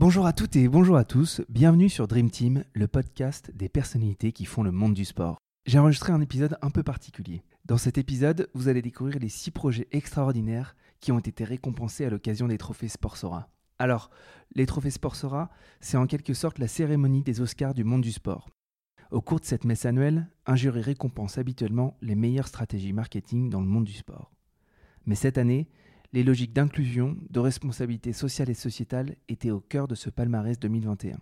Bonjour à toutes et bonjour à tous, bienvenue sur Dream Team, le podcast des personnalités qui font le monde du sport. J'ai enregistré un épisode un peu particulier. Dans cet épisode, vous allez découvrir les 6 projets extraordinaires qui ont été récompensés à l'occasion des trophées Sportsora. Alors, les trophées Sportsora, c'est en quelque sorte la cérémonie des Oscars du monde du sport. Au cours de cette messe annuelle, un jury récompense habituellement les meilleures stratégies marketing dans le monde du sport. Mais cette année, les logiques d'inclusion, de responsabilité sociale et sociétale étaient au cœur de ce palmarès 2021.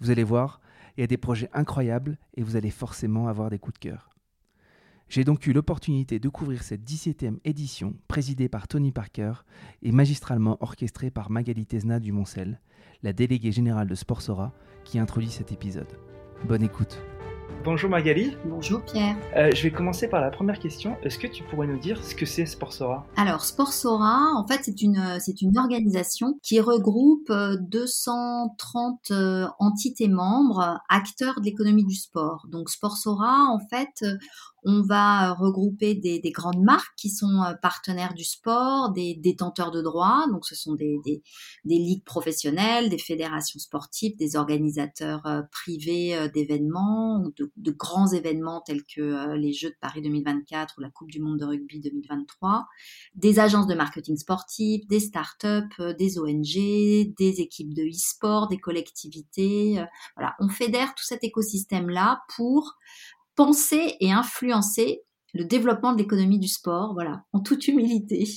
Vous allez voir, il y a des projets incroyables et vous allez forcément avoir des coups de cœur. J'ai donc eu l'opportunité de couvrir cette 17e édition, présidée par Tony Parker et magistralement orchestrée par Magali Tesna du Moncel, la déléguée générale de Sportsora, qui introduit cet épisode. Bonne écoute. Bonjour Magali. Bonjour Pierre. Euh, je vais commencer par la première question. Est-ce que tu pourrais nous dire ce que c'est Sportsora? Alors Sportsora, en fait, c'est une c'est une organisation qui regroupe 230 euh, euh, entités membres, acteurs de l'économie du sport. Donc Sportsora, en fait, on va regrouper des, grandes marques qui sont partenaires du sport, des détenteurs de droits, donc ce sont des, des, ligues professionnelles, des fédérations sportives, des organisateurs privés d'événements, de, de, grands événements tels que les Jeux de Paris 2024 ou la Coupe du Monde de rugby 2023, des agences de marketing sportif, des startups, des ONG, des équipes de e-sport, des collectivités. Voilà, on fédère tout cet écosystème-là pour penser et influencer le développement de l'économie du sport, voilà, en toute humilité.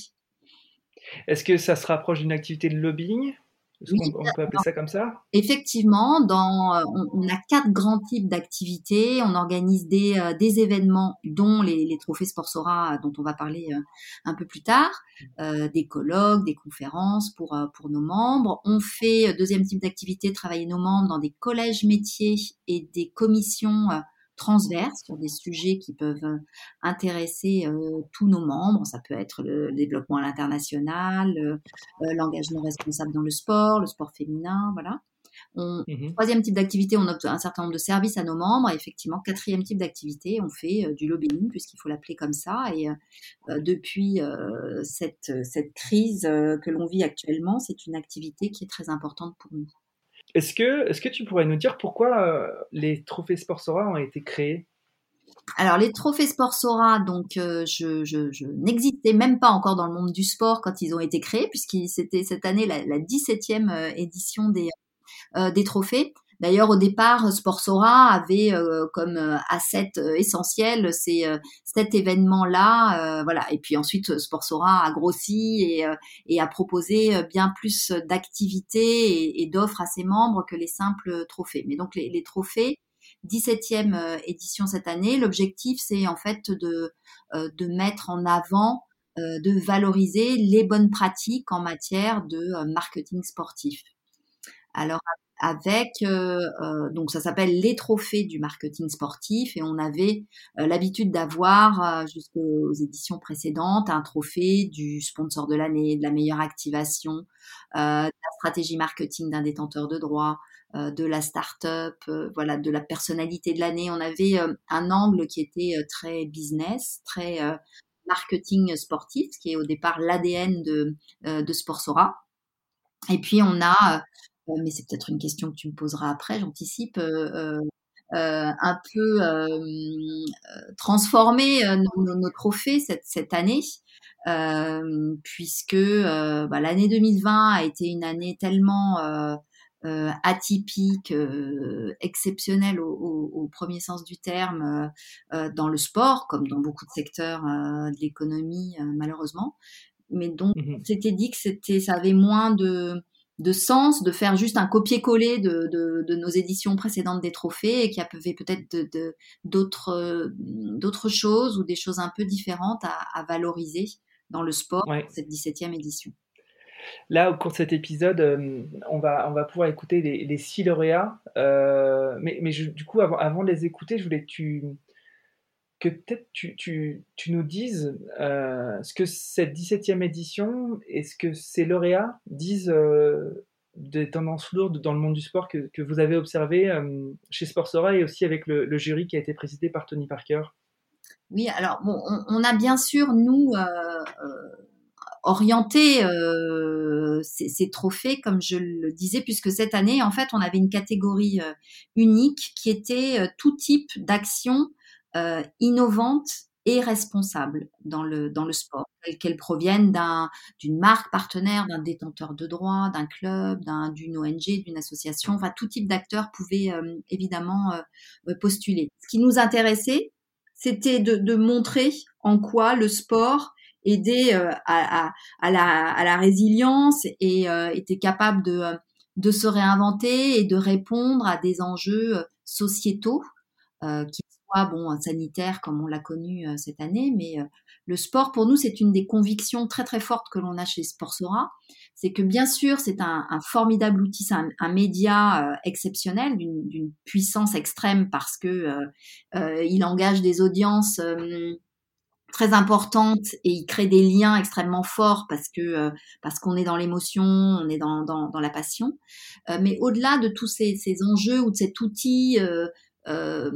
Est-ce que ça se rapproche d'une activité de lobbying? On, peut appeler ça comme ça? Effectivement, dans, euh, on, a quatre grands types d'activités. On organise des, euh, des événements, dont les, les trophées Sportsora, dont on va parler euh, un peu plus tard, des colloques, des conférences pour, pour nos membres. On fait, deuxième type d'activité, travailler nos membres dans des collèges métiers et des commissions transverses sur des sujets qui peuvent euh, intéresser euh, tous nos membres. Ça peut être le, développement à l'international, euh, l'engagement responsable dans le sport, le sport féminin, voilà. Mmh troisième type d'activité, on offre un certain nombre de services à nos membres. Et effectivement, quatrième type d'activité, on fait du lobbying, puisqu'il faut l'appeler comme ça. Et depuis cette, cette crise que l'on vit actuellement, c'est une activité qui est très importante pour nous. Est-ce que, tu pourrais nous dire pourquoi euh, les trophées Sportsora ont été créés? Alors les trophées Sportsora, donc euh, je, n'existais même pas encore dans le monde du sport quand ils ont été créés, puisque c'était cette année la, la 17e euh, édition des trophées. D'ailleurs, au départ, Sportsora avait euh, comme euh, asset euh, essentiel ces cet événement-là, voilà. Et puis ensuite, Sportsora a grossi et, a proposé bien plus d'activités et, d'offres à ses membres que les simples trophées. Mais donc les, les trophées, 17e édition cette année, l'objectif c'est en fait de de mettre en avant de valoriser les bonnes pratiques en matière de marketing sportif. Alors avec euh, euh, donc ça s'appelle les trophées du marketing sportif et on avait euh, l'habitude d'avoir jusqu'aux éditions précédentes un trophée du sponsor de l'année, de la meilleure activation, de la stratégie marketing d'un détenteur de droits, de la start-up, voilà, de la personnalité de l'année. On avait un angle qui était très business, très marketing sportif, qui est au départ l'ADN de, de Sportsora. Et puis on a euh, mais c'est peut-être une question que tu me poseras après, j'anticipe, euh, euh, un peu transformer nos, trophées cette, cette année. Euh, puisque euh, bah, l'année 2020 a été une année tellement euh, atypique, exceptionnelle au, au, au, premier sens du terme dans le sport, comme dans beaucoup de secteurs de l'économie malheureusement. Mais donc, mmh c'était dit que c'était, ça avait moins de de sens de faire juste un copier-coller de, de, nos éditions précédentes des trophées et qui avait peut-être d'autres d'autres choses ou des choses un peu différentes à, valoriser dans le sport cette 17e édition. Là, au cours de cet épisode, euh, on, va, on va pouvoir écouter les, les six lauréats. Euh, mais mais du coup, avant, avant de les écouter, je voulais que tu, que peut-être tu, nous dises euh, ce que cette 17e édition et ce que ces lauréats disent euh, des tendances lourdes dans le monde du sport que, vous avez observé euh, chez Sportsora et aussi avec le, jury qui a été présidé par Tony Parker. Oui, alors on, a bien sûr, nous, orienter ces, ces, trophées, comme je le disais, puisque cette année, en fait, on avait une catégorie unique qui était tout type d'action innovante et responsable dans le, dans le sport, qu'elles proviennent d'un, d'une marque partenaire, d'un détenteur de droits, d'un club, d'un, d'une ONG, d'une association. Enfin, tout type d'acteurs pouvait évidemment postuler. Ce qui nous intéressait, c'était de, de montrer en quoi le sport aidait euh, à, à, la, à, la, résilience et euh, était capable de, euh, de se réinventer et de répondre à des enjeux sociétaux, qui bon, sanitaires comme on l'a connu cette année, mais le sport, pour nous, c'est une des convictions très très fortes que l'on a chez Sportsora. C'est que bien sûr, c'est un, formidable outil, c'est un, média exceptionnel, d'une puissance extrême parce que euh, il engage des audiences très importante et il crée des liens extrêmement forts parce que euh, parce qu'on est dans l'émotion, on est dans, dans, la passion. Euh, mais au-delà de tous ces, enjeux ou de cet outil euh, euh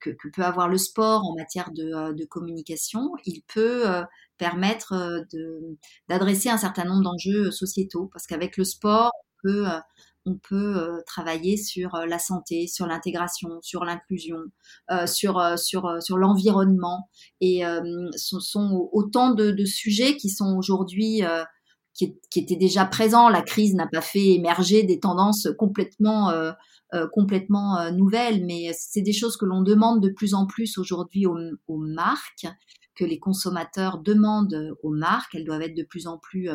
que, peut avoir le sport en matière de, de communication, il peut permettre d'adresser un certain nombre d'enjeux sociétaux parce qu'avec le sport, on peut euh, travailler sur euh, la santé, sur l'intégration, sur l'inclusion, euh, sur l'environnement. Et ce sont autant de, sujets qui sont aujourd'hui qui, étaient déjà présents. La crise n'a pas fait émerger des tendances complètement complètement nouvelles, mais c'est des choses que l'on demande de plus en plus aujourd'hui aux, aux, marques, que les consommateurs demandent aux marques. Elles doivent être de plus en plus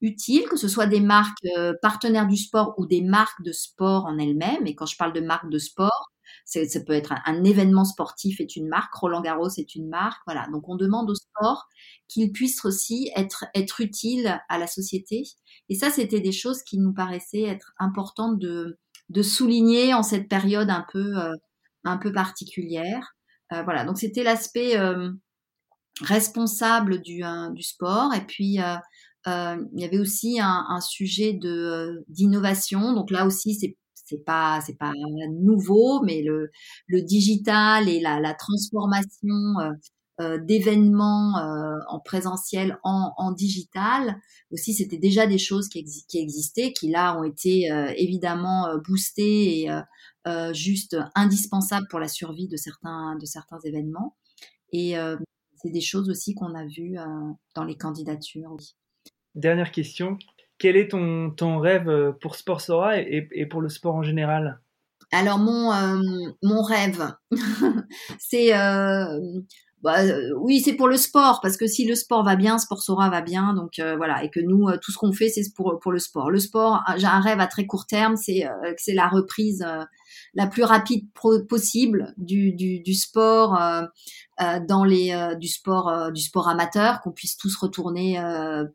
utiles, que ce soit des marques euh, partenaires du sport ou des marques de sport en elles-mêmes. Et quand je parle de marques de sport, ça peut être un, événement sportif est une marque, Roland Garros est une marque, voilà. Donc on demande au sport qu'il puisse aussi être être utile à la société. Et ça, c'était des choses qui nous paraissaient être importantes de de souligner en cette période un peu euh, un peu particulière. Euh, voilà. Donc c'était l'aspect responsable du du sport et puis euh, il y avait aussi un, un sujet de euh, d'innovation. Donc là aussi, c'est c'est pas c'est pas nouveau, mais le le digital et la, la transformation euh, euh d'événements euh, en présentiel en, en digital aussi c'était déjà des choses qui, qui existaient qui là ont été évidemment boostées et juste indispensables pour la survie de certains de certains événements et c'est des choses aussi qu'on a vues dans les candidatures oui. Dernière question. Quel est ton, ton rêve euh, pour Sport Sora et, et, pour le sport en général? Alors mon, euh, mon rêve, c'est euh, bah, euh, oui, c'est pour le sport parce que si le sport va bien, Sport Sora va bien, donc euh, voilà, et que nous tout ce qu'on fait c'est pour pour le sport. Le sport, j'ai un rêve à très court terme, c'est c'est la reprise la plus rapide possible du, du, du sport euh, dans les du sport du sport amateur, qu'on puisse tous retourner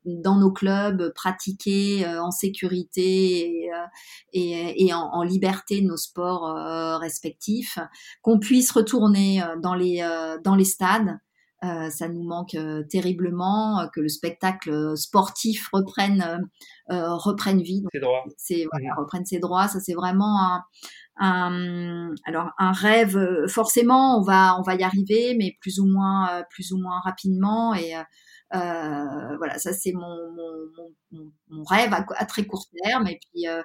dans nos clubs, pratiquer en sécurité et, et, et en, en, liberté nos sports respectifs, qu'on puisse retourner dans les dans les stades euh, ça nous manque euh, terriblement, euh, que le spectacle sportif reprenne, reprenne vie. C'est voilà, reprenne ses droits. Ça, c'est vraiment un, un, alors un rêve. Forcément, on va, on va y arriver, mais plus ou moins, plus ou moins rapidement. Et euh, voilà, ça c'est mon, mon, mon, rêve à, très court terme. Et puis euh,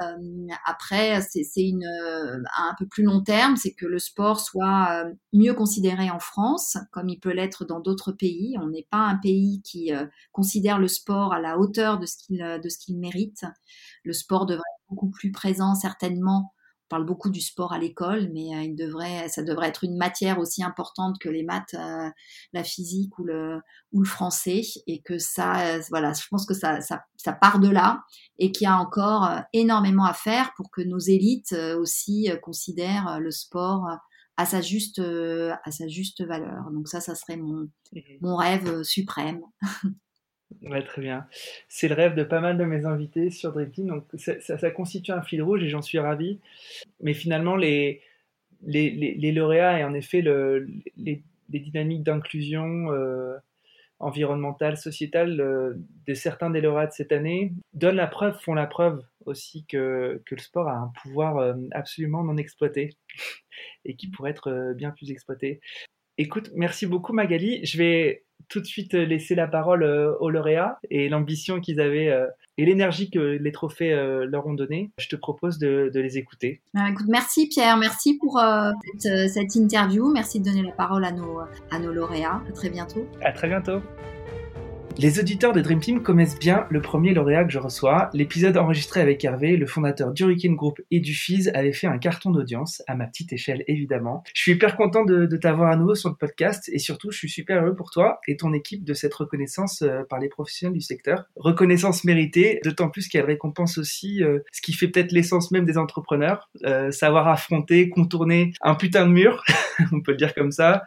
euh, après, c'est une un peu plus long terme, c'est que le sport soit mieux considéré en France, comme il peut l'être dans d'autres pays. On n'est pas un pays qui considère le sport à la hauteur de ce qu'il de ce qu'il mérite. Le sport devrait être beaucoup plus présent certainement parle beaucoup du sport à l'école, mais euh, il devrait, ça devrait être une matière aussi importante que les maths, euh, la physique ou le, ou le français, et que ça, euh, voilà, je pense que ça, ça, ça part de là, et qu'il y a encore énormément à faire pour que nos élites aussi considèrent le sport à sa juste, à sa juste valeur. Donc ça, ça serait mon, mmh mon rêve suprême. Ouais, très bien. C'est le rêve de pas mal de mes invités sur Dream donc ça, constitue un fil rouge et j'en suis ravi. Mais finalement, les, les, les, les lauréats et en effet le, les, les dynamiques d'inclusion euh, environnementale, sociétale euh, de certains des lauréats de cette année donnent la preuve, font la preuve aussi que, que le sport a un pouvoir euh, absolument non exploité et qui pourrait être bien plus exploité. Écoute, merci beaucoup Magali. Je vais tout de suite laisser la parole aux lauréats et l'ambition qu'ils avaient et l'énergie que les trophées leur ont donné. Je te propose de, les écouter. Écoute, merci Pierre, merci pour cette, cette, interview. Merci de donner la parole à nos, à nos lauréats. À très bientôt. À très bientôt. Les auditeurs de Dream Team connaissent bien le premier lauréat que je reçois. L'épisode enregistré avec Hervé, le fondateur d'Hurricane Group et du FIS, avait fait un carton d'audience, à ma petite échelle évidemment. Je suis hyper content de, t'avoir à nouveau sur le podcast et surtout je suis super heureux pour toi et ton équipe de cette reconnaissance euh, par les professionnels du secteur. Reconnaissance méritée, d'autant plus qu'elle récompense aussi euh, ce qui fait peut-être l'essence même des entrepreneurs, euh, savoir affronter, contourner un putain de mur, on peut le dire comme ça.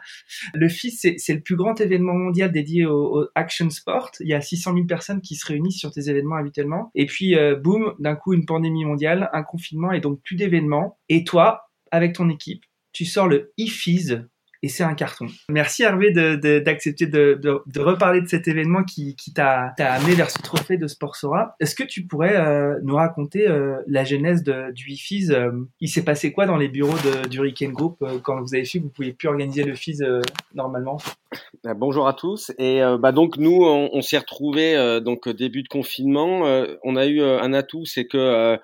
Le FIS, c'est le plus grand événement mondial dédié au, au action sport il y a 600 000 personnes qui se réunissent sur tes événements habituellement. Et puis, euh, boum, d'un coup, une pandémie mondiale, un confinement et donc plus d'événements. Et toi, avec ton équipe, tu sors le IFIS, et c'est un carton. Merci Hervé d'accepter de, de, reparler de cet événement qui, t'a amené vers ce trophée de Sport Sora. Est-ce que tu pourrais euh, nous raconter euh, la genèse du IFIS euh, Il s'est passé quoi dans les bureaux du Hurricane Group quand vous avez su que vous pouviez plus organiser le FIS normalement? Bah, Bonjour à tous. Et bah donc nous, on, s'est retrouvés donc début de confinement. on a eu un atout, c'est que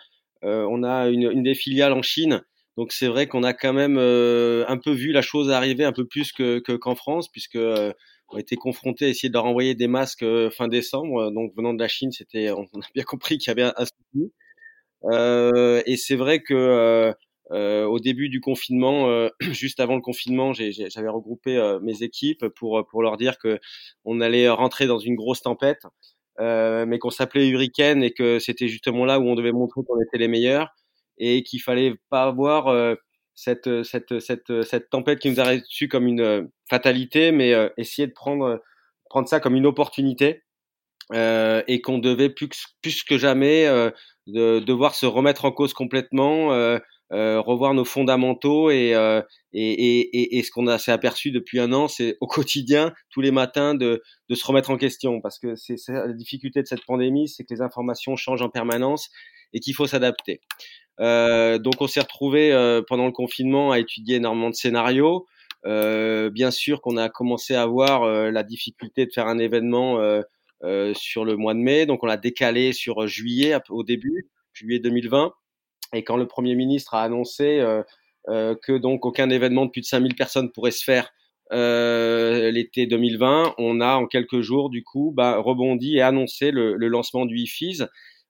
on a une, une des filiales en Chine donc c'est vrai qu'on a quand même euh, un peu vu la chose arriver un peu plus que qu'en France, puisque euh, on a été confronté à essayer de leur envoyer des masques euh, fin décembre. Donc venant de la Chine, c'était on a bien compris qu'il y avait un, un et c'est vrai que au début du confinement, juste avant le confinement, j'avais regroupé mes équipes pour pour leur dire que on allait rentrer dans une grosse tempête, mais qu'on s'appelait Hurricane et que c'était justement là où on devait montrer qu'on était les meilleurs et qu'il fallait pas avoir euh, cette, cette, cette, cette tempête qui nous a reçu comme une euh, fatalité, mais euh, essayer de prendre, prendre ça comme une opportunité euh, et qu'on devait plus que, plus que jamais euh, de, devoir se remettre en cause complètement, euh, revoir nos fondamentaux et, et, et, et, ce qu'on s'est aperçu depuis un an, c'est au quotidien, tous les matins, de, de se remettre en question parce que c'est la difficulté de cette pandémie, c'est que les informations changent en permanence et qu'il faut s'adapter. Euh, donc on s'est retrouvé euh, pendant le confinement à étudier énormément de scénarios. Euh, bien sûr qu'on a commencé à voir la difficulté de faire un événement sur le mois de mai, donc on l'a décalé sur juillet au début, juillet 2020. Et quand le Premier ministre a annoncé que donc aucun événement de plus de 5000 personnes pourrait se faire l'été 2020, on a en quelques jours du coup bah, rebondi et annoncé le, le lancement du IFIS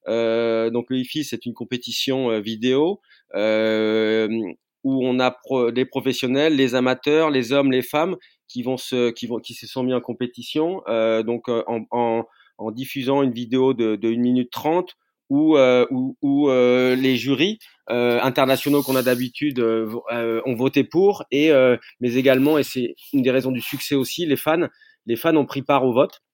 donc le IFI, c'est une compétition euh, vidéo euh, où on a des professionnels, les amateurs, les hommes, les femmes qui vont se, qui vont, qui se sont mis en compétition. donc en, en, en, diffusant une vidéo de, de 1 minute 30 où, où, où les jurys internationaux qu'on a d'habitude ont voté pour et mais également et c'est une des raisons du succès aussi les fans les fans ont pris part au vote euh,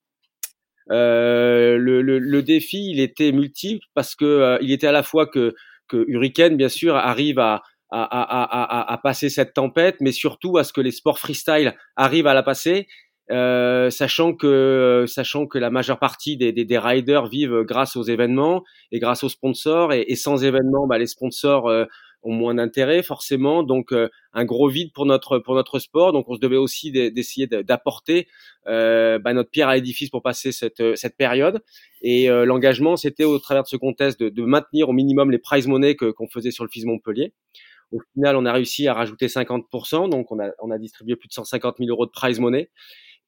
le, le, le, défi, il était multiple parce que euh, il était à la fois que, que Hurricane, bien sûr, arrive à, à, à, à, passer cette tempête, mais surtout à ce que les sports freestyle arrivent à la passer, euh, sachant que sachant que la majeure partie des, des, des, riders vivent grâce aux événements et grâce aux sponsors, et, et sans événements, bah, les sponsors euh, ont moins d'intérêt forcément, donc euh, un gros vide pour notre pour notre sport. Donc on se devait aussi d'essayer d'apporter euh, bah, notre pierre à l'édifice pour passer cette euh, cette période. Et euh, l'engagement, c'était au travers de ce contest de, de, maintenir au minimum les prize money que qu'on faisait sur le FIS Montpellier. Au final, on a réussi à rajouter 50%, donc on a on a distribué plus de 150 000 euros de prize money.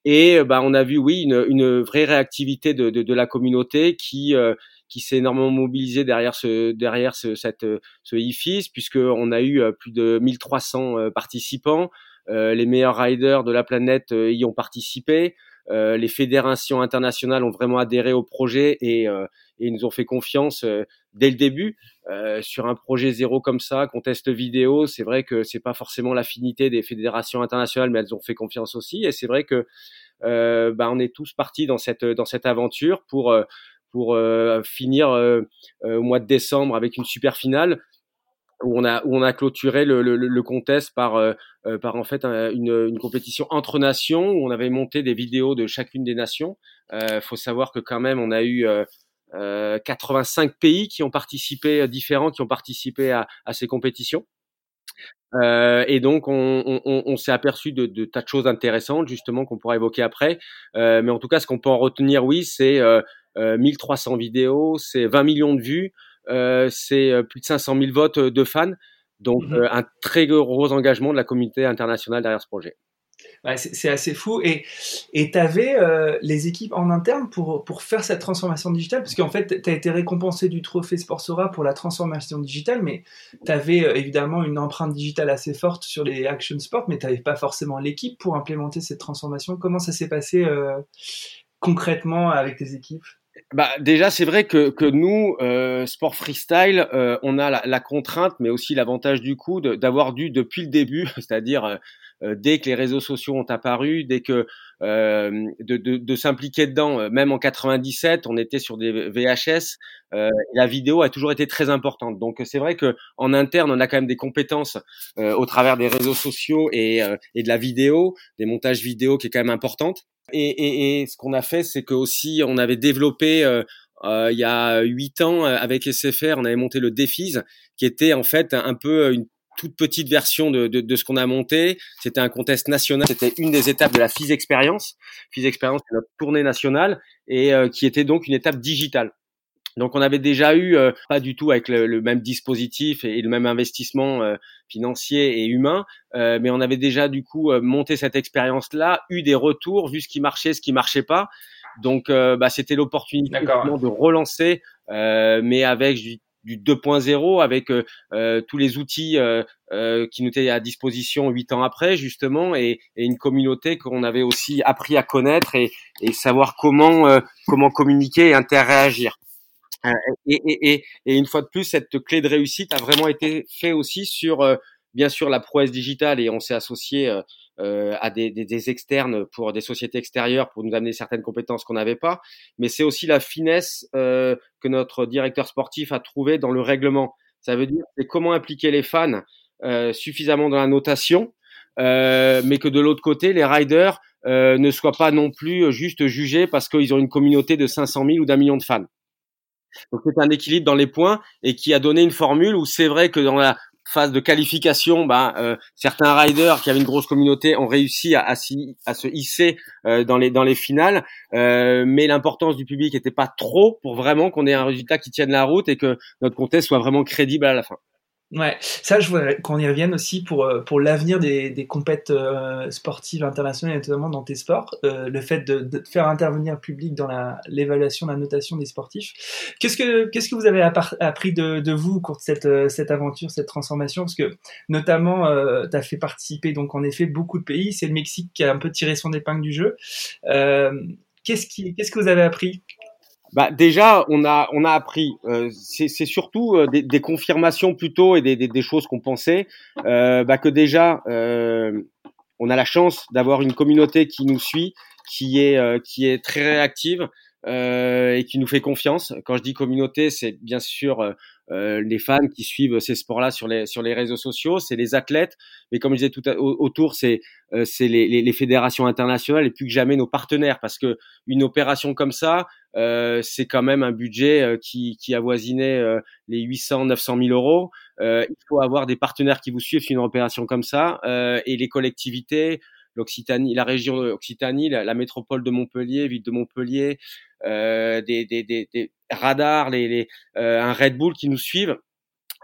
Et bah, on a vu, oui, une, une vraie réactivité de, de, de la communauté qui euh, qui s'est énormément mobilisé derrière ce derrière ce cette ce IFIS puisque on a eu euh, plus de 1300 euh, participants. Euh, les meilleurs riders de la planète y ont participé. les fédérations internationales ont vraiment adhéré au projet et, et nous ont fait confiance dès le début sur un projet zéro comme ça, contest vidéo. C'est vrai que c'est pas forcément l'affinité des fédérations internationales, mais elles ont fait confiance aussi. Et c'est vrai que euh, bah, on est tous partis dans cette dans cette aventure pour pour euh, finir euh, euh, au mois de décembre avec une super finale où on a où on a clôturé le, le, le contest par par en fait une, une, compétition entre nations où on avait monté des vidéos de chacune des nations. Il faut savoir que quand même on a eu euh, 85 pays qui ont participé différents qui ont participé à, à ces compétitions. Euh, et donc, on, on, on s'est aperçu de, de, tas de choses intéressantes, justement, qu'on pourra évoquer après. Euh, mais en tout cas, ce qu'on peut en retenir, oui, c'est euh, 1300 vidéos, c'est 20 millions de vues, c'est plus de 500 000 votes de fans. Donc, mmh un très gros engagement de la communauté internationale derrière ce projet c'est assez fou. Et tu avais euh, les équipes en interne pour, pour faire cette transformation digitale, parce qu'en fait, tu as été récompensé du trophée Sportsora pour la transformation digitale, mais tu avais euh, évidemment une empreinte digitale assez forte sur les action sports, mais tu n'avais pas forcément l'équipe pour implémenter cette transformation. Comment ça s'est passé euh, concrètement avec tes équipes? Bah, déjà, c'est vrai que, que nous, sport freestyle, on a la, contrainte, mais aussi l'avantage du coup d'avoir dû depuis le début, c'est-à-dire euh, dès que les réseaux sociaux ont apparu, dès que euh, de, de, de s'impliquer dedans, euh, même en 97, on était sur des VHS. Euh, la vidéo a toujours été très importante. Donc c'est vrai que en interne, on a quand même des compétences euh, au travers des réseaux sociaux et, et de la vidéo, des montages vidéo qui est quand même importante. Et, et, et ce qu'on a fait, c'est que aussi on avait développé euh, il y a huit ans avec SFR, on avait monté le Défis, qui était en fait un peu une toute petite version de, de, de ce qu'on a monté. C'était un contest national. C'était une des étapes de la FIS Experience. FIS Experience, c'est notre tournée nationale et euh, qui était donc une étape digitale. Donc on avait déjà eu, euh, pas du tout avec le, même dispositif et, le même investissement euh, financier et humain, mais on avait déjà du coup monté cette expérience-là, eu des retours, vu ce qui marchait, ce qui marchait pas. Donc bah, c'était l'opportunité de relancer, mais avec du 2.0 avec euh, euh, tous les outils euh, qui nous étaient à disposition huit ans après justement et, une communauté qu'on avait aussi appris à connaître et, savoir comment comment communiquer et interagir. Et, et, et, une fois de plus, cette clé de réussite a vraiment été fait aussi sur bien sûr la prouesse digitale et on s'est associé euh, à des, des, des, externes pour des sociétés extérieures pour nous amener certaines compétences qu'on n'avait pas, mais c'est aussi la finesse euh, que notre directeur sportif a trouvé dans le règlement. Ça veut dire c'est comment impliquer les fans euh, suffisamment dans la notation, euh, mais que de l'autre côté les riders euh, ne soient pas non plus juste jugés parce qu'ils ont une communauté de 500 000 ou d'un million de fans. Donc c'est un équilibre dans les points et qui a donné une formule où c'est vrai que dans la phase de qualification, bah, euh, certains riders qui avaient une grosse communauté ont réussi à, se hisser euh, dans les dans les finales, euh, mais l'importance du public n'était pas trop pour vraiment qu'on ait un résultat qui tienne la route et que notre contest soit vraiment crédible à la fin. Ouais, ça, je voudrais qu'on y revienne aussi pour, euh, pour l'avenir des, des compètes euh, sportives internationales, notamment dans tes sports, euh, le fait de, de, faire intervenir le public dans l'évaluation, la, notation des sportifs. Qu'est-ce que, qu'est-ce que vous avez appris de, de vous au cours de cette, cette aventure, cette transformation? Parce que, notamment, tu as fait participer, donc en effet, beaucoup de pays. C'est le Mexique qui a un peu tiré son épingle du jeu. qu'est-ce, qui, qu'est-ce que vous avez appris? Bah déjà, on a on a appris. Euh, c'est surtout euh, des, des, confirmations plutôt et des, des, des choses qu'on pensait. Euh, bah, que déjà, euh, on a la chance d'avoir une communauté qui nous suit, qui est euh, qui est très réactive et qui nous fait confiance. Quand je dis communauté, c'est bien sûr euh, les fans qui suivent ces sports-là sur les sur les réseaux sociaux, c'est les athlètes, mais comme je disais tout autour, c'est euh, les, les, les, fédérations internationales et plus que jamais nos partenaires, parce que une opération comme ça, euh, c'est quand même un budget euh, qui qui avoisinait les 800 900 000 euros. il faut avoir des partenaires qui vous suivent sur une opération comme ça et les collectivités l'Occitanie, la région Occitanie, la, métropole de Montpellier, ville de Montpellier, euh, des, radars, euh, un Red Bull qui nous suivent.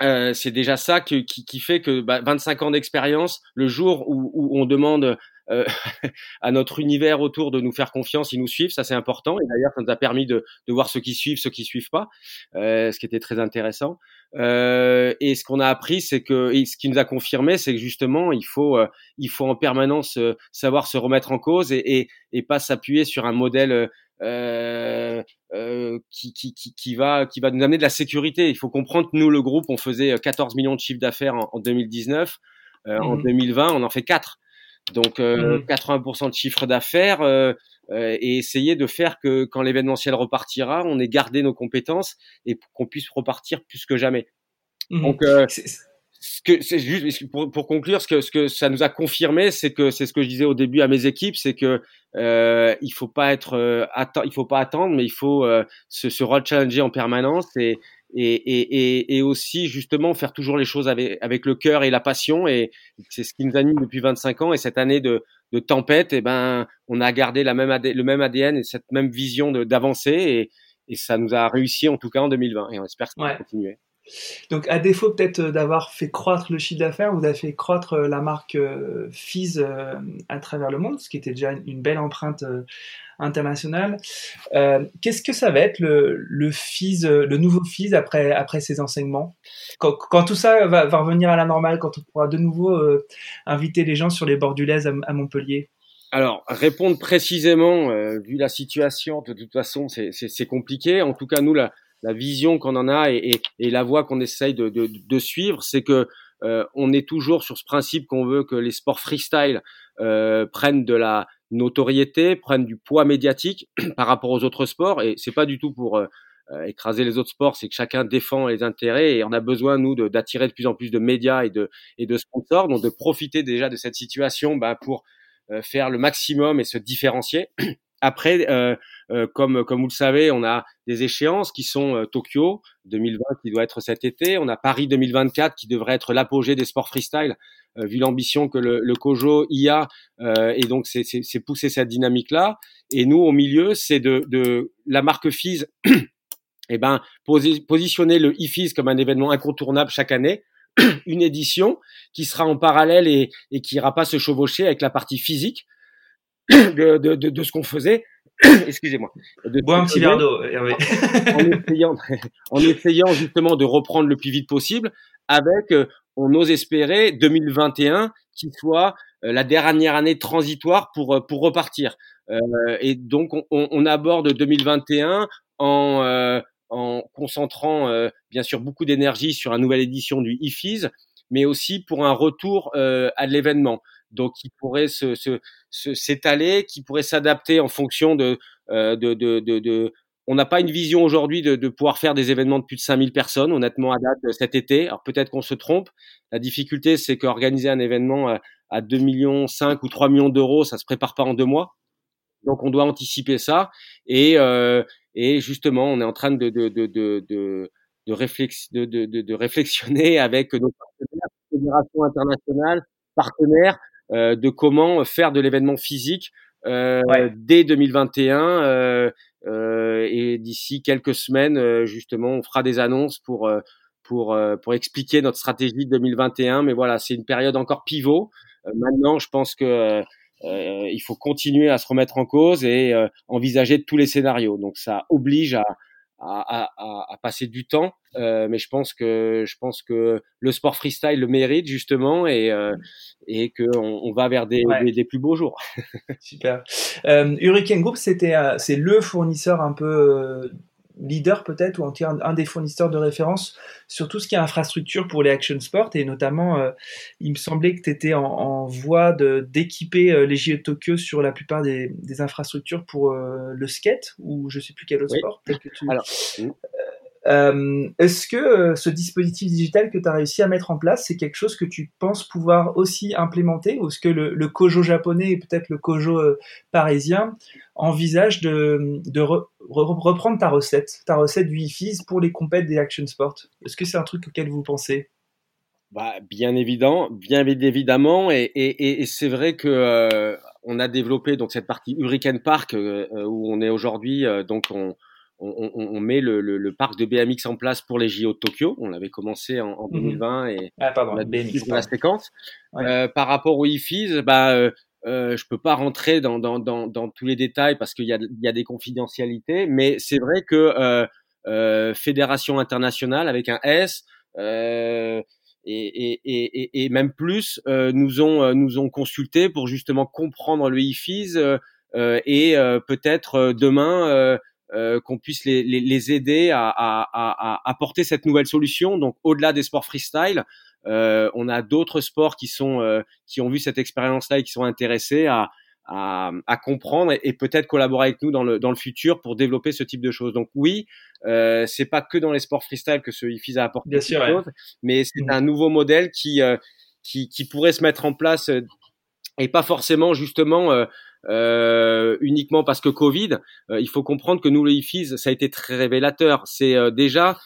Euh, c'est déjà ça qui, fait que bah, 25 ans d'expérience, le jour où on demande euh, à notre univers autour de nous faire confiance, ils nous suivent, ça c'est important. Et d'ailleurs, ça nous a permis de, de, voir ceux qui suivent, ceux qui suivent pas, euh, ce qui était très intéressant. Euh, et ce qu'on a appris, c'est que, et ce qui nous a confirmé, c'est que justement, il faut, euh, il faut en permanence euh, savoir se remettre en cause et, et, et pas s'appuyer sur un modèle euh, euh, qui, qui, qui, qui, va, qui va nous amener de la sécurité. Il faut comprendre que nous, le groupe, on faisait 14 millions de chiffres d'affaires en, en, 2019. Euh, En 2020, mmh. on en fait 4. Donc euh, 80% mmh. de chiffre d'affaires euh, euh, et essayer de faire que quand l'événementiel repartira, on ait gardé nos compétences et qu'on puisse repartir plus que jamais. Mmh. Donc euh, ce que c'est juste pour, pour, conclure, ce que ce que ça nous a confirmé, c'est que c'est ce que je disais au début à mes équipes, c'est que euh, il faut pas être euh, il faut pas attendre, mais il faut se, se challenger en permanence et et, et, et, aussi justement faire toujours les choses avec, avec le cœur et la passion. Et c'est ce qui nous anime depuis 25 ans. Et cette année de, de tempête, et eh ben, on a gardé la même le même ADN et cette même vision d'avancer. Et, et ça nous a réussi en tout cas en 2020. Et on espère que ça va continuer. Donc, à défaut peut-être d'avoir fait croître le chiffre d'affaires, vous avez fait croître la marque euh, Fizz euh, à travers le monde, ce qui était déjà une belle empreinte euh, internationale. Qu'est-ce que ça va être le, le le nouveau Fizz après, après ces enseignements? Quand, tout ça va, revenir à la normale, quand on pourra de nouveau inviter les gens sur les du Lez à, Montpellier? Alors, répondre précisément, vu la situation, de toute façon, c'est compliqué. En tout cas, nous, la, la vision qu'on en a et, la voie qu'on essaye de, suivre, c'est que euh, on est toujours sur ce principe qu'on veut que les sports freestyle euh, prennent de la notoriété, prennent du poids médiatique par rapport aux autres sports. Et c'est pas du tout pour euh, écraser les autres sports, c'est que chacun défend les intérêts et on a besoin nous d'attirer de, plus en plus de médias et de, sponsors, donc de profiter déjà de cette situation bah, pour faire le maximum et se différencier. Après, euh, euh, comme, comme vous le savez, on a des échéances qui sont euh, Tokyo 2020 qui doit être cet été, on a Paris 2024 qui devrait être l'apogée des sports freestyle, vu l'ambition que le, le Kojo y a, et donc c'est pousser cette dynamique-là. Et nous, au milieu, c'est de, de la marque FIS, eh ben, positionner le IFIS comme un événement incontournable chaque année, une édition qui sera en parallèle et, et qui ira pas se chevaucher avec la partie physique de, de, de, de ce qu'on faisait. Excusez-moi. Bois un petit verre d'eau, en, essayant, en essayant justement de reprendre le plus vite possible, avec, euh, on ose espérer, 2021 qui soit euh, la dernière année transitoire pour euh, pour repartir. Euh, et donc on, on, aborde 2021 en en concentrant bien sûr beaucoup d'énergie sur une nouvelle édition du IFIS, mais aussi pour un retour à l'événement donc qui pourrait se, s'étaler, qui pourrait s'adapter en fonction de, euh, de, de, de, on n'a pas une vision aujourd'hui de, de, pouvoir faire des événements de plus de 5000 personnes, honnêtement, à date cet été. Alors peut-être qu'on se trompe. La difficulté, c'est qu'organiser un événement à, à 2 millions 5 ou 3 millions d'euros, ça se prépare pas en deux mois. Donc on doit anticiper ça. Et, euh, et justement, on est en train de, de, de, de, de, de, réflex, de, de, de, réflexionner avec nos partenaires, fédérations internationales, partenaires, euh, de comment faire de l'événement physique euh, dès 2021 euh, et d'ici quelques semaines justement on fera des annonces pour pour pour expliquer notre stratégie de 2021 mais voilà c'est une période encore pivot. Maintenant je pense que il faut continuer à se remettre en cause et envisager tous les scénarios. Donc ça oblige à à, à, à, passer du temps, euh, mais je pense que je pense que le sport freestyle le mérite justement et euh, et que on, va vers des, des, plus beaux jours. Super. Euh, Hurricane Group, c'était c'est le fournisseur un peu euh, leader peut-être ou en un, un, des fournisseurs de référence sur tout ce qui est infrastructure pour les action sports. Et notamment euh, il me semblait que tu étais en, en, voie d'équiper euh, les JO de Tokyo sur la plupart des, des infrastructures pour euh, le skate ou je sais plus quel autre sport. Que tu... Alors, euh, Est-ce que euh, ce dispositif digital que tu as réussi à mettre en place, c'est quelque chose que tu penses pouvoir aussi implémenter? Ou est-ce que le, Kojo japonais et peut-être le Kojo euh, parisien envisagent de, reprendre ta recette, ta recette du IFIS pour les compètes des action sports? Est-ce que c'est un truc auquel vous pensez? Bah, bien évident, bien évidemment, et, et, c'est vrai que on a développé donc cette partie Hurricane Park où on est aujourd'hui, donc on, on, on, met le, le, le, parc de BMX en place pour les JO de Tokyo. On l'avait commencé en, en 2020 mhm. et ah, pardon, on a BMX, la séquence. Euh, par rapport au IFIS, bah, euh, euh, je peux pas rentrer dans, dans, dans, dans tous les détails parce qu'il y a, y a des confidentialités, mais c'est vrai que euh, euh, fédération internationale avec un S euh, et, et, et, et, même plus euh, nous ont nous ont consulté pour justement comprendre le IFIS et peut-être demain euh, qu'on puisse les, les, les aider à, à, à, apporter cette nouvelle solution. Donc au-delà des sports freestyle, euh, on a d'autres sports qui sont euh, qui ont vu cette expérience-là et qui sont intéressés à, à, à comprendre et, peut-être collaborer avec nous dans le dans le futur pour développer ce type de choses. Donc oui, euh, c'est pas que dans les sports freestyle que ce IFIS a apporté Bien sûr, choses, mais c'est mmh. un nouveau modèle qui qui, qui pourrait se mettre en place et pas forcément justement euh, euh, uniquement parce que Covid. Euh, il faut comprendre que nous, le IFIS, ça a été très révélateur. C'est euh, déjà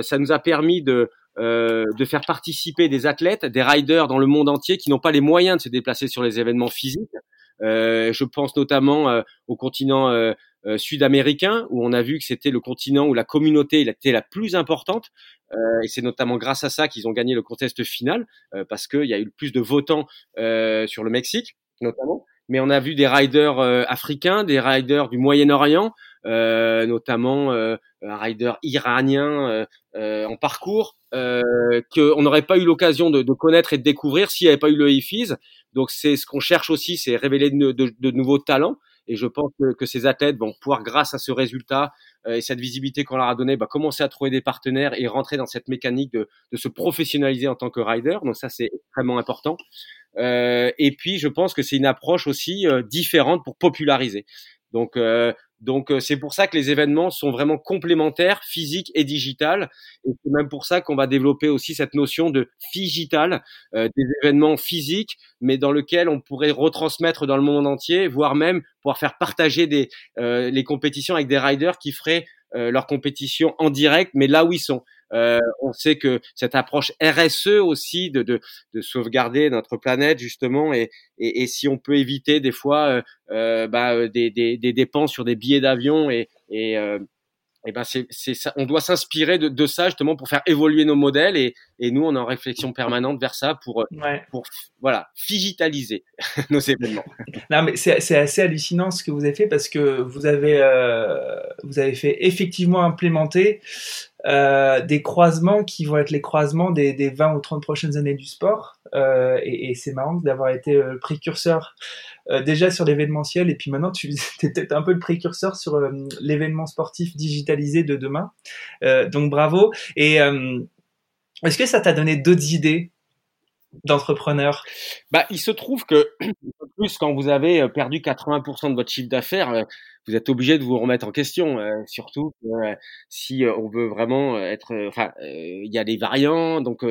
ça nous a permis de de faire participer des athlètes, des riders dans le monde entier qui n'ont pas les moyens de se déplacer sur les événements physiques. je pense notamment au continent sud-américain où on a vu que c'était le continent où la communauté était la plus importante. Euh, et c'est notamment grâce à ça qu'ils ont gagné le contest final, euh, parce qu'il y a eu plus de votants euh, sur le Mexique, notamment. Mais on a vu des riders africains, des riders du Moyen-Orient, notamment un rider iranien en parcours, qu'on n'aurait pas eu l'occasion de, de, connaître et de découvrir s'il n'y avait pas eu le IFIS. Donc c'est ce qu'on cherche aussi, c'est révéler de, de, de, nouveaux talents. Et je pense que, que, ces athlètes vont pouvoir, grâce à ce résultat euh, et cette visibilité qu'on leur a donnée, bah, commencer à trouver des partenaires et rentrer dans cette mécanique de, de se professionnaliser en tant que rider. Donc ça, c'est extrêmement important. Euh, et puis, je pense que c'est une approche aussi euh, différente pour populariser. Donc, euh, donc euh, c'est pour ça que les événements sont vraiment complémentaires, physiques et digital. Et c'est même pour ça qu'on va développer aussi cette notion de digital, euh, des événements physiques, mais dans lequel on pourrait retransmettre dans le monde entier, voire même pouvoir faire partager des, euh, les compétitions avec des riders qui feraient leur compétition en direct, mais là où ils sont. Euh, on sait que cette approche RSE aussi de, de, de sauvegarder notre planète justement et, et, et, si on peut éviter des fois euh, euh bah, des, des, des, dépenses sur des billets d'avion et, et euh, ben c'est, c'est ça, on doit s'inspirer de, de, ça justement pour faire évoluer nos modèles et, et nous on est en réflexion permanente vers ça pour ouais. pour voilà digitaliser nos événements. Non mais c'est, c'est assez hallucinant ce que vous avez fait parce que vous avez euh, vous avez fait effectivement implémenter euh, des croisements qui vont être les croisements des, des 20 ou 30 prochaines années du sport. Euh, et, et c'est marrant d'avoir été euh, le précurseur euh, déjà sur l'événementiel et puis maintenant tu es peut-être un peu le précurseur sur euh, l'événement sportif digitalisé de demain. donc bravo. Et est-ce que ça t'a donné d'autres idées d'entrepreneurs Bah, il se trouve que plus quand vous avez perdu 80% de votre chiffre d'affaires, vous êtes obligé de vous remettre en question, euh, surtout euh, si euh, on veut vraiment être. Enfin, il y a des variants, donc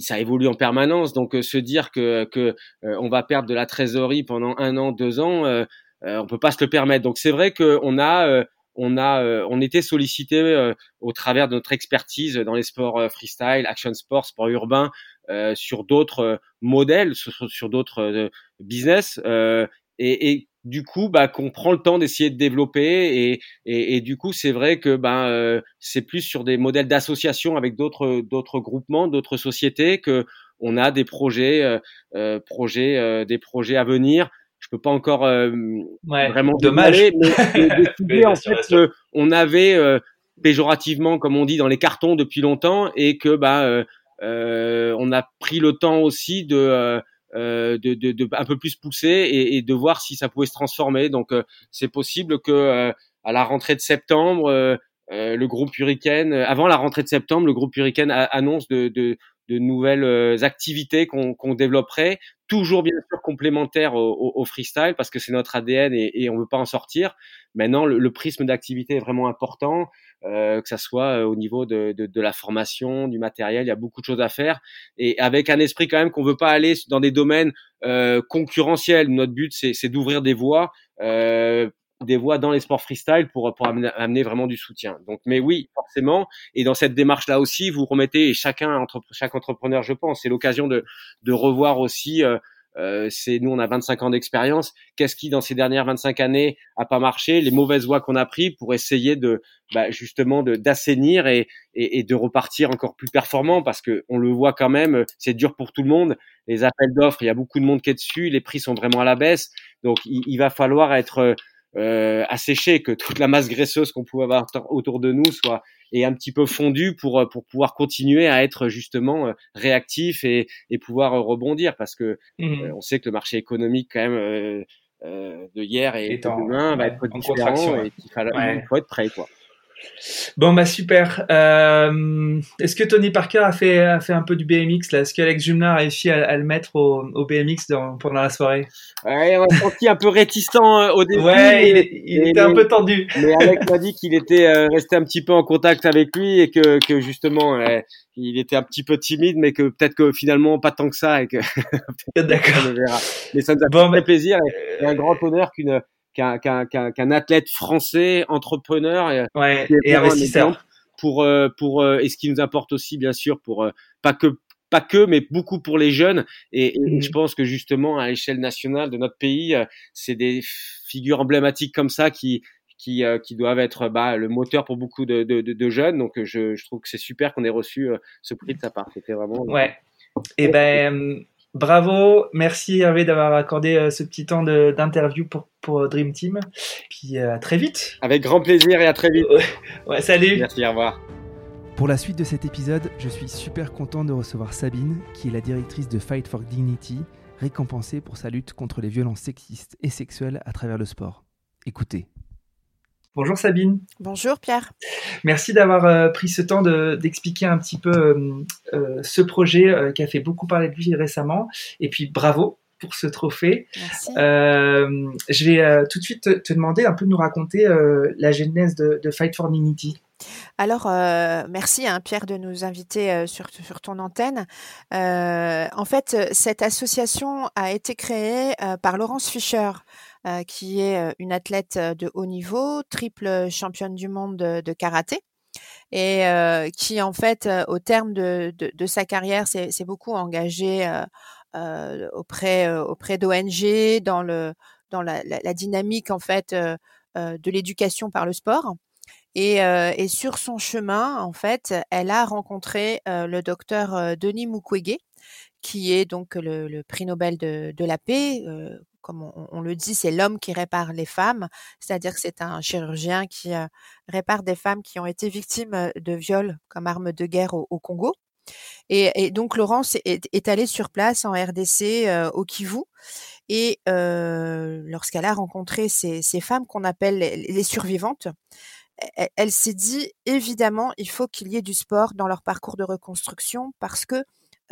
ça évolue en permanence. Donc se dire que, que va perdre de la trésorerie pendant un an, deux ans, on peut pas se le permettre. Donc c'est vrai qu'on a on a on était sollicité au travers de notre expertise dans les sports freestyle, action sports, sport urbain, sur d'autres modèles, sur, d'autres business. Et, et, du coup bah qu'on prend le temps d'essayer de développer et, et, du coup c'est vrai que ben euh, c'est plus sur des modèles d'association avec d'autres d'autres groupements d'autres sociétés que on a des projets euh, euh projets euh, des projets à venir peux pas encore ouais, vraiment dommage. mais, en fait on avait péjorativement comme on dit dans les cartons depuis longtemps et que bah on a pris le temps aussi de euh, de, de, de, un peu plus pousser et, et, de voir si ça pouvait se transformer. Donc euh, c'est possible que euh, à la rentrée de septembre, le groupe Hurricane, avant la rentrée de septembre, le groupe Hurricane annonce de, de, de nouvelles activités qu'on développerait, toujours bien sûr complémentaires au, au, freestyle parce que c'est notre ADN et, et on veut pas en sortir. Maintenant, le, le prisme d'activité est vraiment important. Euh, que ça soit euh, au niveau de, de, de, la formation, du matériel, il y a beaucoup de choses à faire, et avec un esprit quand même qu'on veut pas aller dans des domaines euh, concurrentiels. Notre but, c'est d'ouvrir des voies, euh, des voies dans les sports freestyle pour, pour amener, vraiment du soutien. Donc, mais oui, forcément, et dans cette démarche-là aussi, vous remettez, et chacun, chaque entrepreneur, je pense, c'est l'occasion de, de revoir aussi euh, euh, c'est nous, on a 25 ans d'expérience. Qu'est-ce qui, dans ces dernières 25 années, a pas marché? Les mauvaises voies qu'on a pris pour essayer de, bah, justement, d'assainir et, et, et, de repartir encore plus performant, parce que on le voit quand même, c'est dur pour tout le monde. Les appels d'offres, il y a beaucoup de monde qui est dessus, les prix sont vraiment à la baisse, donc il, il va falloir être euh, asséché, que toute la masse graisseuse qu'on pouvait avoir autour de nous soit est un petit peu fondue pour euh, pour pouvoir continuer à être justement euh, réactif et, et pouvoir rebondir parce que mmh. on sait que le marché économique quand même de hier et, de demain va être différent et il faut être prêt quoi. Bon bah super. Euh, Est-ce que Tony Parker a fait a fait un peu du BMX là? Est-ce qu'Alex Jumla a réussi à, à, le mettre au, au BMX dans, pendant la soirée? Ouais, on a senti un peu réticent euh, au début. Ouais, il, il était un peu tendu. Mais Alex m'a dit qu'il était euh, resté un petit peu en contact avec lui et que que justement euh, il était un petit peu timide, mais que peut-être que finalement pas tant que ça et que. D'accord. Mais ça nous a bon, fait plaisir et, et un grand honneur qu'une qu'un qu'un qu'un athlète français, entrepreneur et, ouais, et investisseur. pour pour et ce qui nous apporte aussi bien sûr pour pas que pas que, mais beaucoup pour les jeunes. Et, mmh je pense que justement, à l'échelle nationale de notre pays, c'est des figures emblématiques comme ça qui, qui, qui doivent être bah, le moteur pour beaucoup de, de, de, jeunes. Donc, je, je trouve que c'est super qu'on ait reçu ce prix de sa part. C'était vraiment. Ouais. Et eh ben, bravo. Merci Hervé d'avoir accordé ce petit temps d'interview pour, pour Dream Team. Puis à très vite. Avec grand plaisir et à très vite. ouais, salut. Merci, au revoir. Pour la suite de cet épisode, je suis super content de recevoir Sabine, qui est la directrice de Fight for Dignity, récompensée pour sa lutte contre les violences sexistes et sexuelles à travers le sport. Écoutez. Bonjour Sabine. Bonjour Pierre. Merci d'avoir euh, pris ce temps d'expliquer un petit peu euh, euh, ce projet qui a fait beaucoup parler de lui récemment. Et puis bravo pour ce trophée. Merci. je vais tout de suite te, demander un peu de nous raconter la genèse de, de Fight for Dignity. Alors, euh, merci hein, Pierre de nous inviter euh, sur, sur, ton antenne. Euh, en fait, cette association a été créée par Laurence Fischer, qui est une athlète de haut niveau, triple championne du monde de, karaté et qui en fait au terme de, de, sa carrière s'est beaucoup engagée auprès auprès d'ONG dans le dans la, la, dynamique en fait de l'éducation par le sport et, euh, et, sur son chemin, en fait, elle a rencontré euh, le docteur euh, Denis Mukwege, qui est donc le, prix Nobel de la paix. Comme on, le dit, c'est l'homme qui répare les femmes, c'est-à-dire que c'est un chirurgien qui répare des femmes qui ont été victimes de viols comme arme de guerre au, Congo. Et, donc Laurence est, allée sur place en RDC au Kivu et euh, lorsqu'elle a rencontré ces, femmes qu'on appelle les, les survivantes, elle, s'est dit évidemment, il faut qu'il y ait du sport dans leur parcours de reconstruction parce que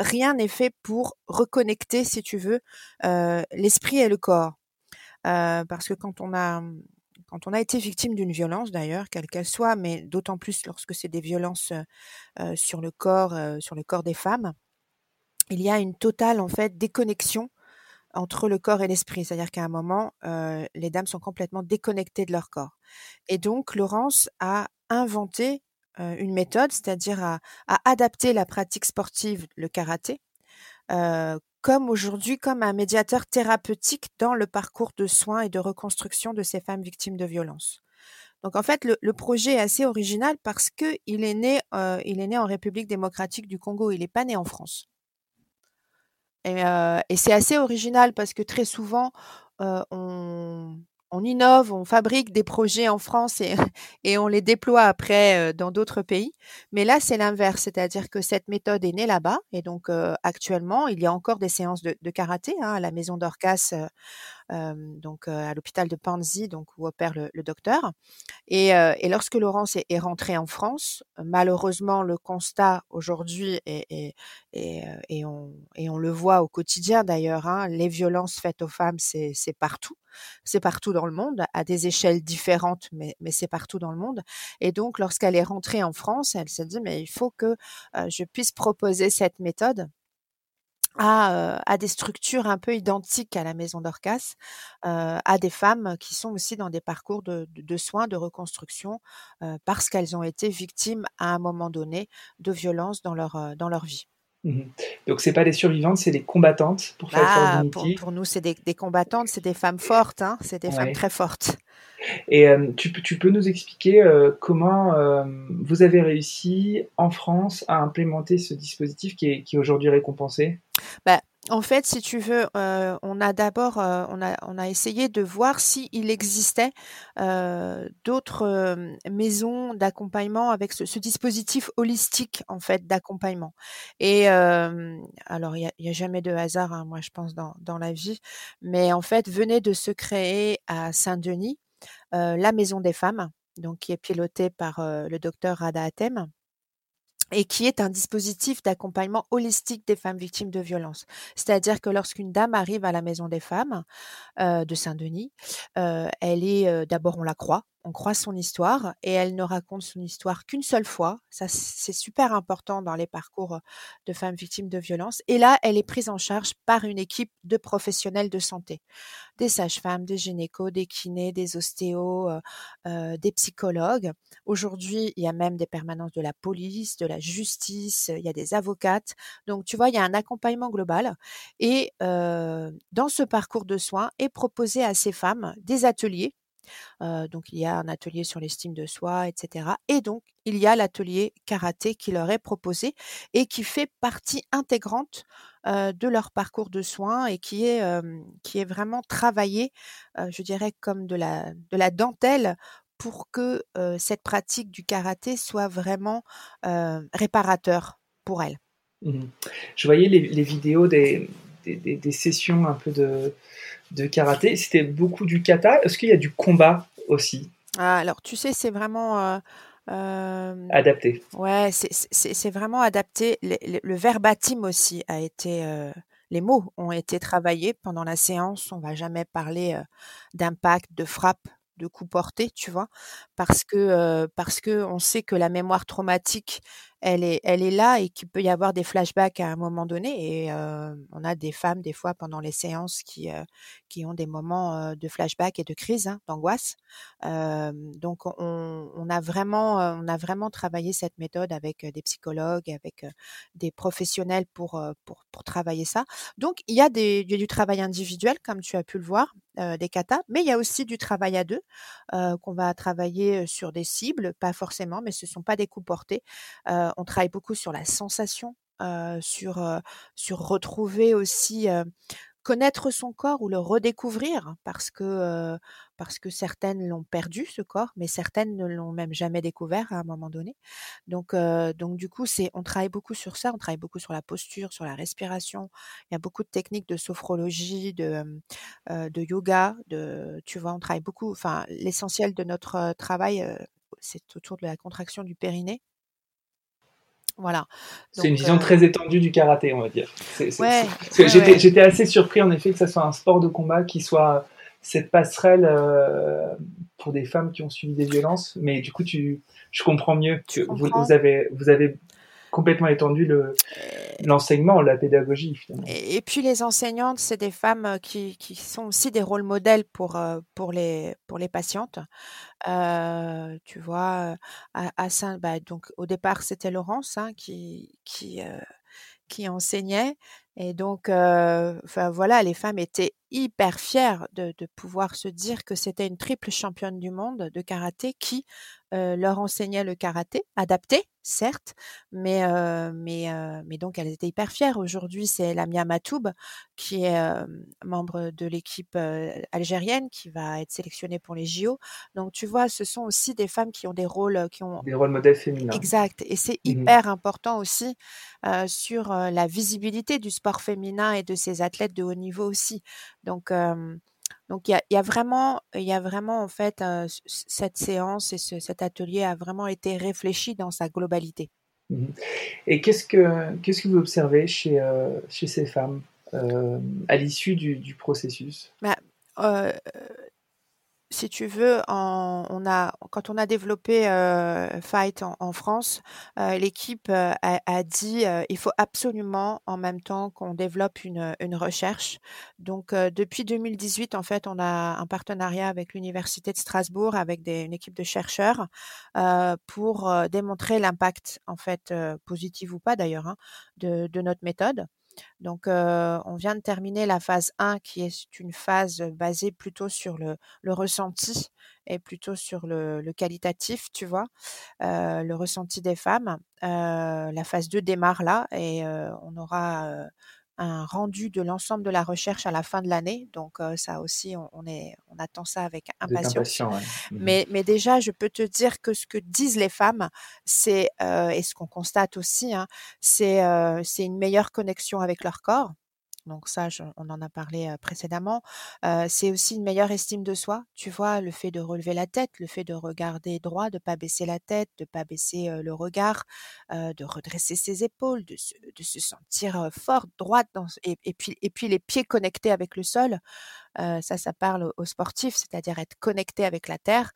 rien n'est fait pour reconnecter, si tu veux, euh, l'esprit et le corps. Euh, parce que quand on a été victime d'une violence d'ailleurs, quelle qu'elle soit, mais d'autant plus lorsque c'est des violences euh, sur le corps, sur le corps des femmes, il y a une totale en fait déconnexion entre le corps et l'esprit. C'est-à-dire qu'à un moment, les dames sont complètement déconnectées de leur corps. Et donc, Laurence a inventé euh, une méthode, c'est-à-dire à, adapter la pratique sportive, le karaté, euh, comme aujourd'hui, comme un médiateur thérapeutique dans le parcours de soins et de reconstruction de ces femmes victimes de violences. Donc en fait, le, projet est assez original parce que il est né, en République démocratique du Congo. Il n'est pas né en France. Et, euh, c'est assez original parce que très souvent, euh, on, on innove, on fabrique des projets en France et, on les déploie après euh, dans d'autres pays. Mais là, c'est l'inverse, c'est-à-dire que cette méthode est née là-bas. Et donc, euh, actuellement, il y a encore des séances de, karaté hein, à la maison d'Orcas donc à l'hôpital de Panzi, donc où opère le, le docteur. Et, et, lorsque Laurence est, est rentrée en France, malheureusement, le constat aujourd'hui est, est, et, on, et on le voit au quotidien d'ailleurs, hein, les violences faites aux femmes, c'est partout. C'est partout dans le monde, à des échelles différentes, mais, mais c'est partout dans le monde. Et donc, lorsqu'elle est rentrée en France, elle s'est dit, mais il faut que je puisse proposer cette méthode à, à, des structures un peu identiques à la maison d'Orcas, euh, à des femmes qui sont aussi dans des parcours de, de, de soins, de reconstruction, euh, parce qu'elles ont été victimes à un moment donné de violences dans leur, dans leur vie. Mmh Donc c'est pas des survivantes, c'est des combattantes pour faire ah, pour, pour, nous, c'est des, des, combattantes, c'est des femmes fortes, hein, c'est des ouais. femmes très fortes. Et euh, tu, tu, peux nous expliquer euh, comment euh, vous avez réussi en France à implémenter ce dispositif qui est, qui aujourd'hui récompensé? Bah, en fait, si tu veux, euh, on a d'abord, on, a, on a essayé de voir s'il existait d'autres maisons d'accompagnement avec ce, dispositif holistique en fait d'accompagnement. Et alors, il n'y a, a, jamais de hasard, hein, moi je pense dans, dans la vie, mais en fait, venait de se créer à Saint-Denis la Maison des Femmes, donc qui est pilotée par le docteur Rada Atem et qui est un dispositif d'accompagnement holistique des femmes victimes de violences. C'est-à-dire que lorsqu'une dame arrive à la maison des femmes de Saint-Denis, elle est d'abord on la croit, on croit son histoire et elle ne raconte son histoire qu'une seule fois. Ça, c'est super important dans les parcours de femmes victimes de violences. Et là, elle est prise en charge par une équipe de professionnels de santé, des sages-femmes, des gynécos, des kinés, des ostéos, euh, euh, des psychologues. Aujourd'hui, il y a même des permanences de la police, de la justice, il y a des avocates. Donc, tu vois, il y a un accompagnement global. Et euh, dans ce parcours de soins est proposé à ces femmes des ateliers donc il y a un atelier sur l'estime de soi, etc. Et donc il y a l'atelier karaté qui leur est proposé et qui fait partie intégrante de leur parcours de soins et qui est qui est vraiment travaillé, je dirais comme de la de la dentelle pour que cette pratique du karaté soit vraiment réparateur pour elles. Mmh je voyais les, vidéos des, des, sessions un peu de, de karaté. C'était beaucoup du kata. Est-ce qu'il y a du combat aussi ah, Alors, tu sais, c'est vraiment. Euh, euh, adapté. Ouais, c'est vraiment adapté. Le, verbatim aussi a été. Euh, les mots ont été travaillés pendant la séance. On va jamais parler d'impact, de frappe, de coup porté, tu vois, parce que parce que on sait que la mémoire traumatique elle est, elle est là et qu'il peut y avoir des flashbacks à un moment donné. Et on a des femmes, des fois, pendant les séances, qui, qui ont des moments de flashback et de crise, hein, d'angoisse. donc, on, on, a vraiment, on a vraiment travaillé cette méthode avec des psychologues, avec des professionnels pour, pour, pour travailler ça. Donc, il y, a des, a du travail individuel, comme tu as pu le voir, des katas, mais il y a aussi du travail à deux, qu'on va travailler sur des cibles, pas forcément, mais ce sont pas des coups portés on travaille beaucoup sur la sensation, sur, sur retrouver aussi connaître son corps ou le redécouvrir parce que parce que certaines l'ont perdu ce corps mais certaines ne l'ont même jamais découvert à un moment donné. Donc donc du coup c'est on travaille beaucoup sur ça on travaille beaucoup sur la posture sur la respiration. Il y a beaucoup de techniques de sophrologie de de yoga de tu vois on travaille beaucoup enfin l'essentiel de notre travail c'est autour de la contraction du périnée voilà. C'est une vision très étendue du karaté, on va dire. J'étais assez surpris en effet que ce soit un sport de combat qui soit cette passerelle pour des femmes qui ont subi des violences. Mais du coup, tu, je comprends mieux. que vous, vous, avez, vous avez complètement étendu le, l'enseignement, la pédagogie. Et, puis les enseignantes, c'est des femmes euh, qui, qui, sont aussi des rôles modèles pour, euh, pour, les, pour les patientes. Euh, tu vois, à, à Saint, bah, donc au départ, c'était Laurence hein, qui, qui, qui enseignait. Et donc, enfin voilà, les femmes étaient hyper fières de, de pouvoir se dire que c'était une triple championne du monde de karaté qui leur enseignait le karaté, adapté, certes, mais, mais, mais donc elles étaient hyper fières. Aujourd'hui, c'est Lamia Matoub, qui est membre de l'équipe algérienne, qui va être sélectionnée pour les JO. Donc, tu vois, ce sont aussi des femmes qui ont des rôles, qui ont... Des rôles modèles féminins. Exact. Et c'est mmh hyper important aussi sur la visibilité du sport féminin et de ces athlètes de haut niveau aussi. Donc, donc il y a, vraiment, il y a vraiment en fait cette séance et cet atelier a vraiment été réfléchi dans sa globalité. Mmh et qu'est-ce que qu'est-ce que vous observez chez chez ces femmes à l'issue du, processus? Bah, si tu veux, on a, quand on a développé euh, Fight en, France, euh, l'équipe euh, a, dit il faut absolument en même temps qu'on développe une, recherche. Donc depuis 2018, en fait, on a un partenariat avec l'université de Strasbourg, avec une équipe de chercheurs, pour démontrer l'impact, en fait, positif ou pas d'ailleurs, hein, de notre méthode. Donc, on vient de terminer la phase 1 qui est une phase basée plutôt sur le, ressenti et plutôt sur le, qualitatif, tu vois, le ressenti des femmes. la phase 2 démarre là et on aura un rendu de l'ensemble de la recherche à la fin de l'année. Donc ça aussi, on, est, on attend ça avec impatience. Mmh mais, mais déjà, je peux te dire que ce que disent les femmes, c'est et ce qu'on constate aussi, hein, c'est c'est une meilleure connexion avec leur corps. Donc ça, on en a parlé précédemment. c'est aussi une meilleure estime de soi. Tu vois, le fait de relever la tête, le fait de regarder droit, de pas baisser la tête, de pas baisser le regard, de redresser ses épaules, de se, sentir forte, droite, et, puis, les pieds connectés avec le sol. ça, ça parle aux sportifs, c'est-à-dire être connecté avec la terre.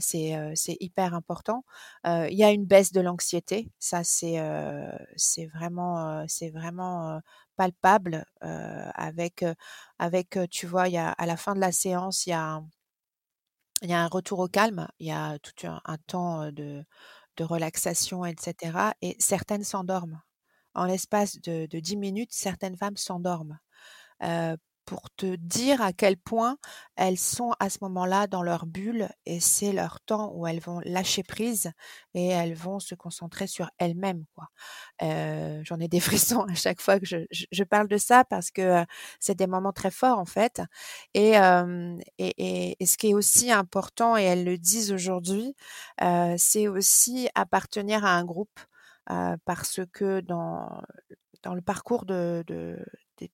c'est c'est hyper important. Il y a une baisse de l'anxiété, ça c'est c'est vraiment c'est vraiment palpable avec avec tu vois y a à la fin de la séance il y a y un retour au calme, il y a tout un, temps de relaxation, etc. Et certaines s'endorment. En l'espace de, de 10 minutes, certaines femmes s'endorment. Euh, pour te dire à quel point elles sont à ce moment-là dans leur bulle et c'est leur temps où elles vont lâcher prise et elles vont se concentrer sur elles-mêmes. Euh, j'en ai des frissons à chaque fois que je, je, parle de ça parce que euh, c'est des moments très forts en fait. Et, et, et, ce qui est aussi important, et elles le disent aujourd'hui, euh, c'est aussi appartenir à un groupe parce que dans dans le parcours de,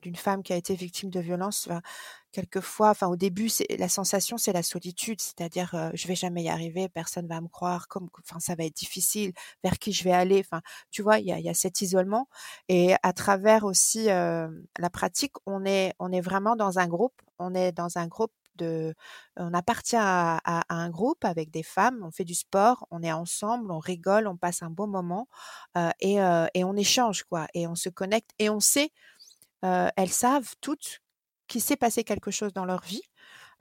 d'une femme qui a été victime de violence, quelquefois, enfin au début, la sensation, c'est la solitude, c'est-à-dire euh, je vais jamais y arriver, personne va me croire, comme, enfin ça va être difficile, vers qui je vais aller, enfin tu vois, il y a, cet isolement et à travers aussi euh, la pratique, on est on est vraiment dans un groupe, on est dans un groupe de, on appartient à, un groupe avec des femmes, on fait du sport, on est ensemble, on rigole, on passe un bon moment euh, et, euh, et on échange quoi, et on se connecte et on sait elles savent toutes qu'il s'est passé quelque chose dans leur vie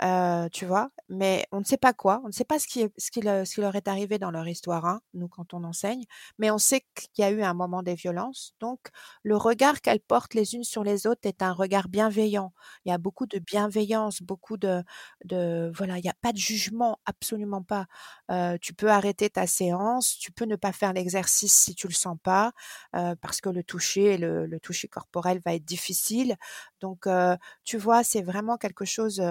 euh, tu vois, mais on ne sait pas quoi, on ne sait pas ce qui, ce qui, ce qui leur est arrivé dans leur histoire, hein, nous, quand on enseigne, mais on sait qu'il y a eu un moment des violences. Donc, le regard qu'elles portent les unes sur les autres est un regard bienveillant. Il y a beaucoup de bienveillance, beaucoup de, de voilà, il n'y a pas de jugement, absolument pas. Euh, tu peux arrêter ta séance, tu peux ne pas faire l'exercice si tu le sens pas, euh, parce que le toucher, le, le toucher corporel va être difficile. Donc, euh, tu vois, c'est vraiment quelque chose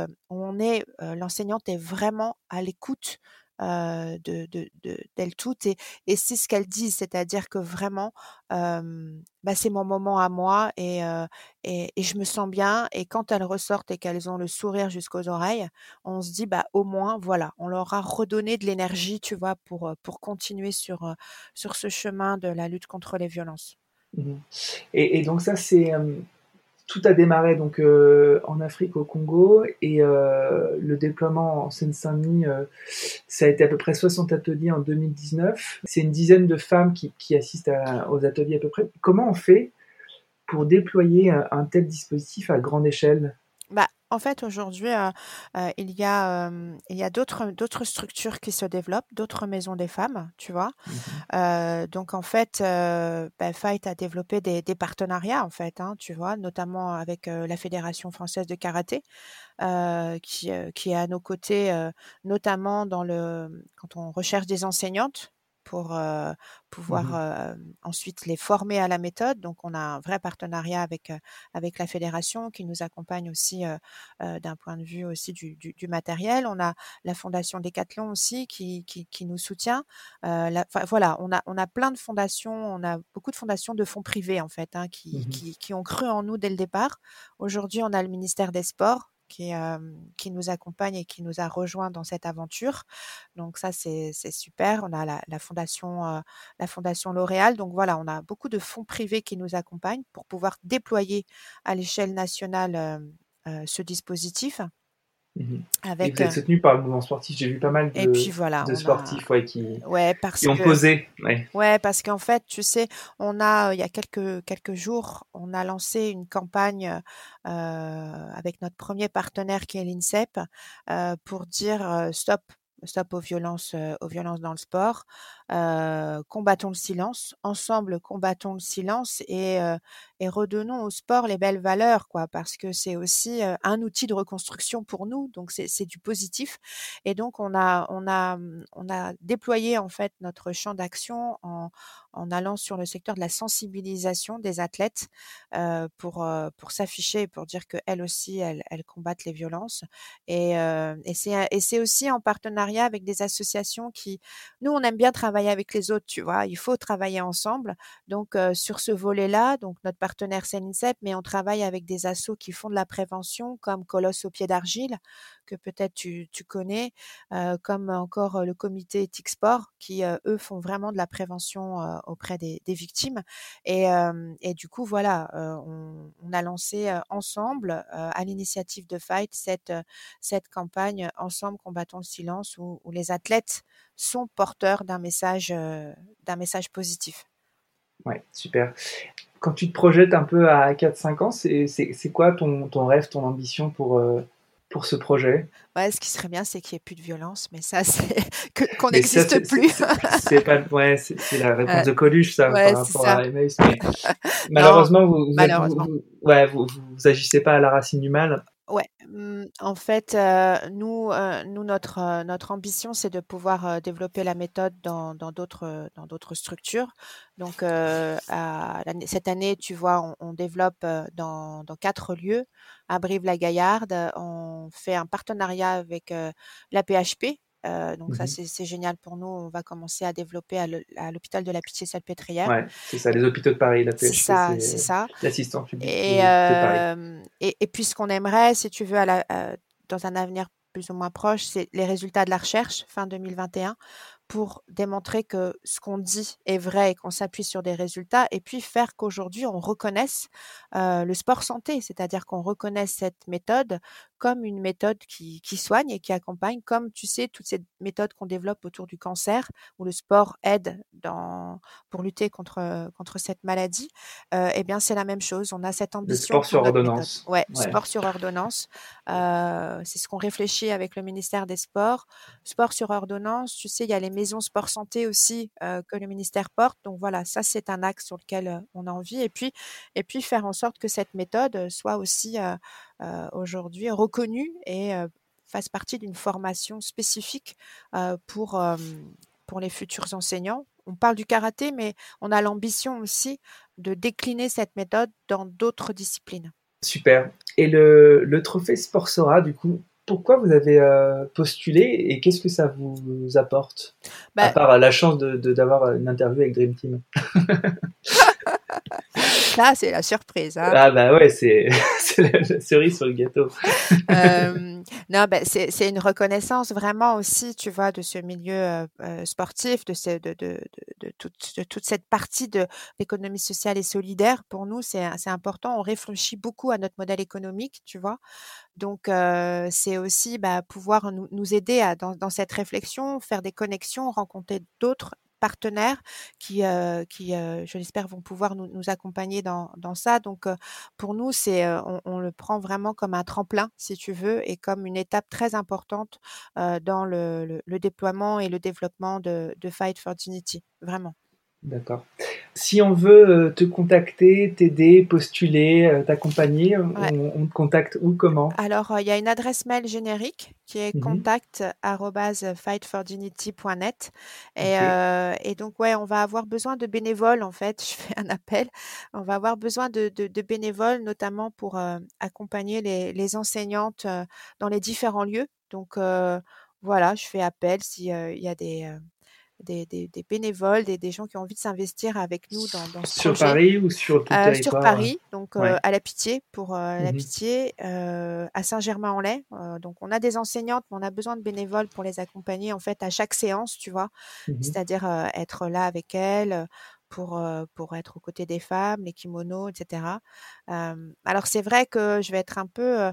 l'enseignante est vraiment à l'écoute de, de, d'elles toutes et, c'est ce qu'elles disent, c'est-à-dire que vraiment, bah, c'est mon moment à moi et, je me sens bien et quand elles ressortent et qu'elles ont le sourire jusqu'aux oreilles, on se dit bah au moins voilà, on leur a redonné de l'énergie, tu vois, pour, pour continuer sur, ce chemin de la lutte contre les violences. Mmh et, donc ça c'est tout a démarré donc euh, en Afrique au Congo et euh, le déploiement en Seine-Saint-Denis, euh, ça a été à peu près 60 ateliers en 2019. C'est une dizaine de femmes qui, assistent aux ateliers à peu près. Comment on fait pour déployer un tel dispositif à grande échelle? Bah, en fait, aujourd'hui, euh, euh, il y a, euh, il y a d'autres, d'autres structures qui se développent, d'autres maisons des femmes, tu vois. Mmh donc, en fait, bah, Fight a développé des, des partenariats, en fait, hein, tu vois, notamment avec la Fédération française de karaté, qui, qui est à nos côtés, notamment dans le, quand on recherche des enseignantes pour euh, pouvoir mmh euh, ensuite les former à la méthode. Donc, on a un vrai partenariat avec euh, avec la fédération qui nous accompagne aussi d'un point de vue aussi du, du, du, matériel. On a la fondation Decathlon aussi qui, qui, qui nous soutient. La, voilà, on a on a plein de fondations, on a beaucoup de fondations de fonds privés en fait hein, qui, mmh qui, qui ont cru en nous dès le départ. Aujourd'hui, on a le ministère des Sports qui, nous accompagne et qui nous a rejoints dans cette aventure. Donc ça, c'est super. On a la fondation, la fondation L'Oréal. Donc voilà, on a beaucoup de fonds privés qui nous accompagnent pour pouvoir déployer à l'échelle nationale ce dispositif. Mmh avec, et vous êtes soutenu par le mouvement sportif. J'ai vu pas mal de, et puis voilà, de sportifs ouais, qui, ouais, parce qui ont que, posé. Ouais, ouais parce qu'en fait, tu sais, on a, il y a quelques, quelques jours, on a lancé une campagne euh, avec notre premier partenaire qui est l'INSEP euh, pour dire euh, stop, stop aux violences, aux violences dans le sport. Euh, combattons le silence, ensemble combattons le silence et, euh, et redonnons au sport les belles valeurs, quoi, parce que c'est aussi euh, un outil de reconstruction pour nous, donc c'est du positif. Et donc on a on a déployé en fait notre champ d'action en, allant sur le secteur de la sensibilisation des athlètes pour pour s'afficher pour dire que elles aussi elles, combattent les violences et c'est aussi en partenariat avec des associations qui nous on aime bien travailler avec les autres, tu vois? Il faut travailler ensemble. Donc, sur ce volet-là, donc notre partenaire CNICEP, mais on travaille avec des assos qui font de la prévention, comme Colosse au pied d'argile, que peut-être tu, connais, comme encore le comité Éthique Sport, qui, eux, font vraiment de la prévention auprès des, victimes. Et, du coup, voilà, on, a lancé ensemble, à l'initiative de Fight, cette, campagne Ensemble combattons le silence, où les athlètes sont porteurs d'un message, d'un message positif. Ouais, super. Quand tu te projettes un peu à 4-5 ans, c'est quoi ton, ton, rêve, ton ambition pour, pour ce projet? Ouais, ce qui serait bien, c'est qu'il n'y ait plus de violence, mais ça, c'est qu'on n'existe plus. C'est pas, ouais, c'est la réponse de Coluche, ça, par rapport à Emmaüs. malheureusement, vous, vous, malheureusement. Vous, ouais, vous, vous, agissez pas à la racine du mal. Ouais, mmh, en fait, nous, nous notre notre ambition, c'est de pouvoir développer la méthode dans dans d'autres dans d'autres structures. Donc, cette année, tu vois, on, on développe dans dans quatre lieux à Brive-la-Gaillarde. On fait un partenariat avec la PHP, euh, donc ça, mmh c'est génial pour nous. On va commencer à développer à l'hôpital de la Pitié-Salpêtrière. Ouais, c'est ça, les hôpitaux de Paris, la C'est ça, c'est ça. L'assistant public et, de, Paris. Et, et, puis ce qu'on aimerait, si tu veux, à la, dans un avenir plus ou moins proche, c'est les résultats de la recherche fin 2021 pour démontrer que ce qu'on dit est vrai et qu'on s'appuie sur des résultats, et puis faire qu'aujourd'hui on reconnaisse euh, le sport santé, c'est-à-dire qu'on reconnaisse cette méthode comme une méthode qui, qui, soigne et qui accompagne, comme tu sais, toutes ces méthodes qu'on développe autour du cancer, où le sport aide dans, pour lutter contre, contre cette maladie, euh, eh bien c'est la même chose. On a cette ambition. Le sport sur ordonnance. Ouais, ouais, sport sur ordonnance. Euh, c'est ce qu'on réfléchit avec le ministère des Sports. Sport sur ordonnance, tu sais, il y a les maisons sport santé aussi euh, que le ministère porte. Donc voilà, ça c'est un axe sur lequel euh, on a envie. Et puis, et puis faire en sorte que cette méthode soit aussi aujourd'hui reconnue et euh, fasse partie d'une formation spécifique pour pour les futurs enseignants. On parle du karaté, mais on a l'ambition aussi de décliner cette méthode dans d'autres disciplines. Super. Et le, le trophée Sport Sora, du coup, pourquoi vous avez euh, postulé et qu'est-ce que ça vous apporte? Bah, À part la chance d'avoir de, d'avoir une interview avec Dream Team. Ça, c'est la surprise. Hein. Ah bah ouais, c'est la cerise sur le gâteau. euh, non, bah, c'est une reconnaissance vraiment aussi, tu vois, de ce milieu euh, euh sportif, de, ce, de, de, de, de, toute, de, toute, cette partie de l'économie sociale et solidaire. Pour nous, c'est important. On réfléchit beaucoup à notre modèle économique, tu vois. Donc, euh, c'est aussi bah, pouvoir nous, nous aider à, dans, dans cette réflexion, faire des connexions, rencontrer d'autres partenaires qui, euh, qui euh, je l'espère, vont pouvoir nous, accompagner dans, ça. Donc, euh, pour nous, c'est, on, le prend vraiment comme un tremplin, si tu veux, et comme une étape très importante dans le, déploiement et le développement de, de Fight for Dignity, vraiment. D'accord. Si on veut euh, te contacter, t'aider, postuler, euh, t'accompagner, ouais. on, on, te contacte où, comment? Alors, euh, il y a une adresse mail générique qui est mm -hmm. contact@fightfordignity.net et, okay. euh, et donc ouais, on va avoir besoin de bénévoles en fait. Je fais un appel. On va avoir besoin de, de, de bénévoles, notamment pour euh, accompagner les, les enseignantes dans les différents lieux. Donc voilà, je fais appel s'il y a des des, des, des bénévoles, des, des, gens qui ont envie de s'investir avec nous dans, dans ce sur projet. Paris ou sur tout euh, Sur Paris, donc ouais. euh, à la Pitié pour euh, mmh. la Pitié, euh, à Saint-Germain-en-Laye. Donc on a des enseignantes, mais on a besoin de bénévoles pour les accompagner en fait à chaque séance, tu vois, mmh. c'est-à-dire être là avec elles pour, pour être aux côtés des femmes, les kimonos, etc. alors c'est vrai que je vais être un peu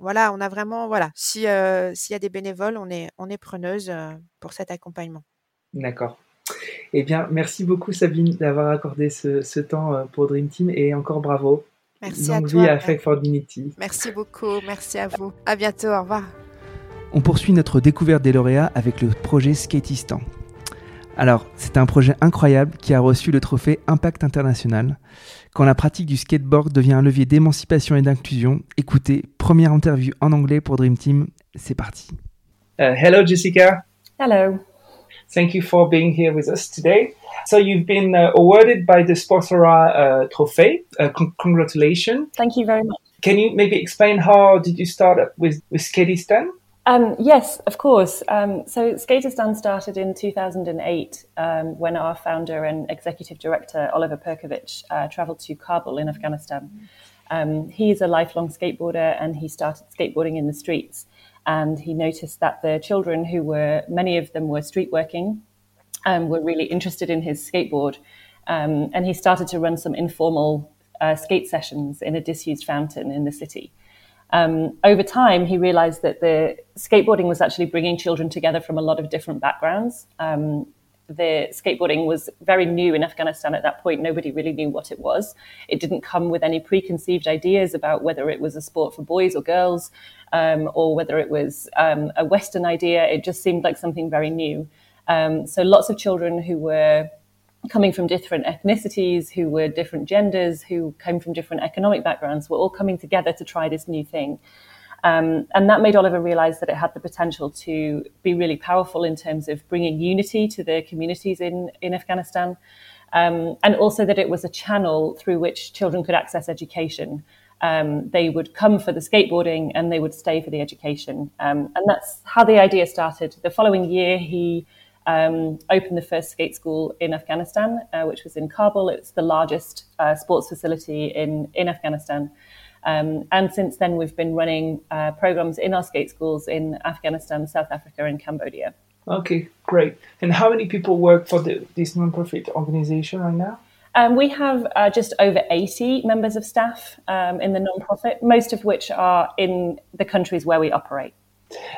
voilà, on a vraiment, voilà, si euh, s'il y a des bénévoles, on est, on est preneuse euh, pour cet accompagnement. D'accord. Eh bien, merci beaucoup Sabine d'avoir accordé ce, ce, temps euh, pour Dream Team et encore bravo. Merci Longue à toi. vie à Fake for Dignity. Merci beaucoup, merci à vous. À bientôt, au revoir. On poursuit notre découverte des lauréats avec le projet Skatistan. Alors, c'est un projet incroyable qui a reçu le trophée Impact International. Quand la pratique du skateboard devient un levier d'émancipation et d'inclusion, écoutez, première interview en anglais pour Dream Team, c'est parti. Uh, hello Jessica. Hello. Thank you for being here with us today. So you've been uh, awarded by the Sportsora uh, Trophy. Uh, con congratulations. Thank you very much. Can you maybe explain how did you start with, with Skatistan? Um, yes, of course. Um, so Skateistan started in 2008 um, when our founder and executive director, Oliver Perkovic, uh, traveled to Kabul in Afghanistan. Um, he's a lifelong skateboarder and he started skateboarding in the streets. And he noticed that the children who were, many of them were street working, um, were really interested in his skateboard. Um, and he started to run some informal uh, skate sessions in a disused fountain in the city. Um, over time, he realized that the skateboarding was actually bringing children together from a lot of different backgrounds. Um, the skateboarding was very new in Afghanistan at that point. Nobody really knew what it was. It didn't come with any preconceived ideas about whether it was a sport for boys or girls, um, or whether it was um, a Western idea. It just seemed like something very new. Um, so lots of children who were coming from different ethnicities, who were different genders, who came from different economic backgrounds, were all coming together to try this new thing. Um, and that made Oliver realize that it had the potential to be really powerful in terms of bringing unity to the communities in, in Afghanistan. Um, and also that it was a channel through which children could access education. Um, they would come for the skateboarding and they would stay for the education. Um, and that's how the idea started. The following year, he um, opened the first skate school in Afghanistan, uh, which was in Kabul. It's the largest uh, sports facility in, in Afghanistan. Um, and since then, we've been running uh, programs in our skate schools in Afghanistan, South Africa, and Cambodia. Okay, great. And how many people work for the, this nonprofit organization right now? Um, we have uh, just over 80 members of staff um, in the nonprofit, most of which are in the countries where we operate.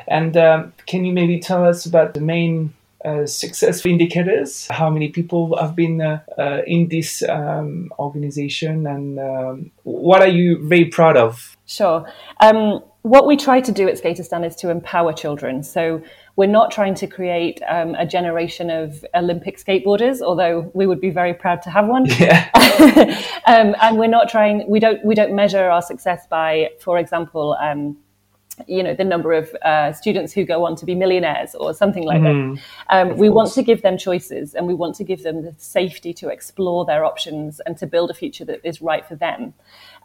And um, can you maybe tell us about the main uh, success indicators, how many people have been uh, uh, in this um, organization, and um, what are you very proud of? Sure. Um, what we try to do at Skateistan is to empower children. So we're not trying to create um, a generation of Olympic skateboarders, although we would be very proud to have one. Yeah. Um, and we're not trying. We don't. We don't measure our success by, for example um, you know the number of uh, students who go on to be millionaires or something like mm, that. Um, we course. want to give them choices and we want to give them the safety to explore their options and to build a future that is right for them.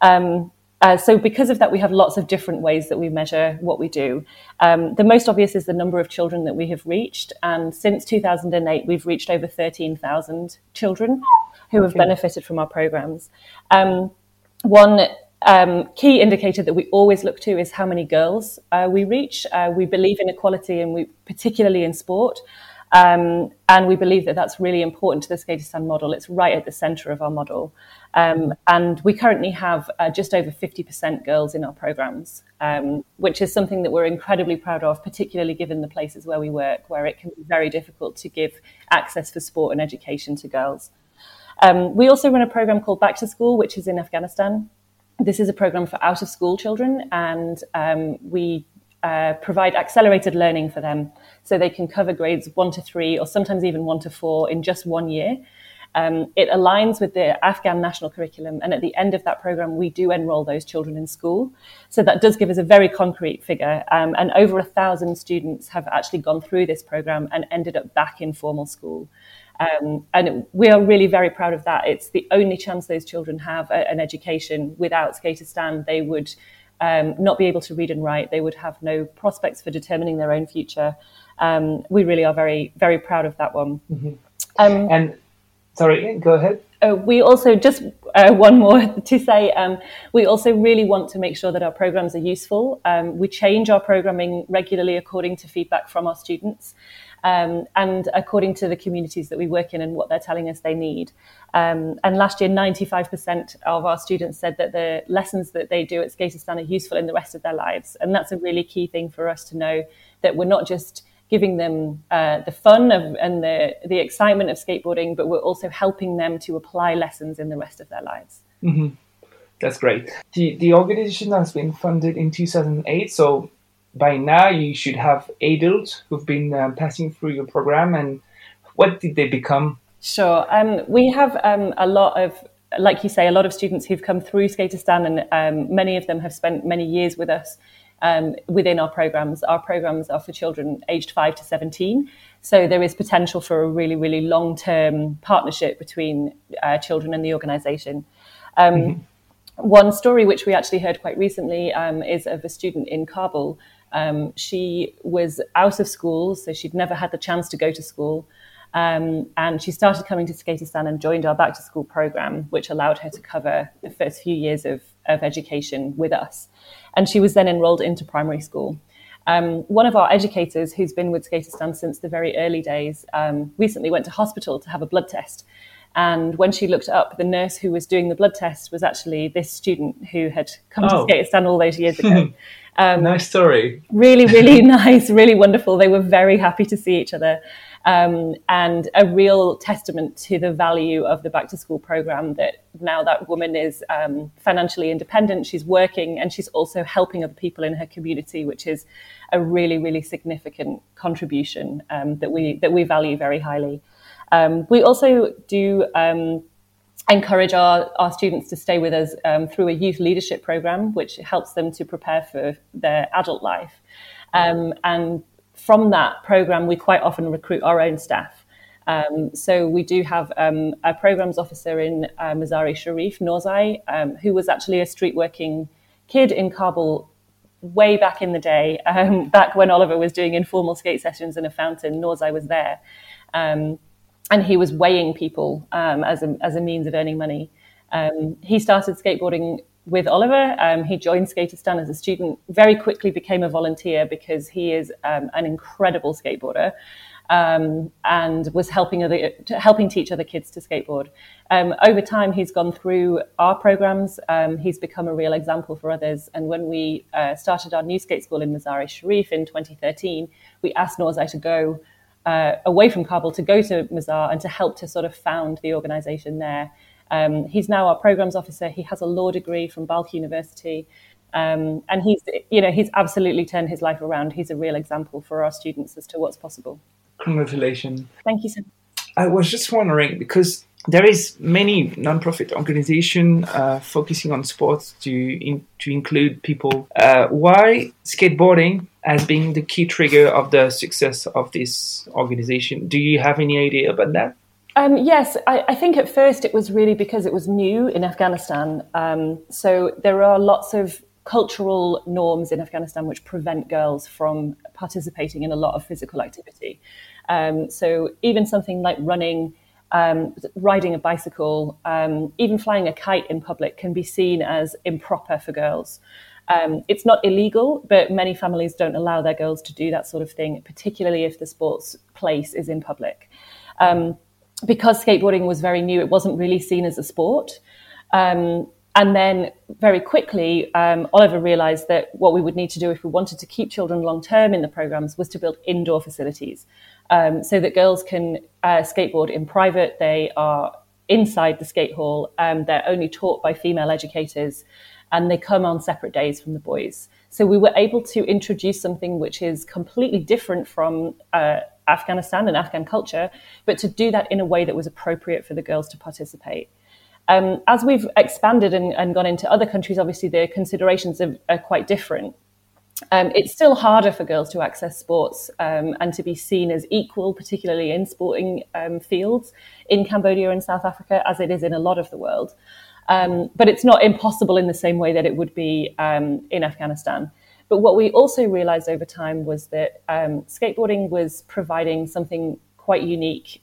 Um, uh, so because of that, we have lots of different ways that we measure what we do. Um, the most obvious is the number of children that we have reached, and since 2008, we've reached over 13,000 children who have benefited from our programs. Um, one um, key indicator that we always look to is how many girls uh, we reach. Uh, we believe in equality, and we particularly in sport, um, and we believe that that's really important to the Skateistan model. It's right at the centre of our model, um, and we currently have uh, just over fifty percent girls in our programs, um, which is something that we're incredibly proud of, particularly given the places where we work, where it can be very difficult to give access for sport and education to girls. Um, we also run a program called Back to School, which is in Afghanistan this is a program for out of school children, and um, we uh, provide accelerated learning for them so they can cover grades one to three or sometimes even one to four in just one year. Um, it aligns with the Afghan national curriculum, and at the end of that program, we do enroll those children in school. So that does give us a very concrete figure. Um, and over a thousand students have actually gone through this program and ended up back in formal school. Um, and we are really very proud of that. It's the only chance those children have a, an education. Without Skateistan, they would um, not be able to read and write. They would have no prospects for determining their own future. Um, we really are very, very proud of that one. Mm-hmm. Um, and sorry, go ahead. Uh, we also just uh, one more to say. Um, we also really want to make sure that our programs are useful. Um, we change our programming regularly according to feedback from our students um, and according to the communities that we work in and what they're telling us they need. Um, and last year, 95% of our students said that the lessons that they do at Skateistan are useful in the rest of their lives. And that's a really key thing for us to know that we're not just giving them uh, the fun of, and the, the excitement of skateboarding, but we're also helping them to apply lessons in the rest of their lives. Mm-hmm. That's great. The, the organization has been funded in 2008, so by now you should have adults who've been um, passing through your program and what did they become? Sure. Um, we have um, a lot of like you say a lot of students who've come through skateistan and um, many of them have spent many years with us um, within our programs. Our programs are for children aged 5 to 17 so there is potential for a really really long term partnership between uh, children and the organization. Um, mm-hmm. One story which we actually heard quite recently um, is of a student in Kabul Um, she was out of school, so she'd never had the chance to go to school. Um, and she started coming to Skateistan and joined our back to school program, which allowed her to cover the first few years of, of education with us. And she was then enrolled into primary school. Um, one of our educators, who's been with Skateistan since the very early days, um, recently went to hospital to have a blood test. And when she looked up, the nurse who was doing the blood test was actually this student who had come oh. to Skateistan all those years ago. Um, nice story. Really, really nice, really wonderful. They were very happy to see each other. Um, and a real testament to the value of the back to school program that now that woman is um, financially independent, she's working, and she's also helping other people in her community, which is a really, really significant contribution um, that we that we value very highly. Um, we also do um, encourage our, our students to stay with us um, through a youth leadership program, which helps them to prepare for their adult life. Um, and from that program, we quite often recruit our own staff. Um, so we do have um, a programs officer in uh, Mazari Sharif, Norzai, um, who was actually a street working kid in Kabul way back in the day, um, back when Oliver was doing informal skate sessions in a fountain. Norzai was there. Um, and he was weighing people um, as, a, as a means of earning money. Um, he started skateboarding with Oliver. Um, he joined Skateistan as a student, very quickly became a volunteer because he is um, an incredible skateboarder. Um, and was helping other helping teach other kids to skateboard. Um, over time, he's gone through our programs. He's become a real example for others. And when we uh, started our new skate school in Mazari Sharif in 2013, we asked Norzai to go uh, away from Kabul to go to Mazar and to help to sort of found the organization there. Um, he's now our programs officer. He has a law degree from Balkh University. Um, and he's, you know, he's absolutely turned his life around. He's a real example for our students as to what's possible. Congratulations. Thank you, sir. I was just wondering because there is many non-profit organization uh, focusing on sports to in, to include people. Uh, why skateboarding as being the key trigger of the success of this organization? Do you have any idea about that? Um, yes, I, I, think at first it was really because it was new in Afghanistan. Um, so there are lots of cultural norms in Afghanistan which prevent girls from participating in a lot of physical activity. Um, so even something like running, um, riding a bicycle, um, even flying a kite in public can be seen as improper for girls. Um, it's not illegal, but many families don't allow their girls to do that sort of thing, particularly if the sports place is in public. Um, because skateboarding was very new, it wasn't really seen as a sport. Um, and then very quickly, um, Oliver realized that what we would need to do if we wanted to keep children long term in the programs was to build indoor facilities um, so that girls can uh, skateboard in private. They are inside the skate hall, um, they're only taught by female educators, and they come on separate days from the boys. So we were able to introduce something which is completely different from uh, Afghanistan and Afghan culture, but to do that in a way that was appropriate for the girls to participate. Um, as we've expanded and, and, gone into other countries, obviously the considerations are, are quite different. Um, it's still harder for girls to access sports um, and to be seen as equal, particularly in sporting um, fields in Cambodia and South Africa, as it is in a lot of the world. Um, but it's not impossible in the same way that it would be um, in Afghanistan. But what we also realized over time was that um, skateboarding was providing something quite unique,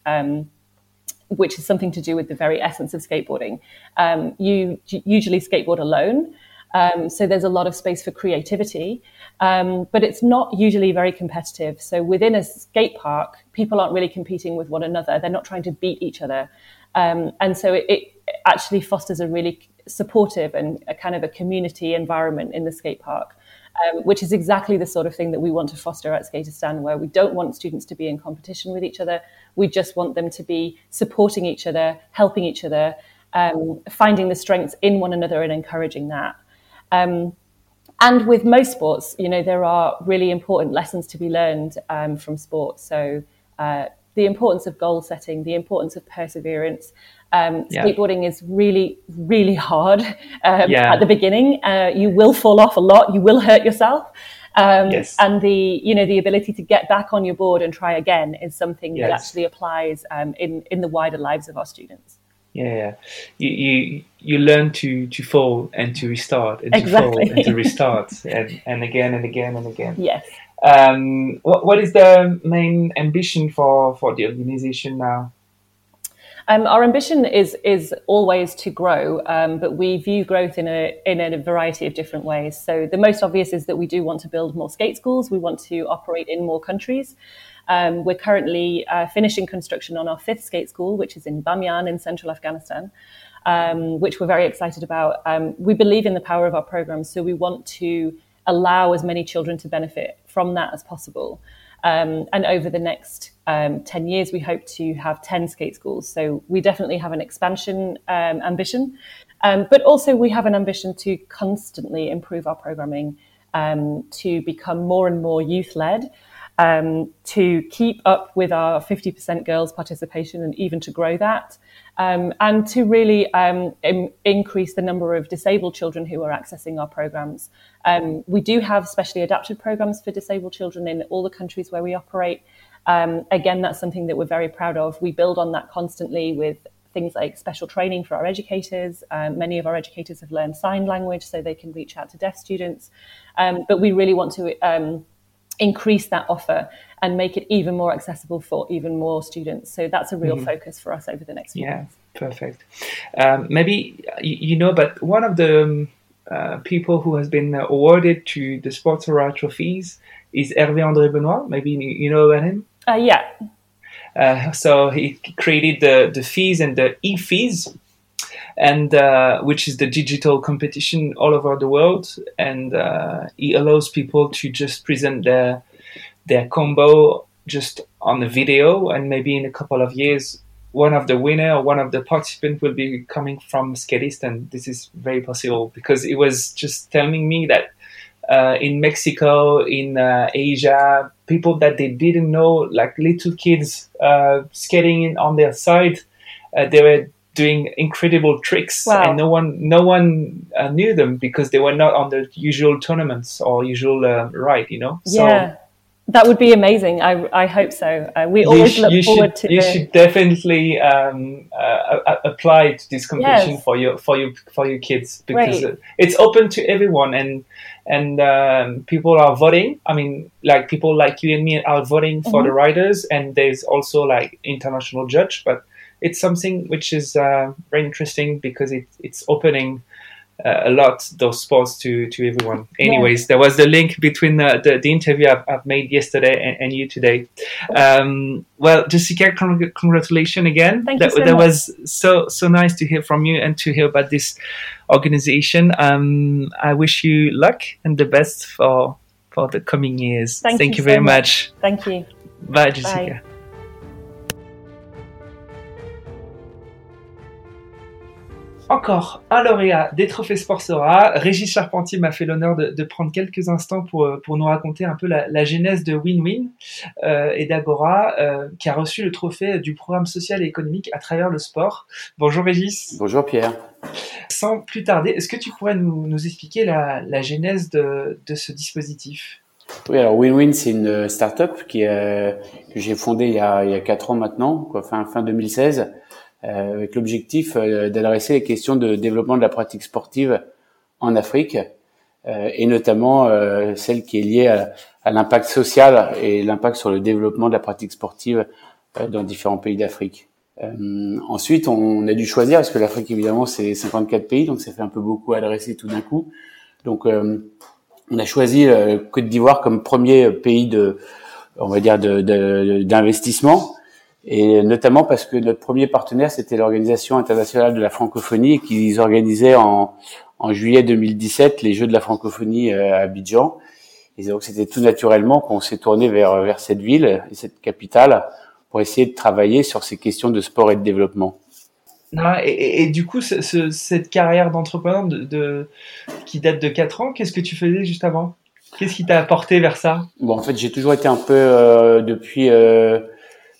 which is something to do with the very essence of skateboarding. Um, you usually skateboard alone. Um, so there's a lot of space for creativity, um, but it's not usually very competitive. So within a skate park, people aren't really competing with one another. They're not trying to beat each other. Um, and so it, it, actually fosters a really supportive and a kind of a community environment in the skate park um, which is exactly the sort of thing that we want to foster at Skateistan, where we don't want students to be in competition with each other. We just want them to be supporting each other, helping each other, um, finding the strengths in one another and encouraging that. Um, and with most sports, you know, there are really important lessons to be learned um, from sports. So uh, the importance of goal setting, the importance of perseverance, um, yeah. Skateboarding is really, really hard um, yeah. at the beginning. Uh, you will fall off a lot. You will hurt yourself. Um, yes. And the you know the ability to get back on your board and try again is something yes. that actually applies um, in in the wider lives of our students. Yeah. You, you you learn to to fall and to restart and exactly. to fall and to restart and and again and again and again. Yes. Um, what what is the main ambition for for the organization now? Um, our ambition is is always to grow, um, but we view growth in a in a variety of different ways. So the most obvious is that we do want to build more skate schools. We want to operate in more countries. Um, we're currently uh, finishing construction on our fifth skate school, which is in Bamiyan in central Afghanistan, um, which we're very excited about. Um, we believe in the power of our program, so we want to allow as many children to benefit from that as possible. Um, and over the next um, 10 years, we hope to have 10 skate schools. So we definitely have an expansion um, ambition, um, but also we have an ambition to constantly improve our programming to become more and more youth led. Um, to keep up with our 50% girls participation and even to grow that, um, and to really um, increase the number of disabled children who are accessing our programs. Um, we do have specially adapted programs for disabled children in all the countries where we operate. Um, again, that's something that we're very proud of. We build on that constantly with things like special training for our educators. Um, many of our educators have learned sign language so they can reach out to deaf students. Um, but we really want to um, increase that offer and make it even more accessible for even more students. So that's a real mm-hmm. focus for us over the next few yeah, months. perfect. Um, maybe you know, but one of the um, uh, people who has been awarded to the Sports Aura trophies is Hervé André Benoit. Maybe you know about him. Uh, yeah. Uh, so he created the the fees and the e fees, and uh, which is the digital competition all over the world, and uh, he allows people to just present their their combo just on the video, and maybe in a couple of years, one of the winner or one of the participants will be coming from Skatist, and this is very possible because it was just telling me that uh, in Mexico, in uh, Asia, people that they didn't know, like little kids uh, skating on their side, uh, they were doing incredible tricks, wow. and no one, no one uh, knew them because they were not on the usual tournaments or usual uh, ride, you know. Yeah. That would be amazing. I, I hope so. Uh, we always look forward should, to. You the... should definitely um, uh, apply to this competition yes. for your for your for your kids because right. it's open to everyone and and um, people are voting. I mean, like people like you and me are voting for mm-hmm. the riders, and there's also like international judge. But it's something which is uh, very interesting because it, it's opening uh, a lot those sports to to everyone. Anyways, yeah. there was the link between the, the, the interview I've, I've, made yesterday and, and you today. Um, well, Jessica, con- congratulations again. Thank that, you so that much. was so so nice to hear from you and to hear about this organization. Um, I wish you luck and the best for for the coming years. Thank, Thank you, you, very much. much. Thank you. Bye, Jessica. Bye. Encore un lauréat des Trophées Sport Sora. Régis Charpentier m'a fait l'honneur de, de, prendre quelques instants pour, pour nous raconter un peu la, la genèse de Win-Win euh, et d'Agora, euh, qui a reçu le trophée du programme social et économique à travers le sport. Bonjour Régis. Bonjour Pierre. Sans plus tarder, est-ce que tu pourrais nous, nous expliquer la, la genèse de, de ce dispositif? Oui, alors Win-Win, c'est une start-up qui, euh, que j'ai fondée il y a, il y a 4 ans maintenant, quoi, fin, fin 2016, euh, avec l'objectif euh, d'adresser les questions de développement de la pratique sportive en Afrique, euh, et notamment celle qui est liée à, à l'impact social et l'impact sur le développement de la pratique sportive dans différents pays d'Afrique. Euh, ensuite, on a dû choisir parce que l'Afrique, évidemment, c'est 54 pays, donc ça fait un peu beaucoup à adresser tout d'un coup. Donc, euh, on a choisi le Côte d'Ivoire comme premier pays de, on va dire, d'investissement. Et notamment parce que notre premier partenaire, c'était l'Organisation internationale de la francophonie, qu'ils organisaient en, en juillet 2017 les Jeux de la francophonie euh, à Abidjan. Et donc c'était tout naturellement qu'on s'est tourné vers, vers cette ville et cette capitale pour essayer de travailler sur ces questions de sport et de développement. Ah, et, et, du coup, ce, ce, cette carrière d'entrepreneur de, de, qui date de 4 ans, qu'est-ce que tu faisais juste avant? Qu'est-ce qui t'a apporté vers ça? Bon, en fait, j'ai toujours été un peu euh, depuis euh,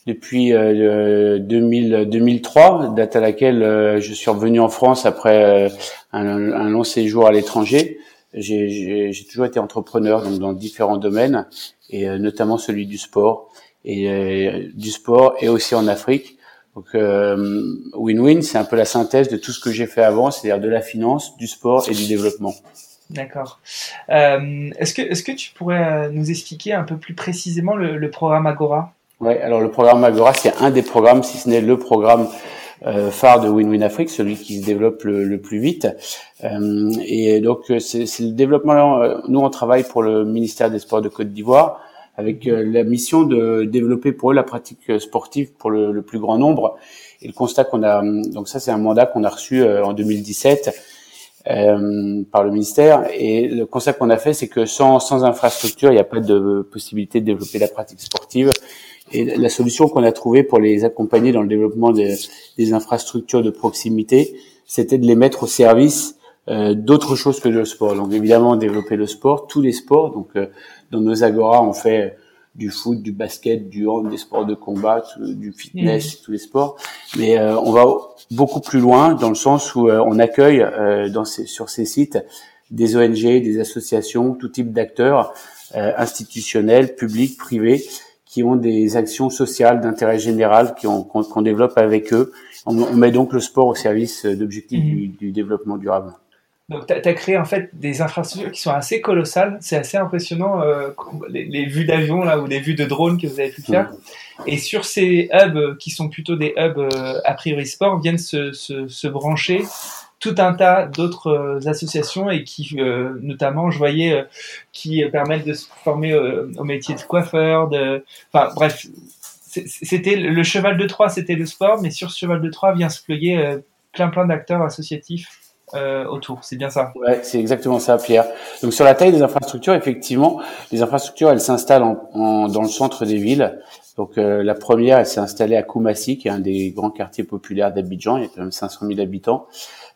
depuis euh, 2000, 2003, date à laquelle euh, je suis revenu en France après euh, un, un, long séjour à l'étranger. J'ai toujours été entrepreneur donc dans différents domaines et euh, notamment celui du sport et du sport et aussi en Afrique. Donc win-win, c'est un peu la synthèse de tout ce que j'ai fait avant, c'est-à-dire de la finance, du sport et du développement. D'accord. Euh, est-ce que est-ce que tu pourrais nous expliquer un peu plus précisément le, le programme Agora? Ouais, alors le programme Agora, c'est un des programmes, si ce n'est le programme euh, phare de Win-Win Afrique, celui qui se développe le, le plus vite. Euh, et donc c'est le développement. Nous, on travaille pour le ministère des Sports de Côte d'Ivoire avec la mission de développer pour eux la pratique sportive pour le, le plus grand nombre. Et le constat qu'on a, donc ça c'est un mandat qu'on a reçu en 2017 euh, par le ministère. Et le constat qu'on a fait, c'est que sans, sans infrastructure, il n'y a pas de possibilité de développer la pratique sportive. Et la solution qu'on a trouvée pour les accompagner dans le développement des, des infrastructures de proximité, c'était de les mettre au service euh, d'autres choses que le sport. Donc évidemment développer le sport, tous les sports. Donc euh, dans nos agoras, on fait du foot, du basket, du hand, des sports de combat, du fitness, mmh. tous les sports. Mais euh, on va beaucoup plus loin dans le sens où euh, on accueille euh, dans ces, sur ces sites des ONG, des associations, tout type d'acteurs institutionnels, publics, privés, qui ont des actions sociales d'intérêt général qu'on développe avec eux. On, met donc le sport au service d'objectifs mmh. du, du développement durable. Donc, tu as, créé en fait des infrastructures qui sont assez colossales. C'est assez impressionnant, euh, les, vues d'avion là ou les vues de drone que vous avez pu faire. Et sur ces hubs qui sont plutôt des hubs euh, a priori sport, viennent se, se, se brancher tout un tas d'autres euh, associations et qui, euh, notamment, je voyais, qui permettent de se former au métier de coiffeur. De... Enfin, bref, c'était le cheval de Troie, c'était le sport, mais sur ce cheval de Troie vient se ployer plein plein d'acteurs associatifs euh, autour. C'est bien ça. Ouais, c'est exactement ça, Pierre. Donc sur la taille des infrastructures, effectivement, les infrastructures, elles s'installent en, dans le centre des villes. Donc euh, la première, elle s'est installée à Koumassi, qui est un des grands quartiers populaires d'Abidjan. Il y a quand même 500 000 habitants.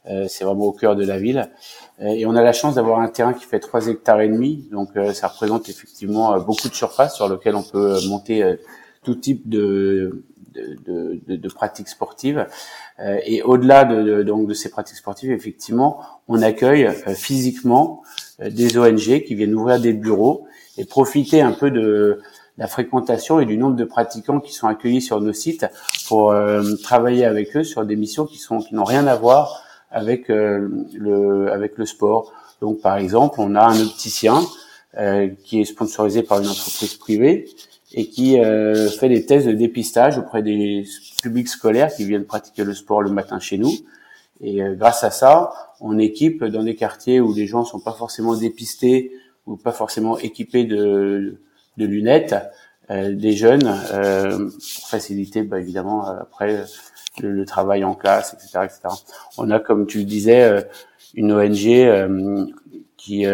Euh, c'est vraiment au cœur de la ville. Et on a la chance d'avoir un terrain qui fait 3 hectares et demi. Donc ça représente effectivement beaucoup de surface sur lequel on peut monter tout type de, de, de, de pratiques sportives. Euh, et au-delà de, donc de ces pratiques sportives, effectivement, on accueille euh, physiquement euh, des ONG qui viennent ouvrir des bureaux et profiter un peu de la fréquentation et du nombre de pratiquants qui sont accueillis sur nos sites pour travailler avec eux sur des missions qui sont qui n'ont rien à voir avec le avec le sport. Donc par exemple, on a un opticien qui est sponsorisé par une entreprise privée et qui euh, fait des tests de dépistage auprès des publics scolaires qui viennent pratiquer le sport le matin chez nous. Et euh, grâce à ça, on équipe dans des quartiers où les gens sont pas forcément dépistés ou pas forcément équipés de, de lunettes, euh, des jeunes pour faciliter bah, évidemment après le, travail en classe, etc., etc. On a, comme tu le disais, une ONG qui,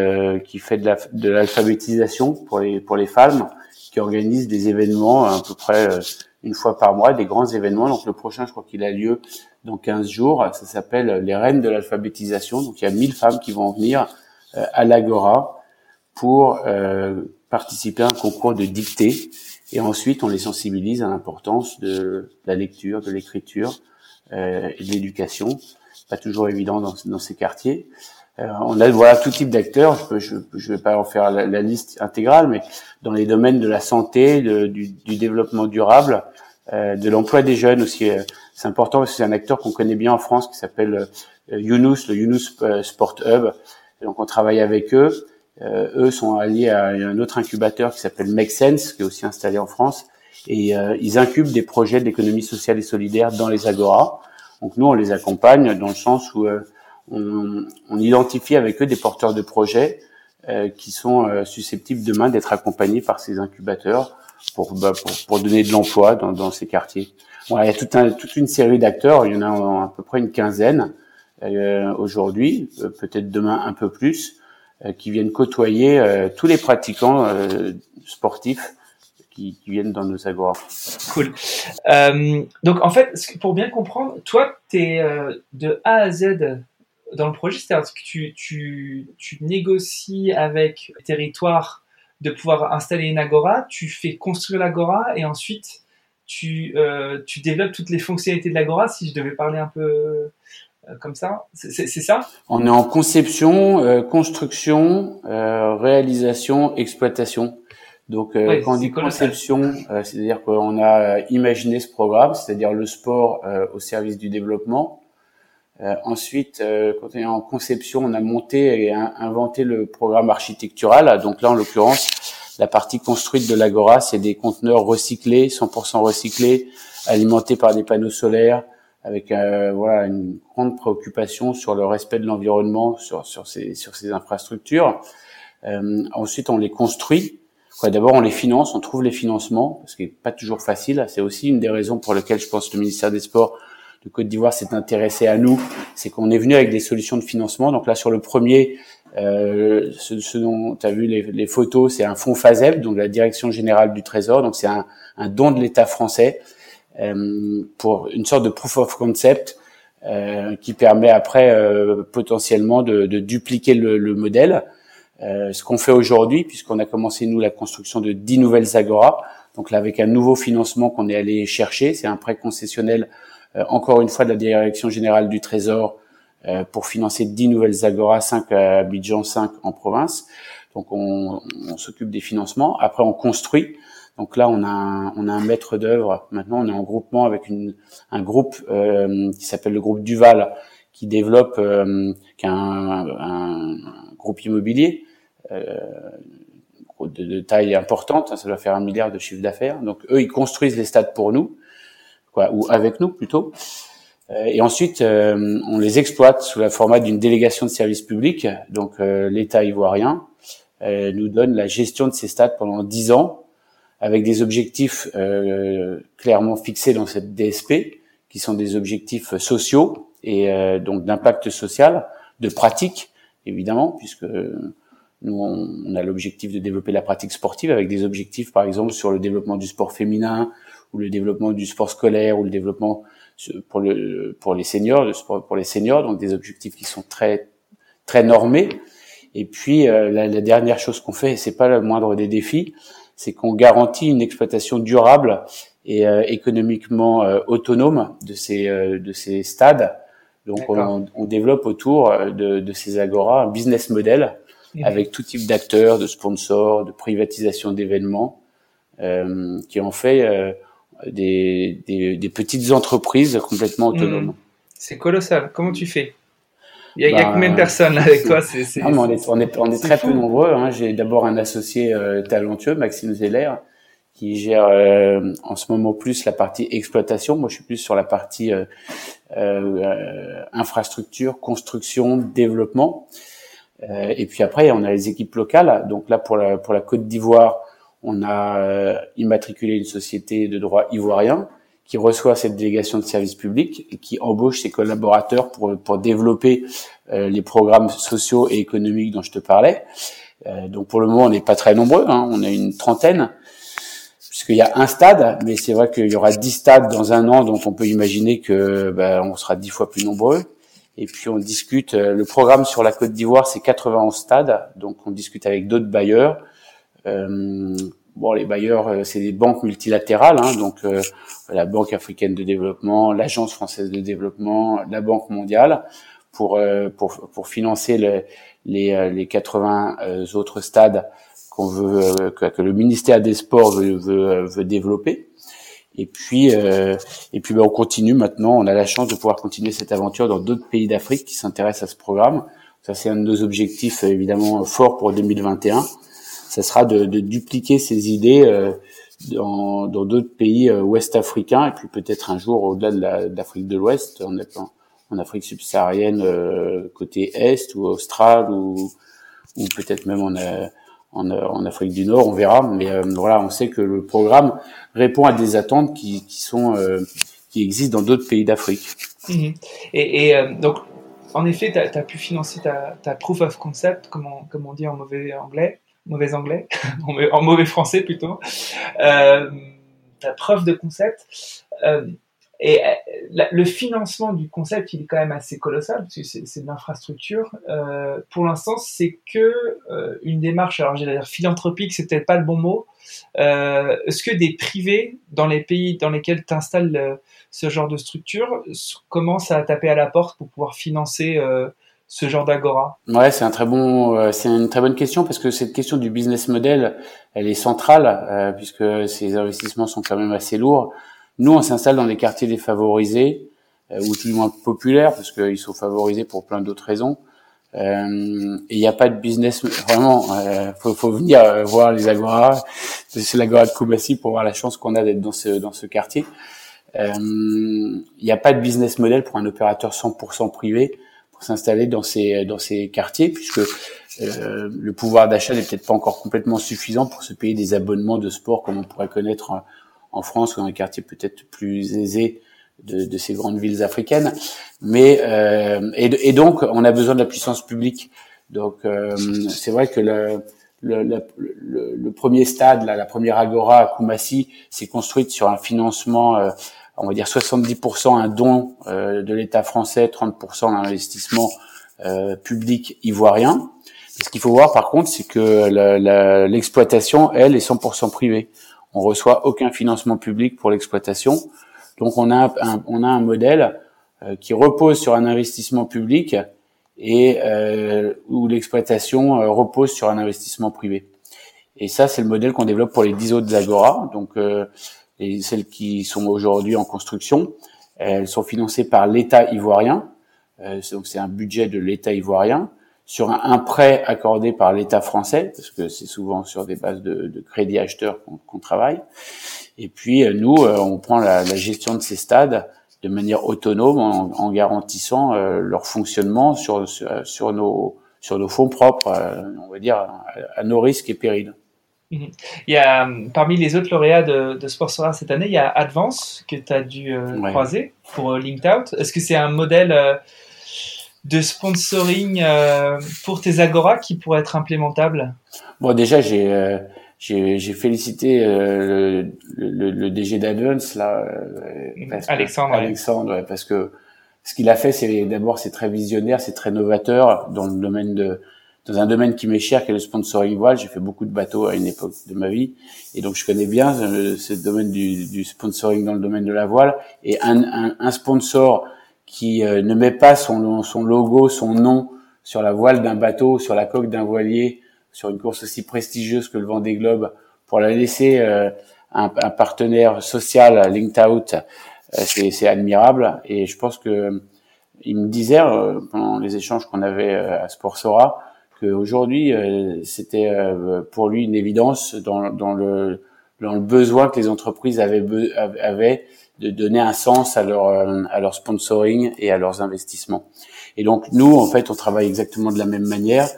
qui fait de l'alphabétisation pour les pour les femmes qui organise des événements à peu près euh, une fois par mois, des grands événements. Donc le prochain, je crois qu'il a lieu dans 15 jours. Ça s'appelle les Reines de l'alphabétisation. Donc il y a 1000 femmes qui vont venir euh, à l'Agora pour euh, participer à un concours de dictée. Et ensuite, on les sensibilise à l'importance de la lecture, de l'écriture et de l'éducation. Pas toujours évident dans, dans ces quartiers. Euh, on a voilà tout type d'acteurs. Je ne vais pas en faire la, liste intégrale, mais dans les domaines de la santé, du, du, développement durable, euh, de l'emploi des jeunes aussi. Euh, c'est important parce que c'est un acteur qu'on connaît bien en France qui s'appelle Younous, le Younous Sport Hub. donc on travaille avec eux. Eux sont alliés à un autre incubateur qui s'appelle Make Sense, qui est aussi installé en France. Et ils incubent des projets d'économie sociale et solidaire dans les agoras. Donc nous, on les accompagne dans le sens où on, on, identifie avec eux des porteurs de projets euh, qui sont euh, susceptibles demain d'être accompagnés par ces incubateurs pour, bah, pour, pour, donner de l'emploi dans, dans, ces quartiers. il y a tout un, toute une série d'acteurs, il y en a à peu près une quinzaine euh, aujourd'hui, euh, peut-être demain un peu plus, euh, qui viennent côtoyer tous les pratiquants sportifs qui, viennent dans nos agoras. Cool. donc en fait, pour bien comprendre, toi, tu es de A à Z dans le projet, c'est-à-dire que tu, négocies avec le territoire de pouvoir installer une agora, tu fais construire l'agora et ensuite tu, euh, tu développes toutes les fonctionnalités de l'agora, si je devais parler un peu euh, comme ça. C'est ça? On est en conception, euh, construction, réalisation, exploitation. Donc, euh, quand on dit conception, euh, c'est-à-dire qu'on a imaginé ce programme, c'est-à-dire le sport au service du développement. ensuite, quand on est en conception, on a monté et inventé le programme architectural. Donc là, en l'occurrence, la partie construite de l'Agora, c'est des conteneurs recyclés, 100% recyclés, alimentés par des panneaux solaires, avec voilà une grande préoccupation sur le respect de l'environnement sur sur ces sur ces infrastructures. Euh, ensuite, on les construit. D'abord, on les finance, on trouve les financements, ce qui n'est pas toujours facile. C'est aussi une des raisons pour lesquelles je pense que le ministère des Sports de Côte d'Ivoire s'est intéressé à nous, c'est qu'on est venu avec des solutions de financement. Donc là, sur le premier, euh, ce, dont tu as vu les, les photos, c'est un fonds FASEB, donc la Direction Générale du Trésor. Donc c'est un, un, don de l'État français euh, pour une sorte de proof of concept euh, qui permet après euh, potentiellement de, de dupliquer le, le modèle. Euh, ce qu'on fait aujourd'hui, puisqu'on a commencé nous la construction de 10 nouvelles agoras, donc là avec un nouveau financement qu'on est allé chercher, c'est un prêt concessionnel euh, encore une fois de la Direction générale du Trésor euh, pour financer 10 nouvelles agoras, 5 à Abidjan, 5 en province. Donc on, on s'occupe des financements. Après on construit. Donc là on a un, maître d'œuvre. Maintenant on est en groupement avec un groupe qui s'appelle le groupe Duval qui développe, a un, groupe immobilier euh, de, taille importante, ça doit faire un milliard de chiffre d'affaires. Donc eux, ils construisent les stades pour nous, ou avec nous plutôt. Euh, et ensuite, euh, on les exploite sous la format d'une délégation de service public. Donc l'État ivoirien nous donne la gestion de ces stades pendant 10 ans, avec des objectifs clairement fixés dans cette DSP, qui sont des objectifs sociaux et donc d'impact social, de pratique évidemment, puisque nous, on, a l'objectif de développer la pratique sportive avec des objectifs, par exemple, sur le développement du sport féminin ou le développement du sport scolaire ou le développement pour le pour les seniors, le sport pour les seniors, donc des objectifs qui sont très très normés. Et puis euh, la, la, dernière chose qu'on fait, et c'est pas le moindre des défis, c'est qu'on garantit une exploitation durable et euh, économiquement euh, autonome de ces de ces stades. Donc on, on, développe autour de, de ces agoras un business model avec tout type d'acteurs, de sponsors, de privatisation d'événements, euh, qui ont fait euh, des, des, des, petites entreprises complètement mmh. autonomes. C'est colossal. Comment tu fais? Il y, a, il y, a, bah, combien de personnes avec toi? C'est, c'est, non, on, est, on, est, on est, très peu nombreux. Hein. J'ai d'abord un associé euh, talentueux, Maxime Zeller, qui gère euh, en ce moment plus la partie exploitation. Moi, je suis plus sur la partie euh, euh infrastructure, construction, développement. Euh, et puis après, on a les équipes locales. Donc là, pour la, pour la Côte d'Ivoire, on a euh, immatriculé une société de droit ivoirien qui reçoit cette délégation de service public et qui embauche ses collaborateurs pour, pour développer euh, les programmes sociaux et économiques dont je te parlais. Euh, donc pour le moment, on n'est pas très nombreux, hein, on a une trentaine, puisqu'il y a un stade, mais c'est vrai qu'il y aura dix stades dans un an, donc on peut imaginer que ben, on sera dix fois plus nombreux. Et puis on discute. Euh, le programme sur la Côte d'Ivoire, c'est 91 stades, donc on discute avec d'autres bailleurs. Euh, bon, les bailleurs, euh, c'est des banques multilatérales, hein, donc euh, la Banque africaine de développement, l'Agence française de développement, la Banque mondiale, pour pour, pour financer le, les, les 80 autres stades qu'on veut que, le ministère des Sports veut, veut, veut développer. Et puis, euh, et puis ben, on continue maintenant. On a la chance de pouvoir continuer cette aventure dans d'autres pays d'Afrique qui s'intéressent à ce programme. Ça, c'est un de nos objectifs évidemment forts pour 2021. Ça sera de, dupliquer ces idées euh, dans d'autres pays euh, ouest africains et puis peut-être un jour au-delà de l'Afrique de l'Ouest, en, Afrique subsaharienne euh, côté est ou austral ou, peut-être même en Afrique du Nord, on verra. Mais voilà, on sait que le programme répond à des attentes qui, existent dans d'autres pays d'Afrique. Mhm. Et, donc, en effet, tu as, pu financer ta, ta, proof of concept, comme on, comme on dit en mauvais anglais, mauvais anglais, en mauvais français plutôt, ta preuve de concept. Et euh, le financement du concept, il est quand même assez colossal, parce que c'est de l'infrastructure. Euh, pour l'instant, c'est que euh, une démarche, alors j'allais dire philanthropique, c'est peut-être pas le bon mot. Euh, Est-ce que des privés, dans les pays dans lesquels tu installes ce genre de structure, commencent à taper à la porte pour pouvoir financer euh, ce genre d'agora Ouais, c'est un très bon, c'est une très bonne question parce que cette question du business model, elle est centrale puisque ces investissements sont quand même assez lourds. Nous, on s'installe dans des quartiers défavorisés ou tout du moins populaires parce qu'ils sont favorisés pour plein d'autres raisons. Euh, il n'y a pas de business vraiment. Euh, faut, faut venir euh, voir les agora. C'est l'agora de Koubassi pour voir la chance qu'on a d'être dans ce dans ce quartier. Euh, il n'y a pas de business model pour un opérateur 100% privé s'installer dans ces dans ces quartiers puisque euh, le pouvoir d'achat n'est peut-être pas encore complètement suffisant pour se payer des abonnements de sport comme on pourrait connaître en, France ou dans un quartier peut-être plus aisé de, de, ces grandes villes africaines. Mais euh, et, et, donc on a besoin de la puissance publique. Donc euh, c'est vrai que le, le, le, le, premier stade, là, la première agora à Koumassi, s'est construite sur un financement, euh, on va dire 70% un don euh, de l'État français, 30% d'investissement euh, public ivoirien. Ce qu'il faut voir par contre, c'est que l'exploitation, elle, est 100% privée. On reçoit aucun financement public pour l'exploitation. Donc on a un, on a un modèle euh, qui repose sur un investissement public et euh, où l'exploitation euh, repose sur un investissement privé. Et ça, c'est le modèle qu'on développe pour les 10 autres Agora, donc les, celles qui sont aujourd'hui en construction. Elles sont financées par l'État ivoirien, donc c'est un budget de l'État ivoirien sur un, prêt accordé par l'État français, parce que c'est souvent sur des bases de, crédit acheteur qu'on travaille. Et puis euh, nous, euh, on prend la, gestion de ces stades de manière autonome en, garantissant euh, leur fonctionnement sur nos fonds propres, on va dire à, nos risques et périls. Mhm. Il y a parmi les autres lauréats de, de Sportsora cette année, il y a Advance que tu as dû croiser pour Linked Out. Est-ce que c'est un modèle de sponsoring pour tes Agora qui pourrait être implémentable? Bon, déjà, j'ai j'ai félicité euh, le, le, le, DG d'Advance là, euh, Alexandre, Alexandre, parce que ce qu'il a fait, c'est d'abord c'est très visionnaire, c'est très novateur dans le domaine de dans un domaine qui m'est cher, qui est le sponsoring voile. J'ai fait beaucoup de bateaux à une époque de ma vie, et donc je connais bien euh, ce, domaine du, sponsoring dans le domaine de la voile. Et un, sponsor qui ne met pas son, logo, son nom sur la voile d'un bateau, sur la coque d'un voilier, sur une course aussi prestigieuse que le Vendée Globe pour la laisser euh, un, partenaire social linked out, euh, c'est admirable. Et je pense que il me disait euh, pendant les échanges qu'on avait à Sportsora qu'aujourd'hui c'était pour lui une évidence dans, dans, le dans le besoin que les entreprises avaient, avaient de donner un sens à leur à leur sponsoring et à leurs investissements. Et donc nous en fait on travaille exactement de la même manière.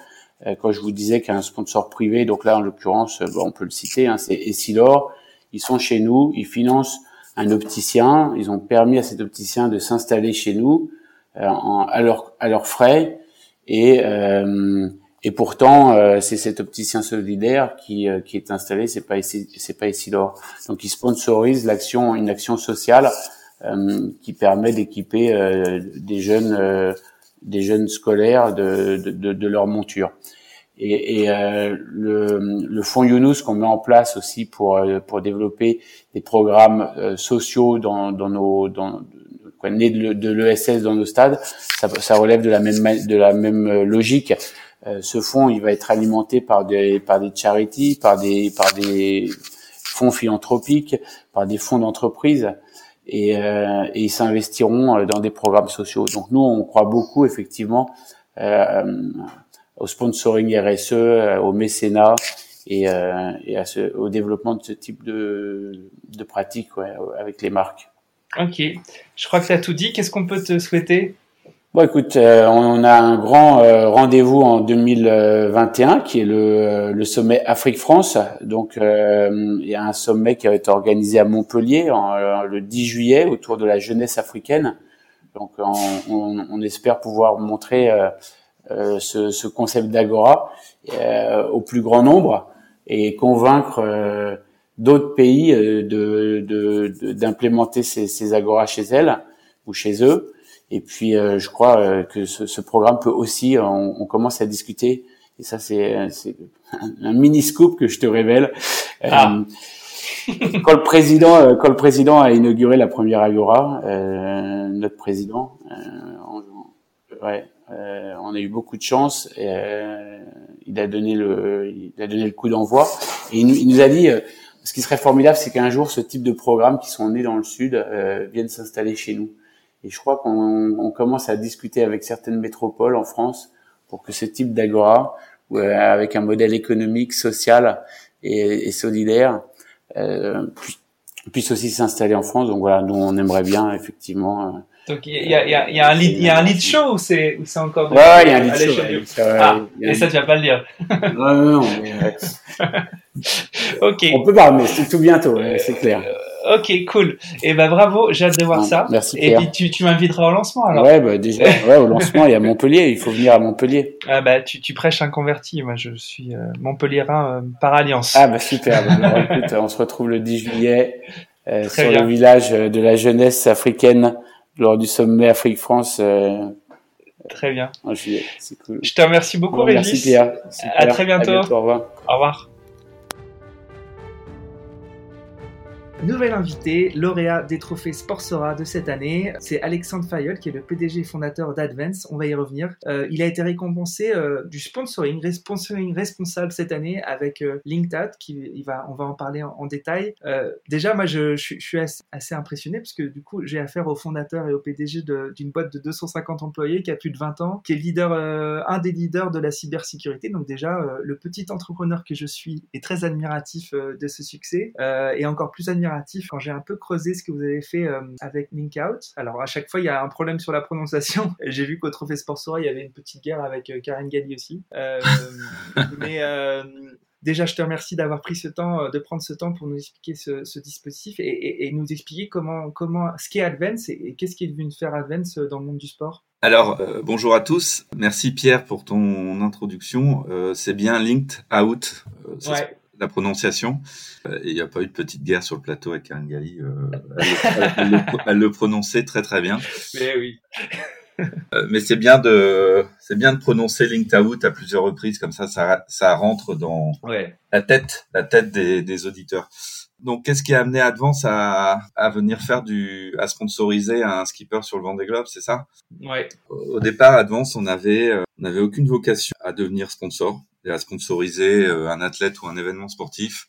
Euh, quand je vous disais qu'un sponsor privé, donc là en l'occurrence, euh, on peut le citer, hein, c'est Essilor, ils sont chez nous, ils financent un opticien, ils ont permis à cet opticien de s'installer chez nous euh, à, leur, à leurs frais. Et euh, et pourtant euh, c'est cet opticien solidaire qui, qui est installé, c'est pas c'est pas Essilor. Donc ils sponsorisent l'action une action sociale qui permet d'équiper des jeunes des jeunes scolaires de, de, de leur monture. Et, et euh, le, le fonds Younous qu'on met en place aussi pour euh, pour développer des programmes euh, sociaux dans, dans nos dans quoi, nés de, l'ESS dans nos stades, ça, ça, relève de la même de la même logique. Ce fonds, il va être alimenté par des par des charities, par des par des fonds philanthropiques, par des fonds d'entreprise et, euh, ils s'investiront euh, dans des programmes sociaux. Donc nous, on croit beaucoup effectivement euh, au sponsoring RSE, euh, au mécénat et, euh, au développement de ce type de, de pratiques avec les marques. Ok, je crois que tu as tout dit. Qu'est-ce qu'on peut te souhaiter? Bon, écoute, euh, on a un grand euh, rendez-vous en 2021 qui est le, euh, le sommet Afrique-France. Donc, il y a un sommet qui va être organisé à Montpellier le 10 juillet autour de la jeunesse africaine. Donc, on, espère pouvoir montrer ce, ce, concept d'agora au plus grand nombre et convaincre d'autres pays d'implémenter ces, ces agoras chez elles ou chez eux. Et puis, euh, je crois euh, que ce, ce, programme peut aussi, euh, on, on, commence à discuter, et ça c'est un, mini scoop que je te révèle. Ah. quand le président, quand le président a inauguré la première Agora, notre président, ouais, on a eu beaucoup de chance. Et, il a donné le, il a donné le coup d'envoi. Et il il nous, a dit, ce qui serait formidable, c'est qu'un jour, ce type de programmes qui sont nés dans le Sud viennent s'installer chez nous. Et je crois qu'on on commence à discuter avec certaines métropoles en France pour que ce type d'agora, avec un modèle économique, social et, et solidaire, euh, puisse aussi s'installer en France. Donc voilà, nous on aimerait bien effectivement. Euh, donc il y a, y, a, y a un lead, il y a un lead show ou c'est encore. Ouais, il y a un lead show. ah, et ça tu vas pas le dire. non, non, ok. On peut pas, mais c'est tout bientôt, c'est clair. Euh, Ok, cool. Et eh ben bravo, j'ai hâte de voir ça. Merci. Et puis tu, tu m'inviteras au lancement alors. Ouais, bah déjà, ouais, au lancement, il y a Montpellier. Il faut venir à Montpellier. Ah bah tu, tu prêches un converti. Moi, je suis euh, Montpelliérain euh, par alliance. Ah bah super. Bah, écoute, on se retrouve le 10 juillet euh, sur le village de la jeunesse africaine lors du sommet Afrique-France. Euh, Très bien. En juillet, c'est cool. Je te remercie beaucoup, bon, Régis. Merci Pierre. À très bientôt. À bientôt. Au revoir. Au revoir. Nouvelle invitée, lauréat des trophées Sportsora de cette année, c'est Alexandre Fayol qui est le PDG fondateur d'Advance. On va y revenir. Euh, il a été récompensé euh, du sponsoring, sponsoring responsable cette année avec euh, LinkedIn, qui il va, on va en parler en, détail. Euh, déjà, moi, je, je, je suis assez, assez, impressionné parce que du coup, j'ai affaire au fondateur et au PDG d'une boîte de 250 employés qui a plus de 20 ans, qui est leader, euh, un des leaders de la cybersécurité. Donc déjà, le petit entrepreneur que je suis est très admiratif de ce succès et encore plus admiratif quand j'ai un peu creusé ce que vous avez fait euh, avec Linkout. Alors à chaque fois il y a un problème sur la prononciation. J'ai vu qu'au Trophée Sportsora il y avait une petite guerre avec euh, Karen Galli aussi. Euh, mais Déjà, je te remercie d'avoir pris ce temps, de prendre ce temps pour nous expliquer ce, dispositif et, nous expliquer comment, comment, ce qu'est Advance et, qu'est-ce qui est devenu faire Advance dans le monde du sport. Alors, bonjour à tous. Merci Pierre pour ton introduction. c'est bien Linked Out. ouais la prononciation. Euh, il n'y a pas eu de petite guerre sur le plateau avec Karen Galli. Euh, elle, le, prononçait très très bien. Mais oui. Euh, mais c'est bien de c'est bien de prononcer Linked Out à plusieurs reprises comme ça ça ça rentre dans la tête la tête des, des auditeurs. Donc, qu'est-ce qui a amené Advance à, à venir faire du, à sponsoriser un skipper sur le Vendée Globe, c'est ça? Ouais. Au départ, Advance, on avait, on n'avait aucune vocation à devenir sponsor et à sponsoriser euh, un athlète ou un événement sportif.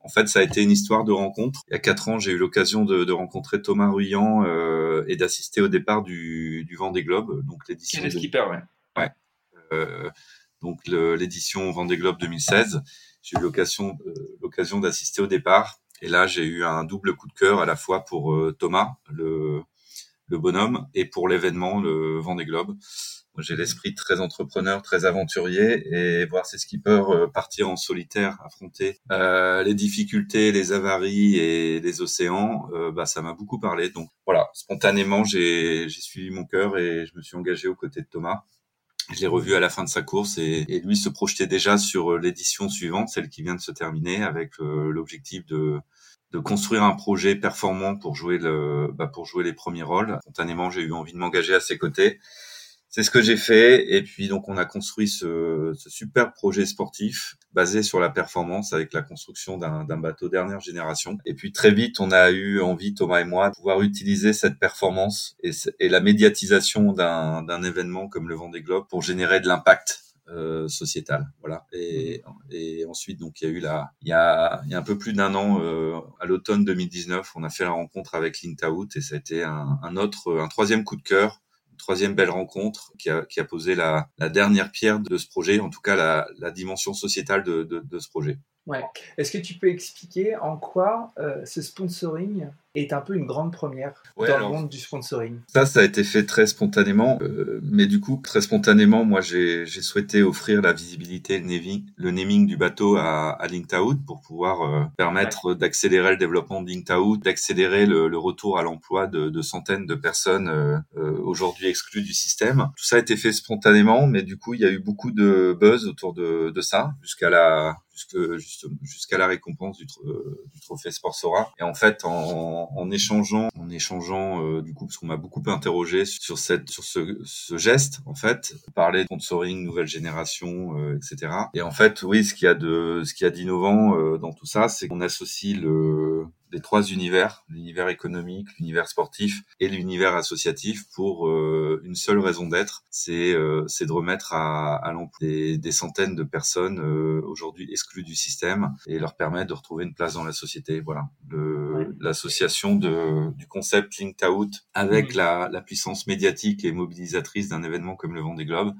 En fait, ça a été une histoire de rencontre. Il y a quatre ans, j'ai eu l'occasion de, de, rencontrer Thomas Ruyant euh, et d'assister au départ du, du Vendée Globe, donc l'édition. Le skipper, ouais. Ouais. Euh, donc l'édition Vendée Globe 2016. J'ai eu l'occasion euh, l'occasion d'assister au départ. Et là, j'ai eu un double coup de cœur à la fois pour euh, Thomas, le, le bonhomme, et pour l'événement, le Vendée Globe j'ai l'esprit très entrepreneur, très aventurier, et voir ces skippers euh, partir en solitaire, affronter euh, les difficultés, les avaries et les océans, euh, bah, ça m'a beaucoup parlé. Donc voilà, spontanément, j'ai suivi mon cœur et je me suis engagé aux côtés de Thomas. Je l'ai revu à la fin de sa course et, et lui se projetait déjà sur l'édition suivante, celle qui vient de se terminer, avec l'objectif de de construire un projet performant pour jouer le bah, pour jouer les premiers rôles. Spontanément, j'ai eu envie de m'engager à ses côtés c'est ce que j'ai fait. Et puis donc on a construit ce, ce, super projet sportif basé sur la performance avec la construction d'un bateau dernière génération. Et puis très vite on a eu envie Thomas et moi de pouvoir utiliser cette performance et, la médiatisation d'un événement comme le Vendée Globe pour générer de l'impact euh, sociétal. Voilà. Et, et, ensuite, donc, il y a eu la, il y a, il y a un peu plus d'un an, euh, à l'automne 2019, on a fait la rencontre avec Lintout et ça a été un, un autre, un troisième coup de cœur troisième belle rencontre qui a, posé la, dernière pierre de ce projet, en tout cas la, dimension sociétale de ce projet. Ouais. Est-ce que tu peux expliquer en quoi euh, ce sponsoring est un peu une grande première dans le monde du sponsoring? Ça, ça a été fait très spontanément, euh, mais du coup, très spontanément, moi, j'ai souhaité offrir la visibilité, le naming, le naming du bateau à, à Linked pour pouvoir euh, permettre d'accélérer le développement de Linked d'accélérer le, le, retour à l'emploi de, de, centaines de personnes euh, euh, aujourd'hui exclues du système. Tout ça a été fait spontanément, mais du coup, il y a eu beaucoup de buzz autour de, de ça jusqu'à la jusqu'à la récompense du, du trophée Sportsora. Et en fait, en, en, échangeant, en échangeant euh, du coup, parce qu'on m'a beaucoup interrogé sur cette, sur ce, ce, geste, en fait, parler de sponsoring nouvelle génération, euh, etc. Et en fait, oui, ce qu'il y a de, ce qu'il y a d'innovant euh, dans tout ça, c'est qu'on associe le des trois univers, l'univers économique, l'univers sportif et l'univers associatif pour euh, une seule raison d'être, c'est euh, c'est de remettre à, à l'emploi des, des, centaines de personnes euh, aujourd'hui exclues du système et leur permettre de retrouver une place dans la société. Voilà, l'association de du concept Linked Out avec la, la puissance médiatique et mobilisatrice d'un événement comme le Vendée Globe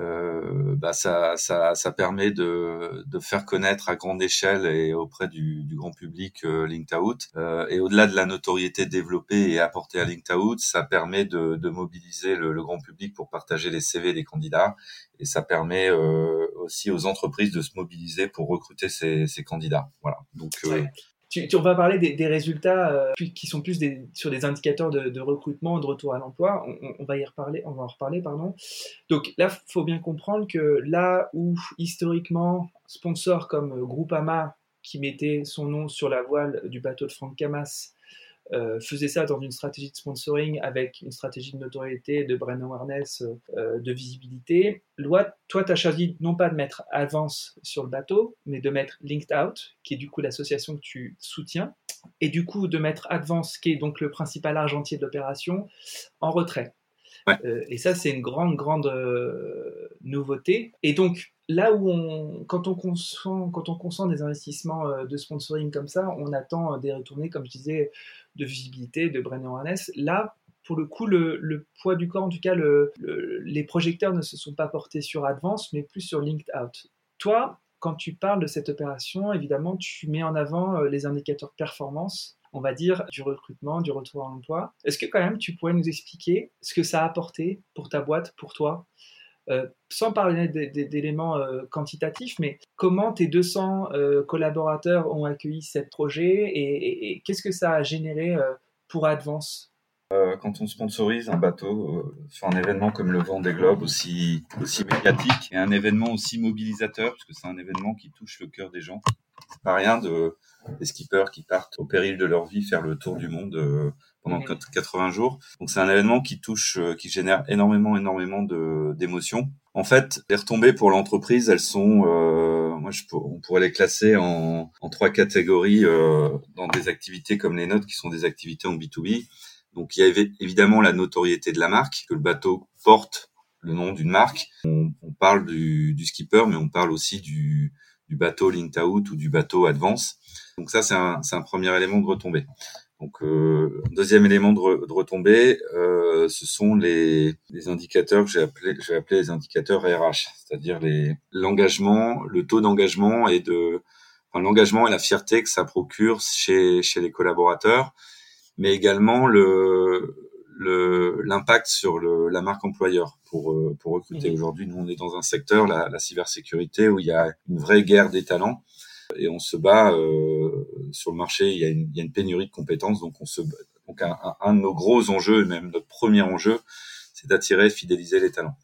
euh, bah ça, ça, ça, permet de, de, faire connaître à grande échelle et auprès du, du grand public euh, Linked Out. Euh, et au-delà de la notoriété développée et apportée à Linked Out, ça permet de, de mobiliser le, le, grand public pour partager les CV des candidats. Et ça permet euh, aussi aux entreprises de se mobiliser pour recruter ces, ces candidats. Voilà. Donc, euh, tu, tu, on va parler des, résultats euh, qui sont plus sur des indicateurs de, recrutement, de retour à l'emploi. On, va y reparler, on va en reparler, pardon. Donc là, faut bien comprendre que là où historiquement, sponsors comme Groupama, qui mettait son nom sur la voile du bateau de Franck Camas, euh, faisait ça dans une stratégie de sponsoring avec une stratégie de notoriété, de brand awareness, euh, de visibilité. Loi, toi, tu as choisi non pas de mettre Avance sur le bateau, mais de mettre Linked Out, qui est du coup l'association que tu soutiens, et du coup de mettre Advance, qui est donc le principal argentier de l'opération, en retrait. Ouais. Euh, et ça, c'est une grande, grande euh, nouveauté. Et donc, là où on, quand on consent, quand on consent des investissements de sponsoring comme ça, on attend des retournées, comme je disais, de visibilité, de brand awareness. Là, pour le coup, le, poids du corps, en tout cas, le, le, les projecteurs ne se sont pas portés sur Advance, mais plus sur Linked Out. Toi, quand tu parles de cette opération, évidemment, tu mets en avant euh, les indicateurs performance on va dire, du recrutement, du retour à l'emploi. Est-ce que quand même tu pourrais nous expliquer ce que ça a apporté pour ta boîte, pour toi? Euh, sans parler d'éléments euh, quantitatifs, mais comment tes 200 euh, collaborateurs ont accueilli ce projet et, qu'est-ce que ça a généré euh, pour Advance? Quand on sponsorise un bateau sur un événement comme le Vent des Globes aussi aussi médiatique et un événement aussi mobilisateur parce que c'est un événement qui touche le cœur des gens c'est pas rien de des skippers qui partent au péril de leur vie faire le tour du monde euh, pendant 80 jours. Donc c'est un événement qui touche, euh, qui génère énormément, énormément de d'émotions. En fait, les retombées pour l'entreprise, elles sont, euh, moi, je, on pourrait les classer en, en trois catégories euh, dans des activités comme les nôtres, qui sont des activités en B2B. Donc il y avait évidemment la notoriété de la marque, que le bateau porte le nom d'une marque. On, on parle du, du, skipper, mais on parle aussi du, du bateau Linked Out ou du bateau Advance. Donc ça, c'est un, un, premier élément de retombée. Donc euh, deuxième élément de, de retombée, euh, ce sont les, les indicateurs que j'ai appelé, j'ai appelé les indicateurs RH, c'est-à-dire l'engagement, le taux d'engagement et de enfin, l'engagement et la fierté que ça procure chez chez les collaborateurs, mais également le l'impact sur le, la marque employeur pour euh, pour recruter. Mmh. Aujourd'hui, nous on est dans un secteur la, la cybersécurité où il y a une vraie guerre des talents et on se bat euh, sur le marché. Il y, a une, il y, a une, pénurie de compétences, donc on se donc un, un, de nos gros enjeux, même notre premier enjeu, c'est d'attirer, et fidéliser les talents.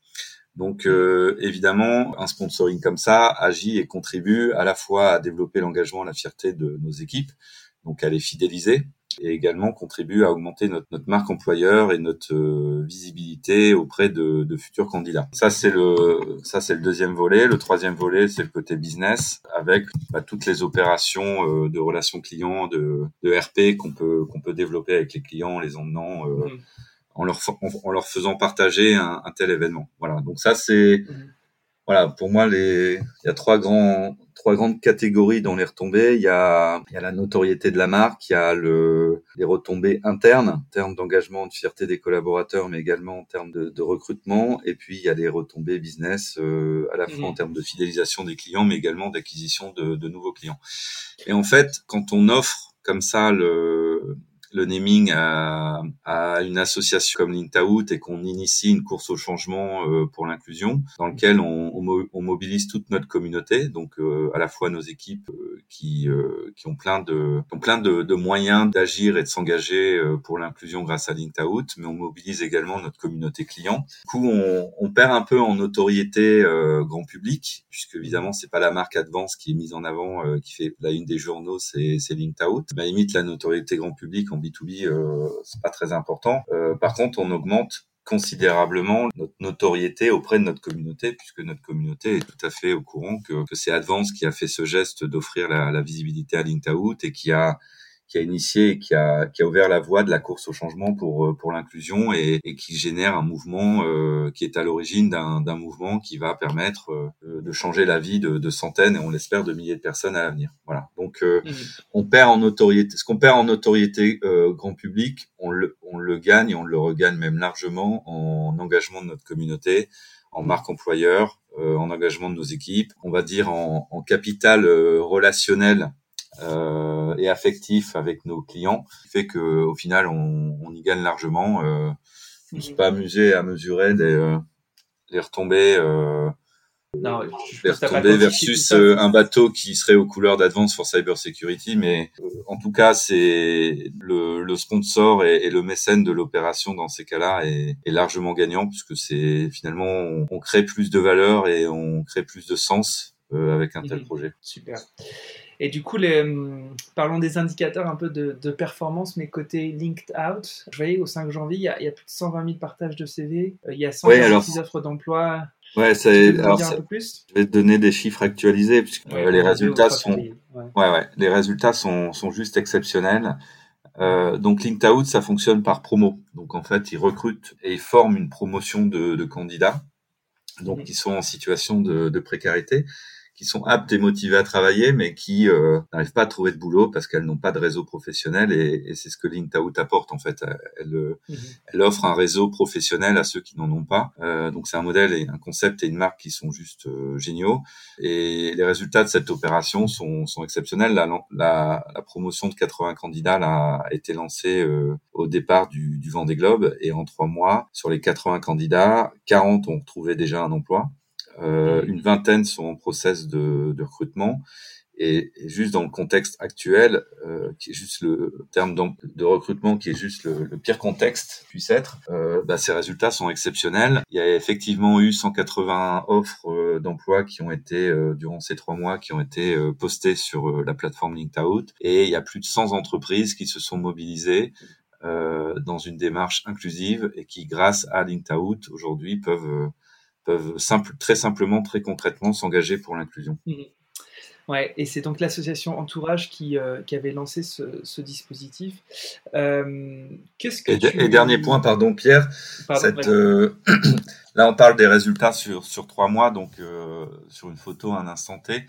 Donc euh, évidemment, un sponsoring comme ça agit et contribue à la fois à développer l'engagement, la fierté de nos équipes, donc à les fidéliser, et également contribue à augmenter notre, notre marque employeur et notre euh, visibilité auprès de, de, futurs candidats. Ça c'est le ça c'est le deuxième volet. Le troisième volet c'est le côté business avec bah, toutes les opérations euh, de relations clients, de, de RP qu'on peut qu'on peut développer avec les clients, les emmenant. Euh, mmh. En leur, en, en, leur faisant partager un, un, tel événement. Voilà. Donc ça, c'est mmh voilà, pour moi, les, il y a trois grands, trois grandes catégories dans les retombées. Il y a, il y a la notoriété de la marque, il y a le, les retombées internes, en termes d'engagement, de fierté des collaborateurs, mais également en termes de, de recrutement. Et puis, il y a les retombées business, euh, à la fois mmh. en termes de fidélisation des clients, mais également d'acquisition de, de nouveaux clients. Et en fait, quand on offre comme ça le, le naming à, à, une association comme l'Intaout et qu'on initie une course au changement euh, pour l'inclusion, dans lequel on, on, mobilise toute notre communauté, donc euh, à la fois nos équipes euh, qui, euh, qui ont plein de, ont plein de, de moyens d'agir et de s'engager euh, pour l'inclusion grâce à l'Intaout, mais on mobilise également notre communauté client. Du coup, on, on perd un peu en notoriété euh, grand public, puisque évidemment c'est pas la marque Advance qui est mise en avant, qui fait la une des journaux, c'est c'est l'Intaout. Mais limite la notoriété grand public B2B, euh, c'est pas très important. Euh, par contre, on augmente considérablement notre notoriété auprès de notre communauté, puisque notre communauté est tout à fait au courant que, c'est Advance qui a fait ce geste d'offrir la, la, visibilité à LinkedIn et qui a qui a initié et qui a, qui a ouvert la voie de la course au changement pour, pour l'inclusion et, et, qui génère un mouvement euh, qui est à l'origine d'un mouvement qui va permettre euh, de changer la vie de, de, centaines et on l'espère de milliers de personnes à l'avenir. Voilà. Donc euh, mmh. on perd en notoriété. Ce qu'on perd en notoriété grand public, on le, on le gagne et on le regagne même largement en engagement de notre communauté, en marque employeur, en engagement de nos équipes, on va dire en, en capital relationnel euh, et affectif avec nos clients, qui fait que au final on, on y gagne largement. Euh, je me suis pas amusé à mesurer des, euh, des retombées. Euh, non, je, retombées versus euh, un bateau qui serait aux couleurs d'Advance for Cyber Security, mais euh, en tout cas, c'est le, le, sponsor et, et, le mécène de l'opération dans ces cas-là est, est, largement gagnant puisque c'est finalement on, on, crée plus de valeur et on crée plus de sens avec un tel mhm. projet. Super. Et du coup, les, hum, parlons des indicateurs un peu de, performance, mais côté linked out. Je voyais au 5 janvier, il y, a, il y a plus de 120 000 partages de CV, euh, il y a 126 offres d'emploi. Ouais, c'est, alors, un peu plus? Je vais te donner des chiffres actualisés, puisque euh, les résultats sont, ouais. ouais. les résultats sont, sont juste exceptionnels. Euh, donc Linked Out, ça fonctionne par promo. Donc en fait, ils recrutent et ils forment une promotion de, de candidats, donc qui sont en situation de, de précarité qui sont aptes et motivées à travailler, mais qui euh, n'arrivent pas à trouver de boulot parce qu'elles n'ont pas de réseau professionnel. Et, et c'est ce que LinkedOut apporte en fait. Elle, mhm. elle, offre un réseau professionnel à ceux qui n'en ont pas. Euh, donc c'est un modèle et un concept et une marque qui sont juste euh, géniaux. Et les résultats de cette opération sont, sont exceptionnels. La, la, la, promotion de 80 candidats a été lancée euh, au départ du, du Vendée Globe et en trois mois, sur les 80 candidats, 40 ont trouvé déjà un emploi. Euh, une vingtaine sont en process de, de recrutement. Et, juste dans le contexte actuel, euh, qui est juste le terme de recrutement, qui est juste le, le pire contexte puisse être, euh, bah, ces résultats sont exceptionnels. Il y a effectivement eu 180 offres euh, d'emploi qui ont été euh, durant ces trois mois, qui ont été postées sur la plateforme LinkedOut, et il y a plus de 100 entreprises qui se sont mobilisées dans une démarche inclusive et qui, grâce à LinkedOut, aujourd'hui peuvent peuvent simple, très simplement, très concrètement s'engager pour l'inclusion. Mmh. Ouais, et c'est donc l'association Entourage qui, euh, qui, avait lancé ce, ce dispositif. Euh, qu'est-ce que et, tu... et, dernier point, pardon Pierre, cette, euh, là on parle des résultats sur, sur trois mois, donc sur une photo un instant T.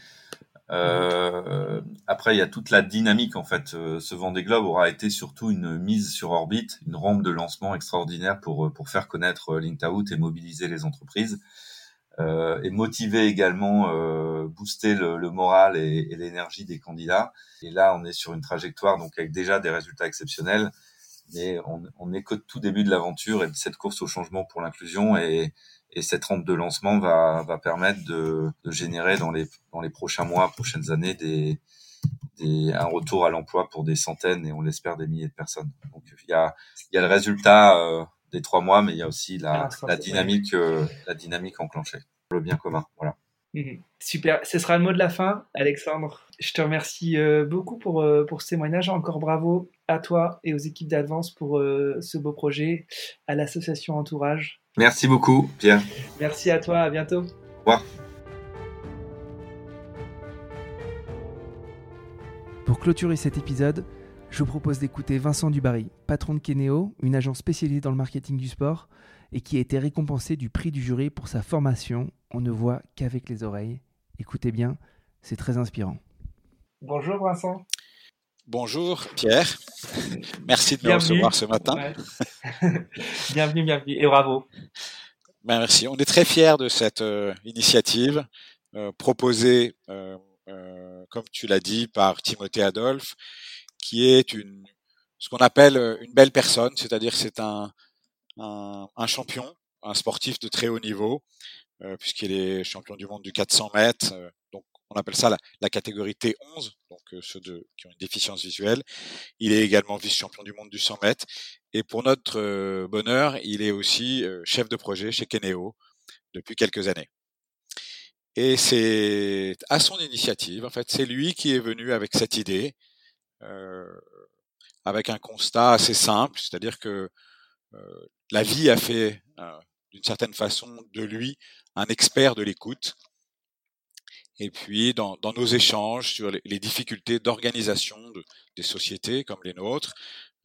Euh, après, il y a toute la dynamique en fait. Euh, ce Vendée Globe aura été surtout une mise sur orbite, une rampe de lancement extraordinaire pour pour faire connaître LinkedOut et mobiliser les entreprises euh, et motiver également, euh, booster le, le, moral et, et l'énergie des candidats. Et là, on est sur une trajectoire donc avec déjà des résultats exceptionnels, mais on, on est qu'au tout début de l'aventure et cette course au changement pour l'inclusion et et cette rampe de lancement va, va permettre de, de, générer dans les, dans les prochains mois, prochaines années, des, des, un retour à l'emploi pour des centaines et on l'espère des milliers de personnes. Donc il y a, il y a le résultat euh, des trois mois, mais il y a aussi la, ah, la dynamique, euh, la dynamique enclenchée pour le bien commun. Voilà. Mhm. Super, ce sera le mot de la fin, Alexandre. Je te remercie euh, beaucoup pour, euh, pour ce témoignage. Encore bravo à toi et aux équipes d'Advance pour euh, ce beau projet, à l'association Entourage. Merci beaucoup, Pierre. Merci à toi, à bientôt. Au revoir. Pour clôturer cet épisode, je vous propose d'écouter Vincent Dubarry, patron de Keneo, une agence spécialisée dans le marketing du sport et qui a été récompensé du prix du jury pour sa formation On ne voit qu'avec les oreilles. Écoutez bien, c'est très inspirant. Bonjour Vincent. Bonjour Pierre. Merci de me recevoir ce matin. bienvenue, bienvenue et bravo. Ben, merci. On est très fiers de cette euh, initiative euh, proposée, euh, comme tu l'as dit, par Timothée Adolphe, qui est une, ce qu'on appelle une belle personne, c'est-à-dire c'est un, un, un, champion, un sportif de très haut niveau, puisqu'il est champion du monde du 400 mètres, donc on appelle ça la, la catégorie T11, donc ceux de, qui ont une déficience visuelle. Il est également vice-champion du monde du 100 mètres. Et pour notre bonheur, il est aussi chef de projet chez Keneo depuis quelques années. Et c'est à son initiative, en fait, c'est lui qui est venu avec cette idée, euh, avec un constat assez simple, c'est-à-dire que euh, la vie a fait, euh, d'une certaine façon, de lui un expert de l'écoute. Et puis dans, dans nos échanges sur les, les difficultés d'organisation de, des sociétés comme les nôtres,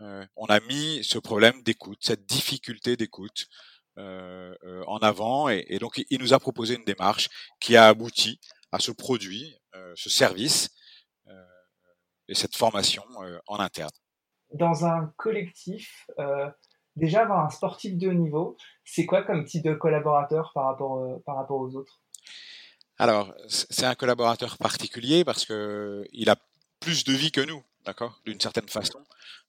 euh, on a mis ce problème d'écoute, cette difficulté d'écoute euh, euh, en avant, et, et, donc il nous a proposé une démarche qui a abouti à ce produit, euh, ce service et cette formation en interne. Dans un collectif, déjà avoir un sportif de haut niveau, c'est quoi comme type de collaborateur par rapport, par rapport aux autres? Alors, c'est un collaborateur particulier parce que il a plus de vie que nous, d'accord, d'une certaine façon.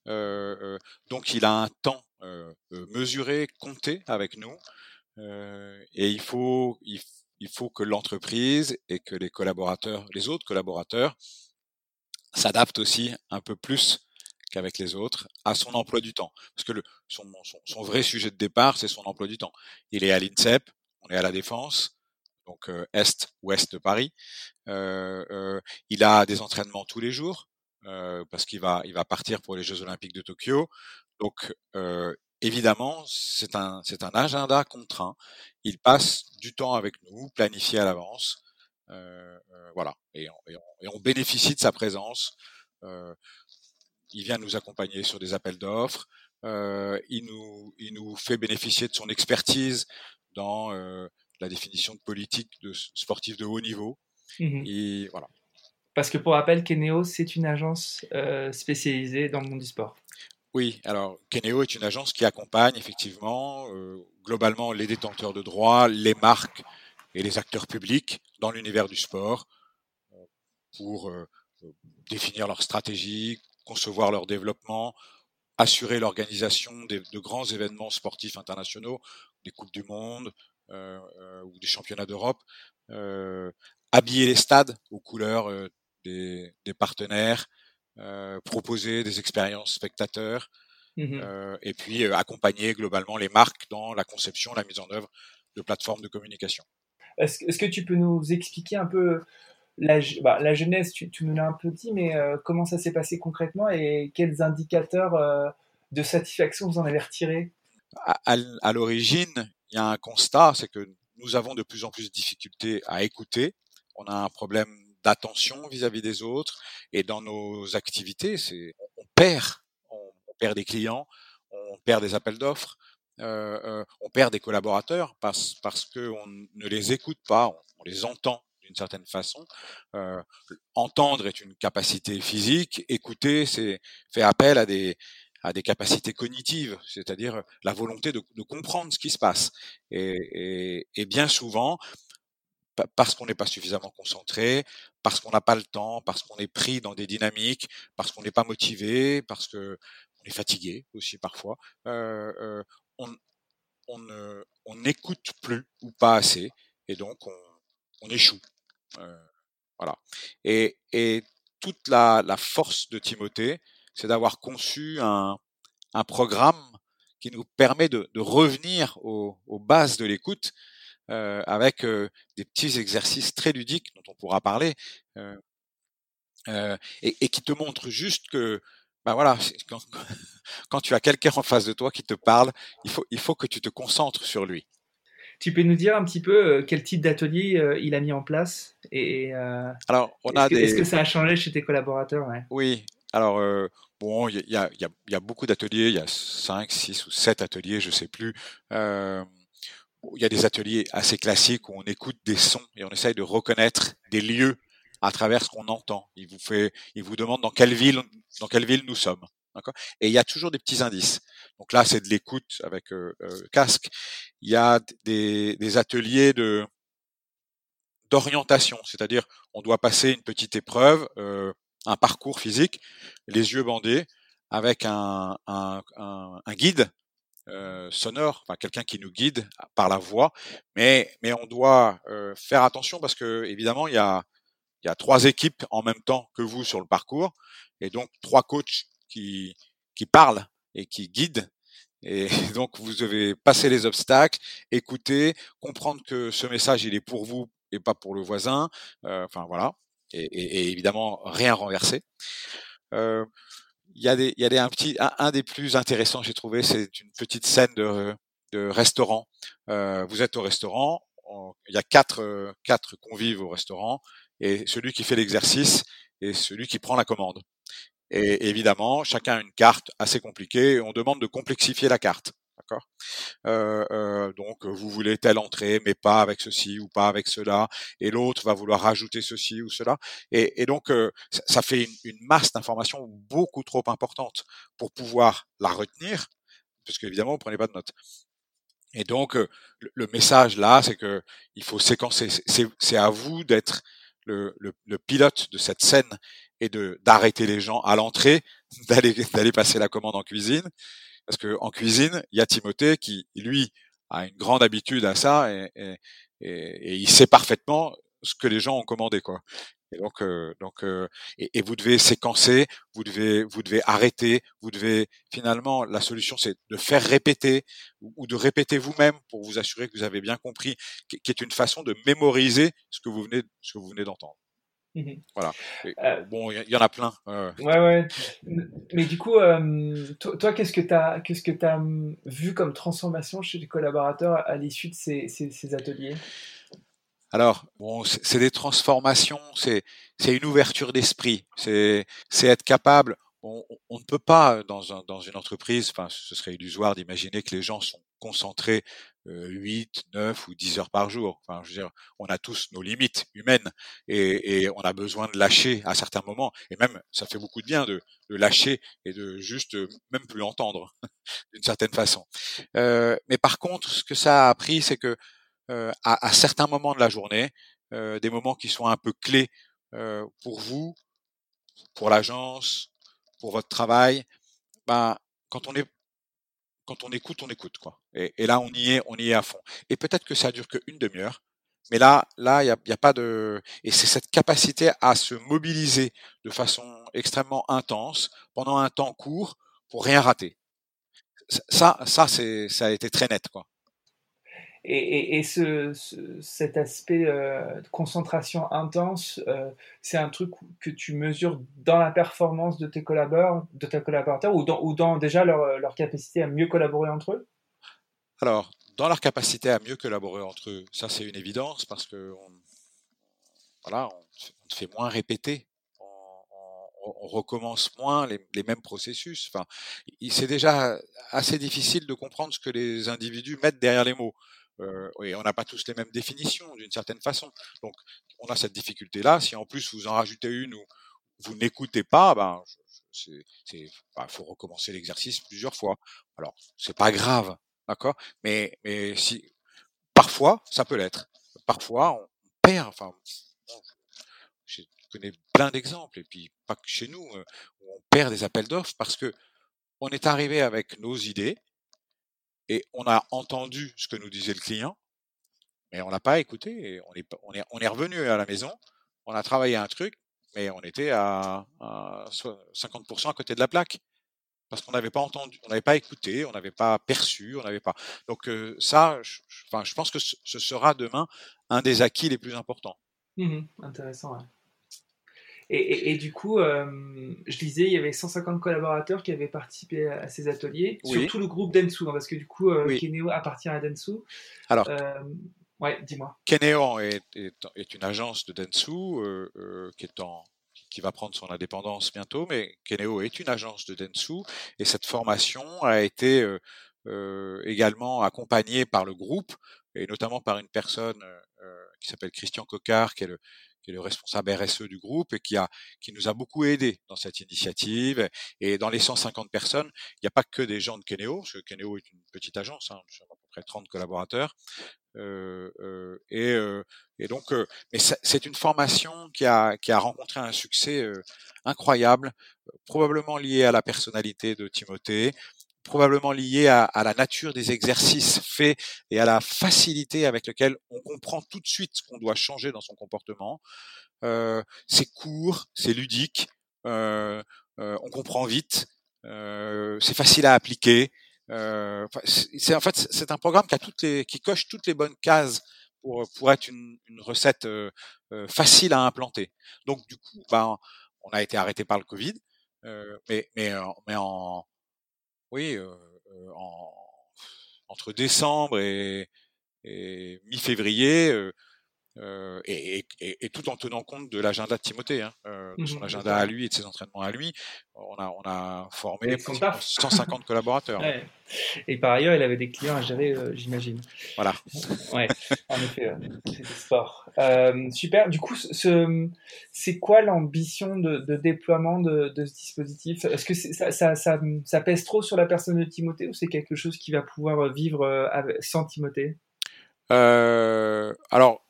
Euh, euh, donc, il a un temps euh, mesuré, compté avec nous, et il faut, faut que l'entreprise et que les collaborateurs, les autres collaborateurs, s'adaptent aussi un peu plus qu'avec les autres à son emploi du temps. Parce que le, son, son, son vrai sujet de départ, c'est son emploi du temps. Il est à l'INSEP, on est à la Défense, donc euh, est ouest de Paris. Il a des entraînements tous les jours parce qu'il va il va partir pour les Jeux Olympiques de Tokyo. Donc évidemment, c'est un, c'est un agenda contraint. Il passe du temps avec nous, planifié à l'avance. Euh, voilà, et on, et, on, bénéficie de sa présence. Euh, il vient nous accompagner sur des appels d'offres. Il nous, il nous fait bénéficier de son expertise dans la définition de politique de sportif de haut niveau. Mmh Et voilà. Parce que pour rappel, Keneo, c'est une agence euh, spécialisée dans le monde du sport. Oui, alors Keneo est une agence qui accompagne effectivement euh, globalement les détenteurs de droits, les marques et les acteurs publics dans l'univers du sport euh, pour euh, définir leur stratégie, concevoir leur développement, assurer l'organisation de grands événements sportifs internationaux, des Coupes du Monde, ou des championnats d'Europe, euh, habiller les stades aux couleurs des, des, partenaires, proposer des expériences spectateurs, mmh et puis accompagner globalement les marques dans la conception, la mise en œuvre de plateformes de communication. Est-ce est que tu peux nous expliquer un peu la, bah, la genèse, tu, tu, nous l'as un peu dit, mais euh, comment ça s'est passé concrètement et quels indicateurs euh, de satisfaction vous en avez retiré? À, à, à l'origine, il y a un constat, c'est que nous avons de plus en plus de difficultés à écouter. On a un problème d'attention vis-à-vis des autres et dans nos activités, c'est on perd, on, perd des clients, on perd des appels d'offres, euh, euh, on perd des collaborateurs parce parce que on ne les écoute pas, on, on les entend d'une certaine façon. Euh, entendre est une capacité physique, écouter c'est fait appel à des à des capacités cognitives, c'est-à-dire la volonté de, de, comprendre ce qui se passe. Et, et, et bien souvent, parce qu'on n'est pas suffisamment concentré, parce qu'on n'a pas le temps, parce qu'on est pris dans des dynamiques, parce qu'on n'est pas motivé, parce que on est fatigué aussi parfois, euh, euh, on, on n'écoute plus ou pas assez, et donc on, on échoue. Euh, voilà. Et, et toute la, la force de Timothée, c'est d'avoir conçu un, un, programme qui nous permet de, de revenir aux, aux, bases de l'écoute euh, avec euh, des petits exercices très ludiques dont on pourra parler euh, et, et, qui te montrent juste que ben voilà, quand, quand tu as quelqu'un en face de toi qui te parle, il faut, il faut que tu te concentres sur lui. Tu peux nous dire un petit peu quel type d'atelier euh, il a mis en place et euh, alors on a est-ce que, des... est-ce que ça a changé chez tes collaborateurs ouais? Oui, alors euh, bon, il y a, y, y a, beaucoup d'ateliers, il y a 5, 6 ou 7 ateliers, je sais plus. Euh, il y a des ateliers assez classiques où on écoute des sons et on essaye de reconnaître des lieux à travers ce qu'on entend. Il vous fait, il vous demande dans quelle ville, dans quelle ville nous sommes. Et il y a toujours des petits indices. Donc là, c'est de l'écoute avec euh, euh, casque. Il y a des, des ateliers de d'orientation, c'est-à-dire on doit passer une petite épreuve, euh, un parcours physique, les yeux bandés, avec un, un, un, guide euh, sonore, enfin quelqu'un qui nous guide par la voix, mais mais on doit euh, faire attention parce que évidemment il y a il y a trois équipes en même temps que vous sur le parcours et donc trois coachs qui, qui parle et qui guide. Et donc, vous devez passer les obstacles, écouter, comprendre que ce message, il est pour vous et pas pour le voisin. Euh, enfin, voilà. Et, et, et, évidemment, rien renverser. Euh, il y a des, il y a des, un petit, un, des plus intéressants, j'ai trouvé, c'est une petite scène de, de restaurant. Euh, vous êtes au restaurant, il y a quatre, quatre convives au restaurant et celui qui fait l'exercice est celui qui prend la commande. Et évidemment, chacun a une carte assez compliquée et on demande de complexifier la carte. Euh, euh, Donc, vous voulez telle entrée, mais pas avec ceci ou pas avec cela, et l'autre va vouloir rajouter ceci ou cela. Et, et donc, euh, ça fait une, une masse d'informations beaucoup trop importante pour pouvoir la retenir, parce qu'évidemment, vous prenez pas de notes. Et donc, le, message là, c'est que il faut séquencer. C'est à vous d'être le, le, le, pilote de cette scène et de d'arrêter les gens à l'entrée, d'aller passer la commande en cuisine, parce que en cuisine, il y a Timothée qui lui a une grande habitude à ça et, il sait parfaitement ce que les gens ont commandé quoi. Et donc, euh, donc, euh, et, vous devez séquencer, vous devez, vous devez arrêter, vous devez finalement la solution c'est de faire répéter ou, de répéter vous-même pour vous assurer que vous avez bien compris, qui, qui est une façon de mémoriser ce que vous venez, ce que vous venez d'entendre. Mmh voilà. Euh, bon, il y, y, en a plein. Euh. Ouais, ouais. Mais du coup, euh, toi, toi qu'est-ce que tu as, qu'est-ce que as vu comme transformation chez les collaborateurs à l'issue de ces, ces, ces ateliers? Alors, bon, c'est des transformations, c'est une ouverture d'esprit, c'est être capable. On, on, ne peut pas dans, un, dans une entreprise, enfin, ce serait illusoire d'imaginer que les gens sont concentrés 8, 9 ou 10 heures par jour. Enfin, je veux dire, on a tous nos limites humaines et, et, on a besoin de lâcher à certains moments. Et même, ça fait beaucoup de bien de, de lâcher et de juste même plus entendre d'une certaine façon. Euh, mais par contre, ce que ça a appris, c'est que euh, à, à, certains moments de la journée, euh, des moments qui sont un peu clés euh, pour vous, pour l'agence, pour votre travail, ben, quand on est quand on écoute, on écoute quoi. Et, là, on y est, on y est à fond. Et peut-être que ça dure qu'une demi-heure, mais là, là, il n'y a, y a, pas de. Et c'est cette capacité à se mobiliser de façon extrêmement intense pendant un temps court pour rien rater. Ça, ça, c'est, ça a été très net quoi. Et, et, et ce, ce, cet aspect euh, de concentration intense, euh, c'est un truc que tu mesures dans la performance de tes collaborateurs, de tes collaborateurs ou, dans, déjà leur, capacité à mieux collaborer entre eux? Alors, dans leur capacité à mieux collaborer entre eux, ça c'est une évidence parce que on, voilà, on, on fait moins répéter. On recommence moins les, mêmes processus. Enfin, c'est déjà assez difficile de comprendre ce que les individus mettent derrière les mots et on n'a pas tous les mêmes définitions d'une certaine façon. Donc, on a cette difficulté-là. Si en plus vous en rajoutez une ou vous n'écoutez pas, ben, c'est, bah, faut recommencer l'exercice plusieurs fois. Alors, c'est pas grave, d'accord? Mais, mais si parfois, ça peut l'être. Parfois, on perd. Enfin, je connais plein d'exemples, et puis pas que chez nous, euh, où on perd des appels d'offres parce que on est arrivé avec nos idées, et on a entendu ce que nous disait le client, mais on n'a pas écouté. On, est, on, est, on est revenu à la maison, on a travaillé un truc, mais on était à, à 50% à côté de la plaque. Parce qu'on n'avait pas entendu, on n'avait pas écouté, on n'avait pas perçu, on n'avait pas. Donc euh, ça, je, enfin, je pense que ce sera demain un des acquis les plus importants. Mmh, intéressant. Ouais. Et, et, et, du coup, euh, je disais, il y avait 150 collaborateurs qui avaient participé à, ces ateliers, oui. surtout le groupe Densu, hein, parce que du coup, euh, oui. Keneo appartient à Densu. Alors, euh, ouais, dis-moi. Keneo est, est, est, une agence de Densu euh, euh, qui est en qui va prendre son indépendance bientôt, mais Keneo est une agence de Densu et cette formation a été également accompagnée par le groupe et notamment par une personne qui s'appelle Christian Cocard, qui est le qui est le responsable RSE du groupe et qui a qui nous a beaucoup aidé dans cette initiative. Et dans les 150 personnes, il n'y a pas que des gens de Keneo, parce que Keneo est une petite agence, hein, à peu près 30 collaborateurs. Euh, euh, et, euh, et, donc, euh, mais c'est une formation qui a qui a rencontré un succès euh, incroyable, probablement lié à la personnalité de Timothée, probablement lié à, à, la nature des exercices faits et à la facilité avec laquelle on comprend tout de suite ce qu'on doit changer dans son comportement. Euh, c'est court, c'est ludique, euh, euh, on comprend vite, euh, c'est facile à appliquer. Euh, c'est en fait c'est un programme qui a toutes les, qui coche toutes les bonnes cases pour pour être une, une recette euh, facile à implanter. Donc du coup, ben, on a été arrêté par le Covid, mais mais mais en oui, en, entre décembre et, mi-février. Euh, et, et, et, tout en tenant compte de l'agenda de Timothée, hein, euh, de son mmh agenda à lui et de ses entraînements à lui. On a, on a formé 150 collaborateurs. Ouais. Et par ailleurs, il avait des clients à gérer, euh, j'imagine. Voilà. Ouais, en effet, c'est du sport. Super. Du coup, ce, c'est quoi l'ambition de, de, déploiement de, de ce dispositif? Est-ce que ça, ça, ça, ça, pèse trop sur la personne de Timothée ou c'est quelque chose qui va pouvoir vivre avec, sans Timothée? Alors,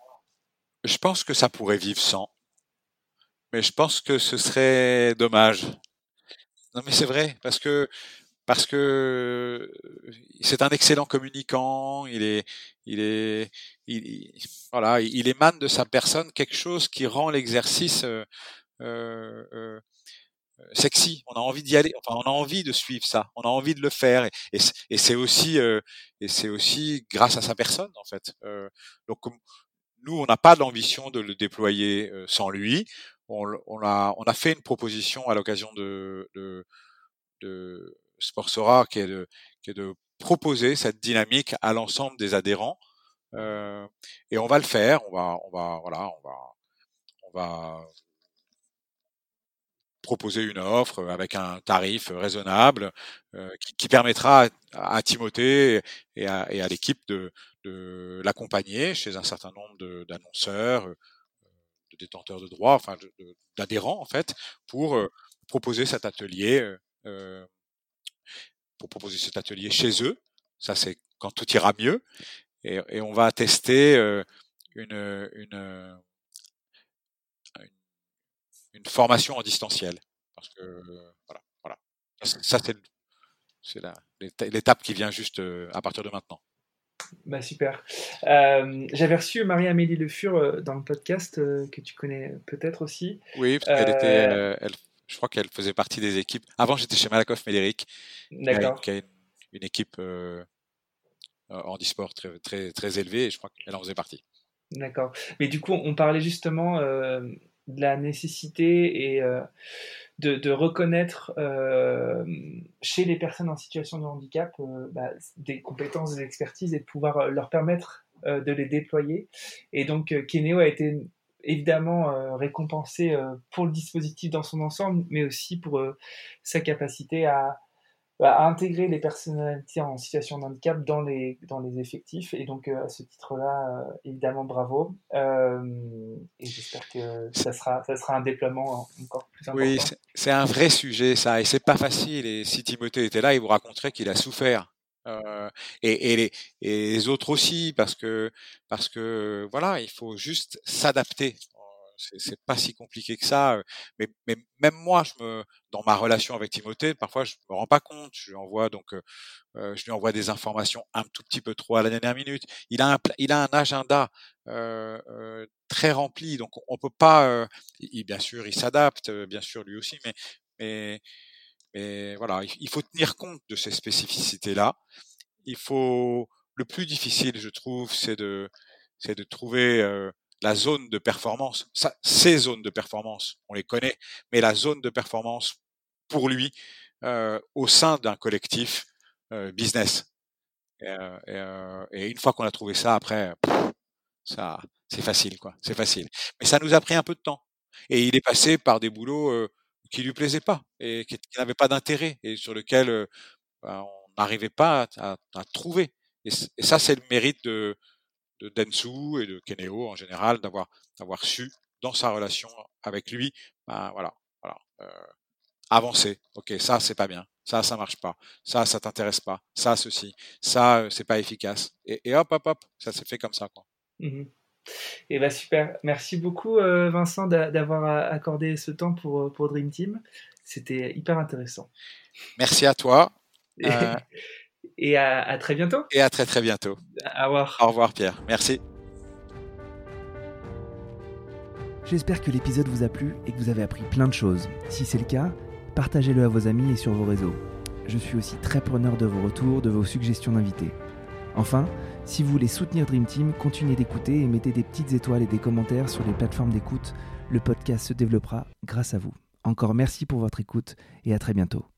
je pense que ça pourrait vivre sans. Mais je pense que ce serait dommage. Non, mais c'est vrai, parce que parce que c'est un excellent communicant. Il est, il est, il, voilà, il émane de sa personne quelque chose qui rend l'exercice euh, euh, euh, sexy. On a envie d'y aller. Enfin, on a envie de suivre ça. On a envie de le faire. Et, et c'est aussi, et c'est aussi grâce à sa personne en fait. donc nous, on n'a pas l'ambition de le déployer euh, sans lui. On, on, a, on a fait une proposition à l'occasion de, de, de Sportsora qui est de, qui est de proposer cette dynamique à l'ensemble des adhérents. Euh, et on va le faire. On va, on va, voilà, on va, on va proposer une offre avec un tarif raisonnable euh, qui, qui, permettra à, à, Timothée et à, et à l'équipe de, de l'accompagner chez un certain nombre d'annonceurs, euh, de, détenteurs de droits, enfin d'adhérents en fait, pour euh, proposer cet atelier, euh, pour proposer cet atelier chez eux. Ça c'est quand tout ira mieux, et, et on va tester une, une, une formation en distanciel, parce que voilà, voilà, ça c'est l'étape qui vient juste à partir de maintenant. Bah, super. Euh, j'avais reçu Marie-Amélie Le Fur euh, dans le podcast euh, que tu connais peut-être aussi. Oui, parce qu'elle était, elle, je crois qu'elle faisait partie des équipes. Avant, j'étais chez Malakoff Médéric, qui a, une, équipe en e-sport très, très, très élevée, et je crois qu'elle en faisait partie. D'accord. Mais du coup, on parlait justement de la nécessité et de, reconnaître euh, chez les personnes en situation de handicap euh, bah, des compétences, des expertises et de pouvoir euh, leur permettre de les déployer. Et donc, Keneo a été évidemment récompensé pour le dispositif dans son ensemble, mais aussi pour sa capacité à, à intégrer les personnalités en situation de handicap dans les, dans les effectifs. Et donc, euh, à ce titre-là, euh, évidemment, bravo. Euh, et j'espère que ça sera, ça sera un déploiement encore plus important. Oui, c'est un vrai sujet, ça. Et c'est pas facile. Et si Timothée était là, il vous raconterait qu'il a souffert. Et, et, les, et, les, autres aussi, parce que, parce que voilà, il faut juste s'adapter c'est pas si compliqué que ça. Mais, mais, même moi, je me, dans ma relation avec Timothée, parfois je me rends pas compte. Je lui envoie donc, euh, je lui envoie des informations un tout petit peu trop à la dernière minute. Il a un, il a un agenda euh, euh, très rempli, donc on peut pas. il, bien sûr, il s'adapte, bien sûr lui aussi, mais, mais, mais voilà, il, faut tenir compte de ces spécificités là. Il faut le plus difficile, je trouve, c'est de c'est de trouver la zone de performance, ça, ces zones de performance, on les connaît, mais la zone de performance pour lui euh, au sein d'un collectif euh, business. Et, euh, euh, et, une fois qu'on a trouvé ça, après, ça, c'est facile, quoi. C'est facile. Mais ça nous a pris un peu de temps. Et il est passé par des boulots euh, qui lui plaisaient pas et qui, n'avaient pas d'intérêt et sur lesquels ben, on n'arrivait pas à, à, trouver. Et, et ça, c'est le mérite de, de Densu et de Keneo en général, d'avoir d'avoir su dans sa relation avec lui, ben, voilà, voilà, euh, avancer. Ok, ça c'est pas bien, ça ça marche pas, ça ça t'intéresse pas, ça ceci, ça euh, c'est pas efficace. Et, et, hop hop hop, ça s'est fait comme ça quoi. Mmh et bah super, merci beaucoup euh, Vincent d'avoir accordé ce temps pour pour Dream Team. C'était hyper intéressant. Merci à toi. Et à, très bientôt. Et à très très bientôt. Au revoir. Au revoir Pierre. Merci. J'espère que l'épisode vous a plu et que vous avez appris plein de choses. Si c'est le cas, partagez-le à vos amis et sur vos réseaux. Je suis aussi très preneur de vos retours, de vos suggestions d'invités. Enfin, si vous voulez soutenir Dream Team, continuez d'écouter et mettez des petites étoiles et des commentaires sur les plateformes d'écoute. Le podcast se développera grâce à vous. Encore merci pour votre écoute et à très bientôt.